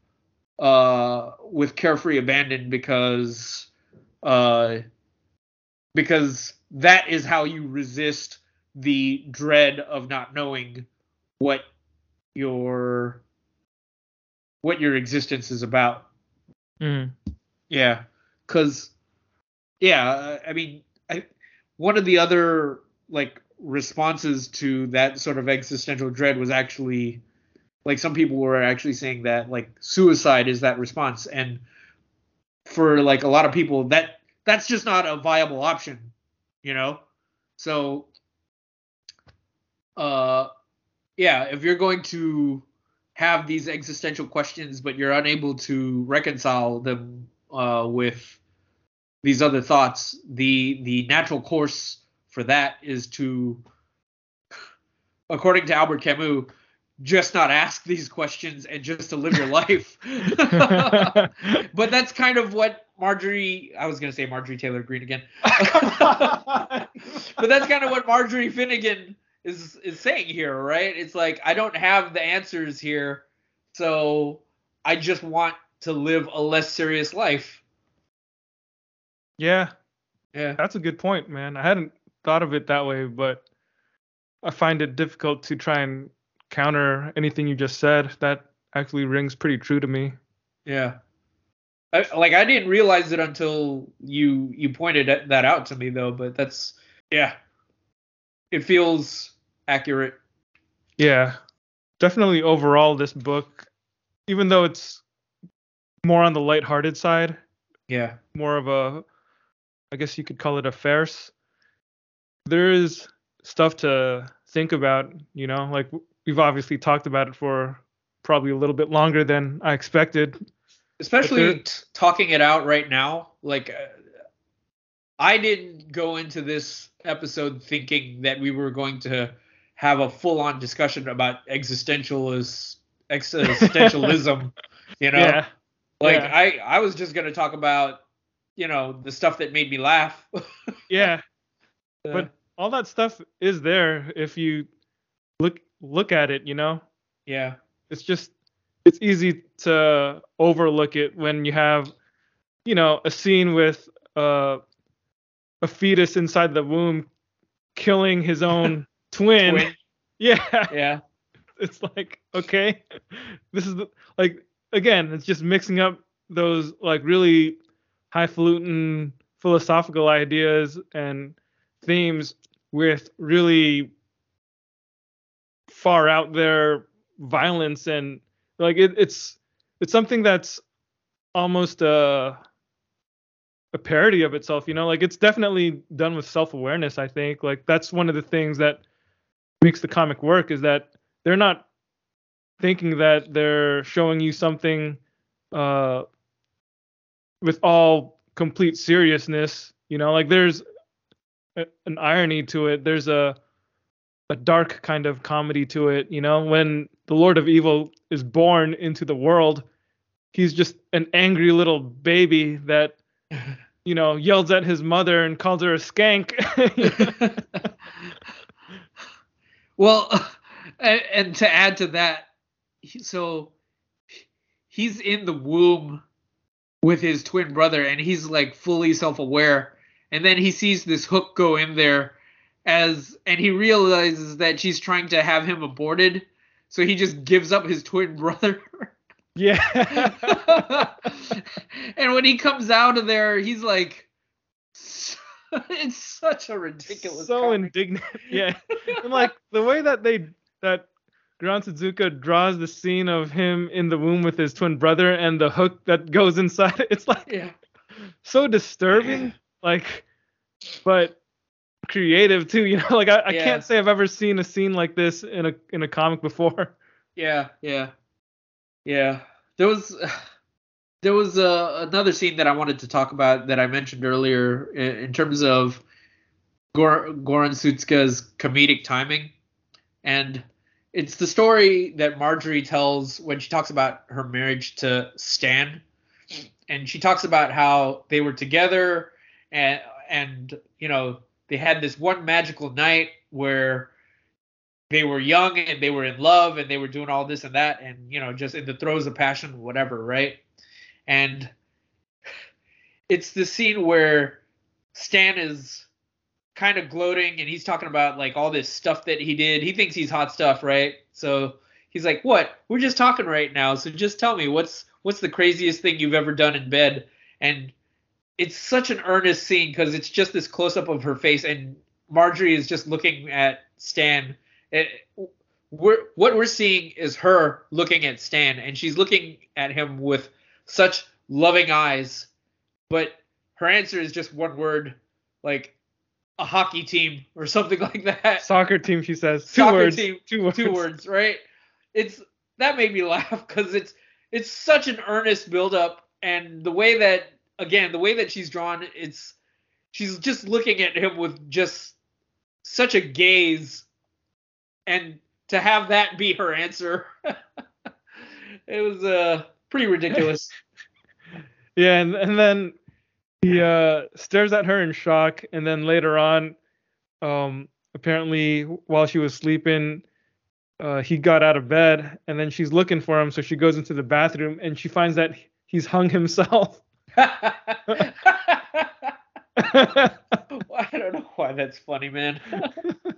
uh, with carefree abandon because uh, because that is how you resist the dread of not knowing what your what your existence is about. Mm. Yeah, because yeah, I mean, one of the other like responses to that sort of existential dread was actually like some people were actually saying that like suicide is that response, and for like a lot of people that that's just not a viable option, you know. So, uh, yeah, if you're going to have these existential questions, but you're unable to reconcile them uh, with these other thoughts, the the natural course for that is to, according to Albert Camus, just not ask these questions and just to live your life. but that's kind of what Marjorie. I was gonna say Marjorie Taylor Greene again. but that's kind of what Marjorie Finnegan is is saying here, right? It's like I don't have the answers here, so I just want to live a less serious life. Yeah, Yeah. that's a good point, man. I hadn't thought of it that way, but I find it difficult to try and counter anything you just said. That actually rings pretty true to me. Yeah. I, like I didn't realize it until you you pointed that out to me though, but that's yeah. It feels accurate. Yeah, definitely overall, this book, even though it's more on the lighthearted side, Yeah. more of a, I guess you could call it a farce. There is stuff to think about, you know, like we've obviously talked about it for probably a little bit longer than I expected. especially t- talking it out right now like uh, i didn't go into this episode thinking that we were going to have a full-on discussion about existentialist existentialism you know Yeah, like yeah. i i was just going to talk about you know the stuff that made me laugh yeah. Uh, But all that stuff is there if you look look at it, you know? Yeah. It's just it's easy to overlook it when you have you know, a scene with uh a fetus inside the womb killing his own twin. Twin. Yeah. Yeah. It's like, okay. This is the, like again, it's just mixing up those like really highfalutin philosophical ideas and themes with really far out there violence and like it, it's it's something that's almost a a parody of itself you know? Like it's definitely done with self-awareness i think. Like that's one of the things that makes the comic work is that they're not thinking that they're showing you something uh with all complete seriousness you know like there's a, an irony to it. There's a a dark kind of comedy to it you know? When the lord of evil is born into the world he's just an angry little baby that you know yells at his mother and calls her a skank. Well, and, and to add to that, so he's in the womb with his twin brother, and he's like fully self-aware, and then he sees this hook go in there, as and he realizes that she's trying to have him aborted, so he just gives up his twin brother. yeah and when he comes out of there, he's like, it's such a ridiculous. so comic. indignant yeah and like the way that they that Goran Sudžuka draws the scene of him in the womb with his twin brother and the hook that goes inside it's like yeah. so disturbing like but creative too you know like I, I Yeah. can't say i've ever seen a scene like this in a in a comic before Yeah, yeah, yeah. There was there was uh, another scene that I wanted to talk about that I mentioned earlier in, in terms of Gor- Goran Sudžuka's comedic timing, and it's the story that Marjorie tells when she talks about her marriage to Stan, and she talks about how they were together and and you know they had this one magical night where they were young and they were in love and they were doing all this and that and you know just in the throes of passion whatever right? And it's the scene where stan is kind of gloating and he's talking about like all this stuff that he did. He thinks he's hot stuff right? So he's like what? We're just talking right now so just tell me what's what's the craziest thing you've ever done in bed? And it's such an earnest scene because it's just this close up of her face and marjorie is just looking at stan. It, we're what we're seeing is her looking at Stan, and she's looking at him with such loving eyes, but her answer is just one word, like a hockey team or something like that. soccer team she says. Two Soccer words. team, two words. Two words, right? It's that made me laugh because it's it's such an earnest build up, and the way that again the way that she's drawn, it's she's just looking at him with just such a gaze and to have that be her answer it was uh pretty ridiculous. Yeah and, and then he uh stares at her in shock and then later on um apparently while she was sleeping uh he got out of bed and then she's looking for him so she goes into the bathroom and she finds that he's hung himself. I don't know why that's funny man.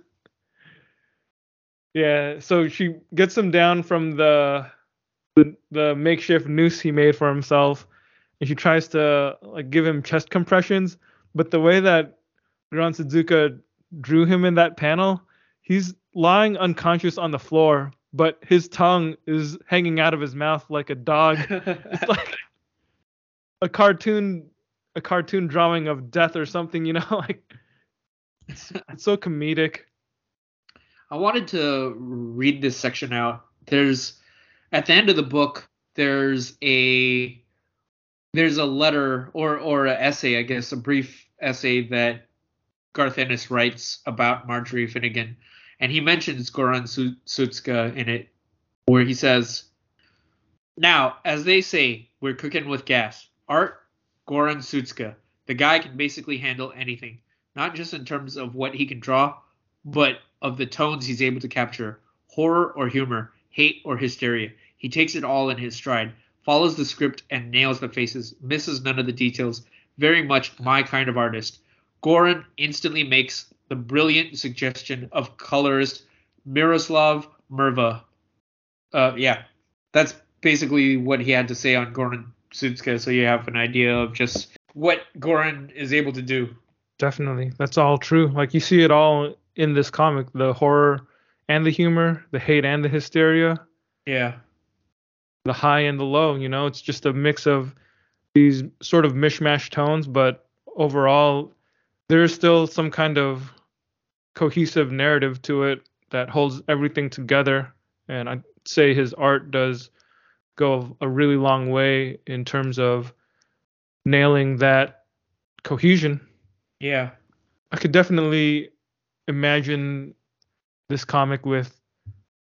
Yeah so she gets him down from the the, the makeshift noose he made for himself and she tries to like give him chest compressions but the way that Goran Sudžuka drew him in that panel he's lying unconscious on the floor but his tongue is hanging out of his mouth like a dog it's like a cartoon a cartoon drawing of death or something you know like it's, it's so comedic I wanted to read this section out. There's at the end of the book, there's a there's a letter or or an essay, I guess, a brief essay that Garth Ennis writes about Marjorie Finnegan, and he mentions Goran Su- Sudžuka in it, where he says, "Now, as they say, we're cooking with gas. Art, Goran Sudžuka. The guy can basically handle anything. not just in terms of what he can draw, but of the tones he's able to capture horror or humor, hate or hysteria. He takes it all in his stride, follows the script and nails the faces, misses none of the details. Very much my kind of artist. Goran instantly makes the brilliant suggestion of colorist Miroslav Mrva. Uh, yeah, that's basically what he had to say on Goran Sudžuka, so you have an idea of just what Goran is able to do. Definitely. That's all true. Like you see it all in this comic, the horror and the humor, the hate and the hysteria. Yeah. The high and the low, you know, it's just a mix of these sort of mishmash tones, but overall there's still some kind of cohesive narrative to it that holds everything together. And I'd say his art does go a really long way in terms of nailing that cohesion. Yeah. I could definitely imagine this comic with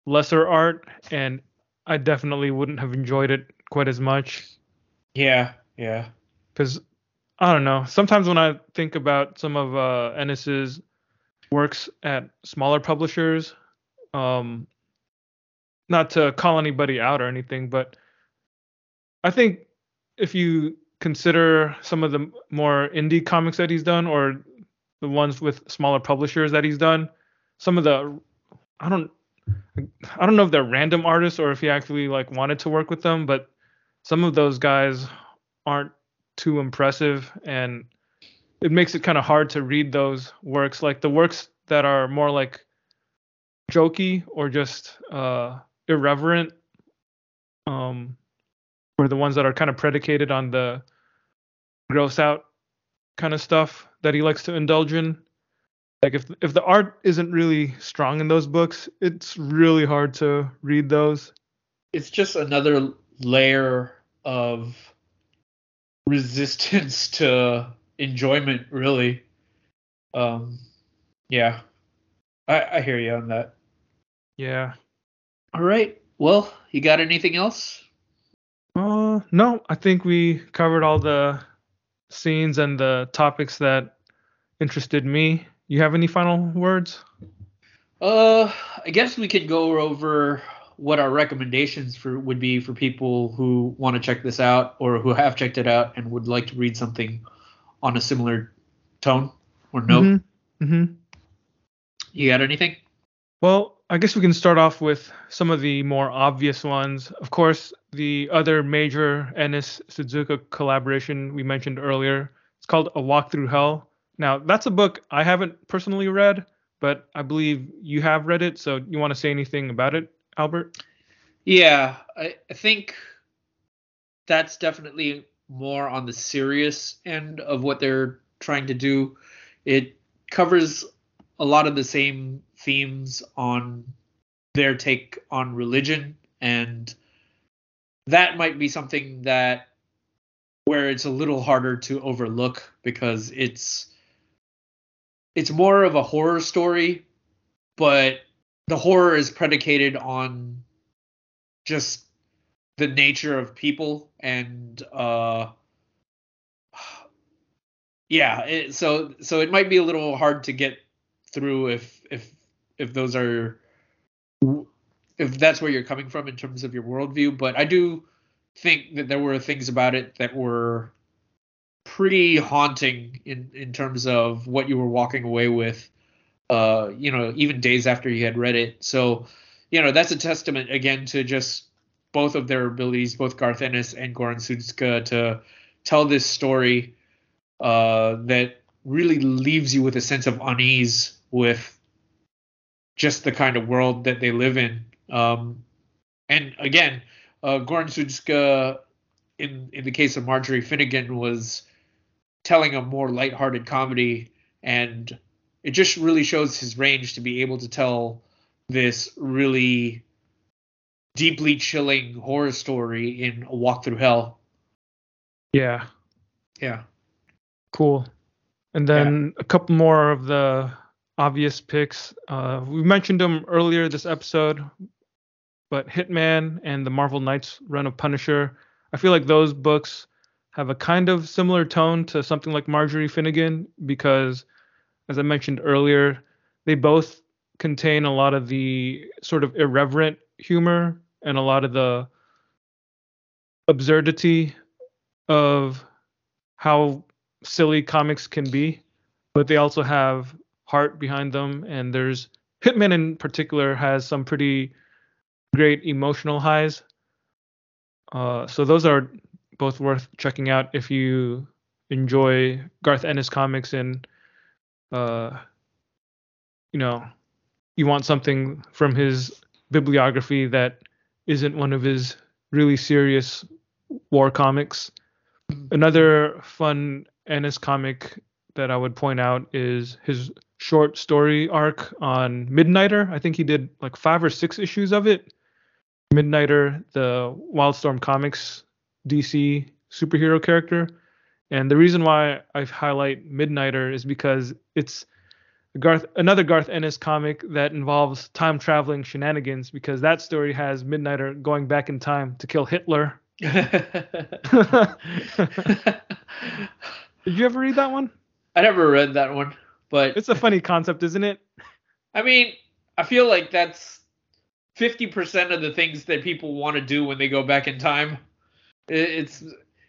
lesser art and I definitely wouldn't have enjoyed it quite as much. Yeah, yeah. Cuz I don't know. Sometimes when I think about some of uh Ennis's works at smaller publishers, um not to call anybody out or anything, but I think if you consider some of the more indie comics that he's done or the ones with smaller publishers that he's done, some of the I don't I don't know if they're random artists or if he actually like wanted to work with them, but some of those guys aren't too impressive and it makes it kind of hard to read those works like the works that are more like jokey or just uh irreverent um or the ones that are kind of predicated on the gross out kind of stuff that he likes to indulge in. Like if if the art isn't really strong in those books, it's really hard to read those. It's just another layer of resistance to enjoyment, really. Um, yeah, I, I hear you on that. Yeah. All right. Well, you got anything else? Uh, no, I think we covered all the scenes and the topics that interested me. You have any final words? Uh, I guess we could go over what our recommendations for would be for people who want to check this out or who have checked it out and would like to read something on a similar tone or note. Mm-hmm. Mm-hmm. You got anything? Well, I guess we can start off with some of the more obvious ones. Of course, the other major Ennis Sudžuka collaboration we mentioned earlier. It's called A Walk Through Hell. Now, that's a book I haven't personally read, but I believe you have read it. So, you want to say anything about it, Albert? Yeah, I, I think that's definitely more on the serious end of what they're trying to do. It covers a lot of the same themes on their take on religion and that might be something that where it's a little harder to overlook because it's it's more of a horror story but the horror is predicated on just the nature of people and uh yeah it, so so it might be a little hard to get through if if if those are if that's where you're coming from in terms of your worldview. But I do think that there were things about it that were pretty haunting in in terms of what you were walking away with. Uh, you know, even days after you had read it. So, you know, that's a testament again to just both of their abilities, both Garth Ennis and Goran Sudžuka, to tell this story uh, that really leaves you with a sense of unease with just the kind of world that they live in. Um, and again, uh, Goran Sudžuka, in in the case of Marjorie Finnegan, was telling a more lighthearted comedy, and it just really shows his range to be able to tell this really deeply chilling horror story in A Walk Through Hell. Yeah. Yeah. Cool. And then yeah. a couple more of the obvious picks. Uh, we mentioned them earlier this episode, but Hitman and the Marvel Knights run of Punisher. I feel like those books have a kind of similar tone to something like Marjorie Finnegan because as I mentioned earlier, they both contain a lot of the sort of irreverent humor and a lot of the absurdity of how silly comics can be, but they also have heart behind them. And there's Hitman in particular has some pretty great emotional highs. Uh, so those are both worth checking out if you enjoy Garth Ennis comics and uh, you know you want something from his bibliography that isn't one of his really serious war comics. Another fun Ennis comic that I would point out is his short story arc on Midnighter. I think he did like five or six issues of it. Midnighter, the Wildstorm Comics DC superhero character. And the reason why I highlight Midnighter is because it's Garth another Garth Ennis comic that involves time traveling shenanigans because that story has Midnighter going back in time to kill Hitler. Did you ever read that one? I never read that one, but It's a funny concept, isn't it? I mean, I feel like that's 50% of the things that people want to do when they go back in time. It's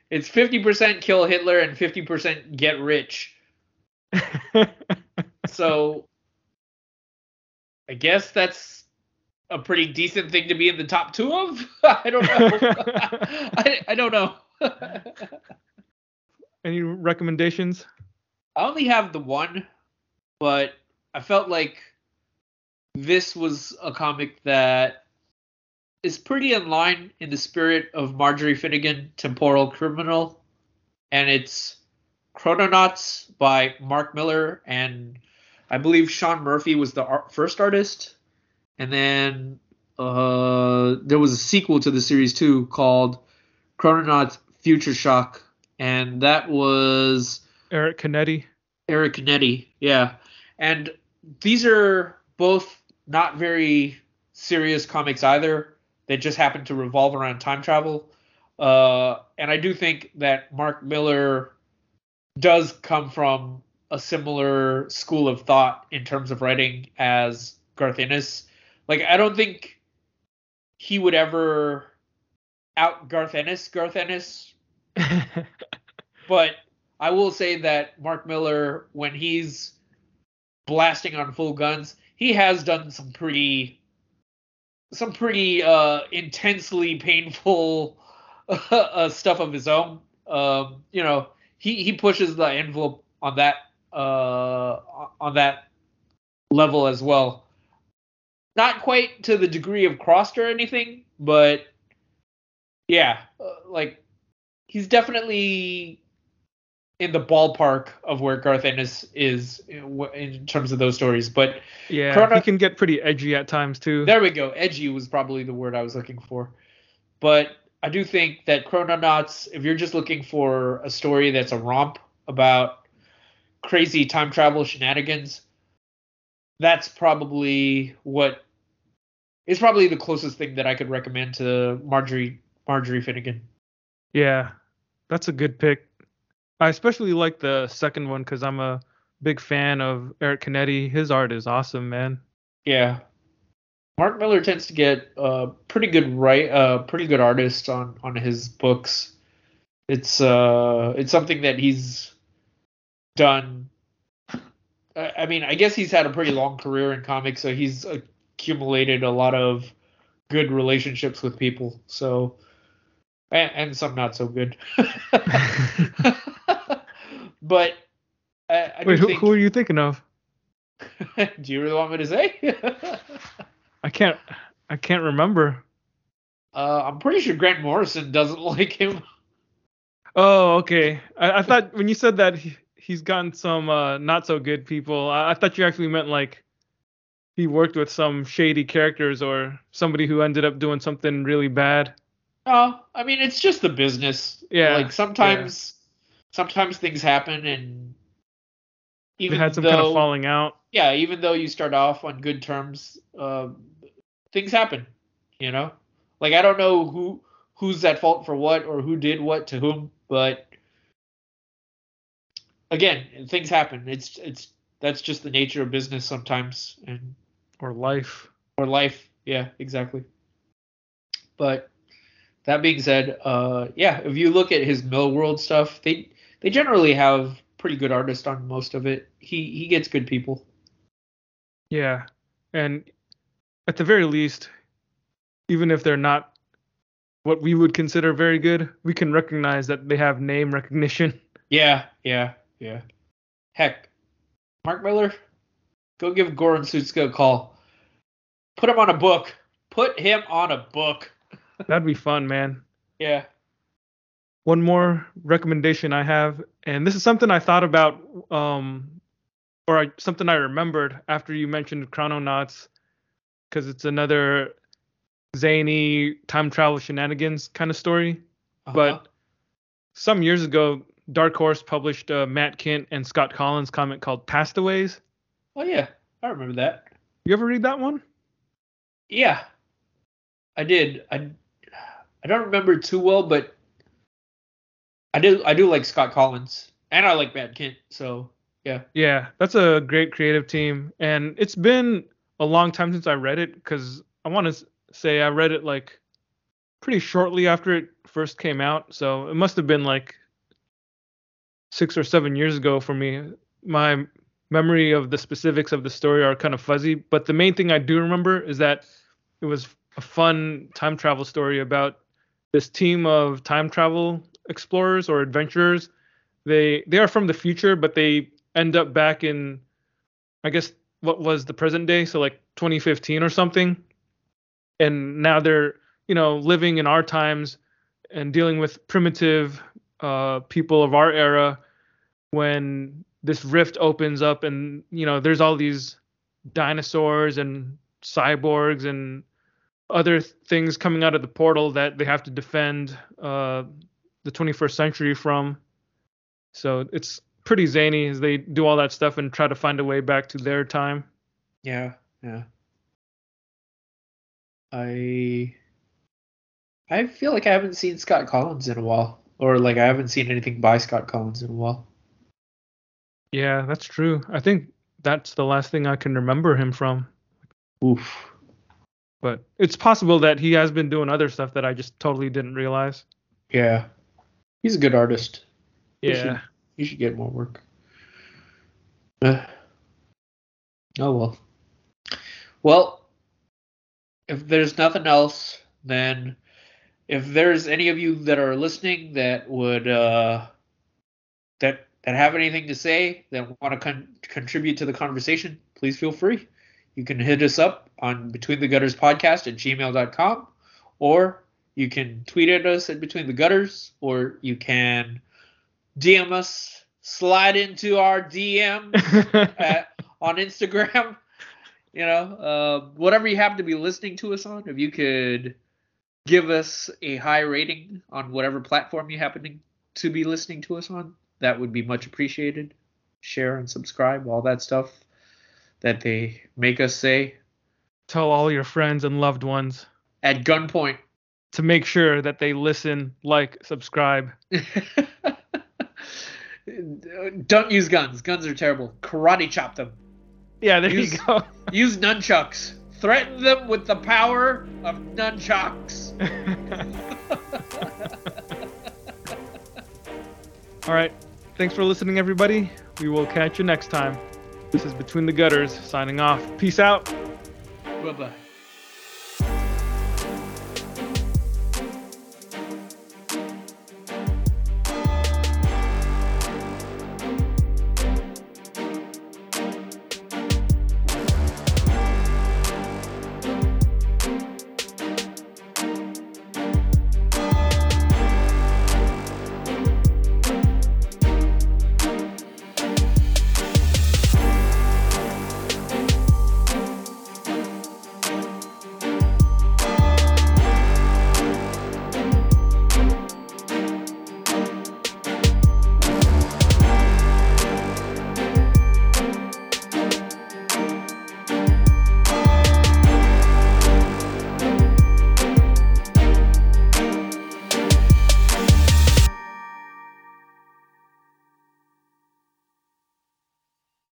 it's 50% kill Hitler and 50% get rich. So I guess that's a pretty decent thing to be in the top two of. I don't know. I, I don't know. Any recommendations? I only have the one, but I felt like this was a comic that is pretty in line in the spirit of Marjorie Finnegan, Temporal Criminal, and it's Chrononauts by Mark Millar, and I believe Sean Murphy was the art, first artist, and then uh, there was a sequel to the series too called Chrononauts Future Shock, and that was Eric Canete. Eric Canete, yeah. And these are both not very serious comics either. They just happen to revolve around time travel. Uh, and I do think that Mark Millar does come from a similar school of thought in terms of writing as Garth Ennis. Like, I don't think he would ever out Garth Ennis, Garth Ennis, but I will say that Mark Millar, when he's blasting on full guns, he has done some pretty, some pretty uh, intensely painful uh, stuff of his own. Um, you know, he he pushes the envelope on that uh, on that level as well. Not quite to the degree of Crossed or anything, but yeah, uh, like he's definitely in the ballpark of where Garth Ennis is in, in terms of those stories. But yeah, Chrono- he can get pretty edgy at times too. there we go. Edgy was probably the word I was looking for. But I do think that Chrononauts, if you're just looking for a story that's a romp about crazy time travel shenanigans, that's probably what is probably the closest thing that I could recommend to Marjorie Marjorie Finnegan. Yeah, that's a good pick. I especially like the second one because I'm a big fan of Eric Canete. His art is awesome, man. Yeah. Mark Millar tends to get uh pretty good right uh pretty good artists on on his books. It's uh it's something that he's done I I mean, I guess he's had a pretty long career in comics, so he's accumulated a lot of good relationships with people. So and, and some not so good. but I, I Wait, who, think, who are you thinking of? do you really want me to say? I can't. I can't remember. Uh, I'm pretty sure Grant Morrison doesn't like him. Oh, okay. I, I thought when you said that he, he's gotten some uh, not so good people, I, I thought you actually meant like he worked with some shady characters or somebody who ended up doing something really bad. No, I mean it's just the business. Yeah, like sometimes, sometimes things happen, and They even had some though, kind of falling out. yeah, even though you start off on good terms, uh, things happen. You know, like I don't know who who's at fault for what or who did what to whom, but again, things happen. It's it's that's just the nature of business sometimes, and or life. or life. Yeah, exactly. But that being said, uh, yeah, if you look at his Millarworld stuff, they they generally have pretty good artists on most of it. He he gets good people. Yeah, and at the very least, even if they're not what we would consider very good, we can recognize that they have name recognition. Yeah, yeah, yeah. Heck, Mark Millar, go give Goran Sudžuka a call. Put him on a book. Put him on a book. That'd be fun, man. Yeah. One more recommendation I have, and this is something I thought about, um, or I, something I remembered after you mentioned Chrononauts, because it's another zany time travel shenanigans kind of story. Uh-huh. But some years ago, Dark Horse published a Matt Kindt and Scott Kolins comic called Past Aways. oh yeah, I remember that. You ever read that one? Yeah, I did. I I don't remember it too well, but I do. I do like Scott Kolins, and I like Matt Kindt. So yeah. Yeah, that's a great creative team, and it's been a long time since I read it because I want to say I read it like pretty shortly after it first came out, so it must have been like six or seven years ago for me. My memory of the specifics of the story are kind of fuzzy, but the main thing I do remember is that it was a fun time travel story about this team of time travel explorers or adventurers. They they are from the future, but they end up back in I guess what was the present day, so like 2015 or something. And now they're, you know, living in our times and dealing with primitive uh, people of our era when this rift opens up and you know there's all these dinosaurs and cyborgs and other th- things coming out of the portal that they have to defend uh, the 21st century from. So it's pretty zany as they do all that stuff and try to find a way back to their time. Yeah, yeah. I I feel like I haven't seen Scott Kolins in a while, or like I haven't seen anything by Scott Kolins in a while. Yeah, that's true. I think that's the last thing I can remember him from. Oof. But it's possible that he has been doing other stuff that I just totally didn't realize. Yeah, he's a good artist. He Yeah. should, he should get more work. Uh, oh well. Well, if there's nothing else, then if there's any of you that are listening that would uh, that that have anything to say that want to con- contribute to the conversation, please feel free. You can hit us up on Between the Gutters Podcast at gmail.com, or you can tweet at us at Between the Gutters, or you can DM us, slide into our DM on Instagram. You know, uh, whatever you happen to be listening to us on, if you could give us a high rating on whatever platform you happen to be listening to us on, that would be much appreciated. Share and subscribe, all that stuff that they make us say Tell all your friends and loved ones at gunpoint. To make sure that they listen, like, subscribe. Don't use guns. Guns are terrible. Karate chop them. Yeah, there Use- you go. Use nunchucks. Threaten them with the power of nunchucks. all right. Thanks for listening, everybody. We will catch you next time. This is Between the Gutters signing off. Peace out. Bye bye.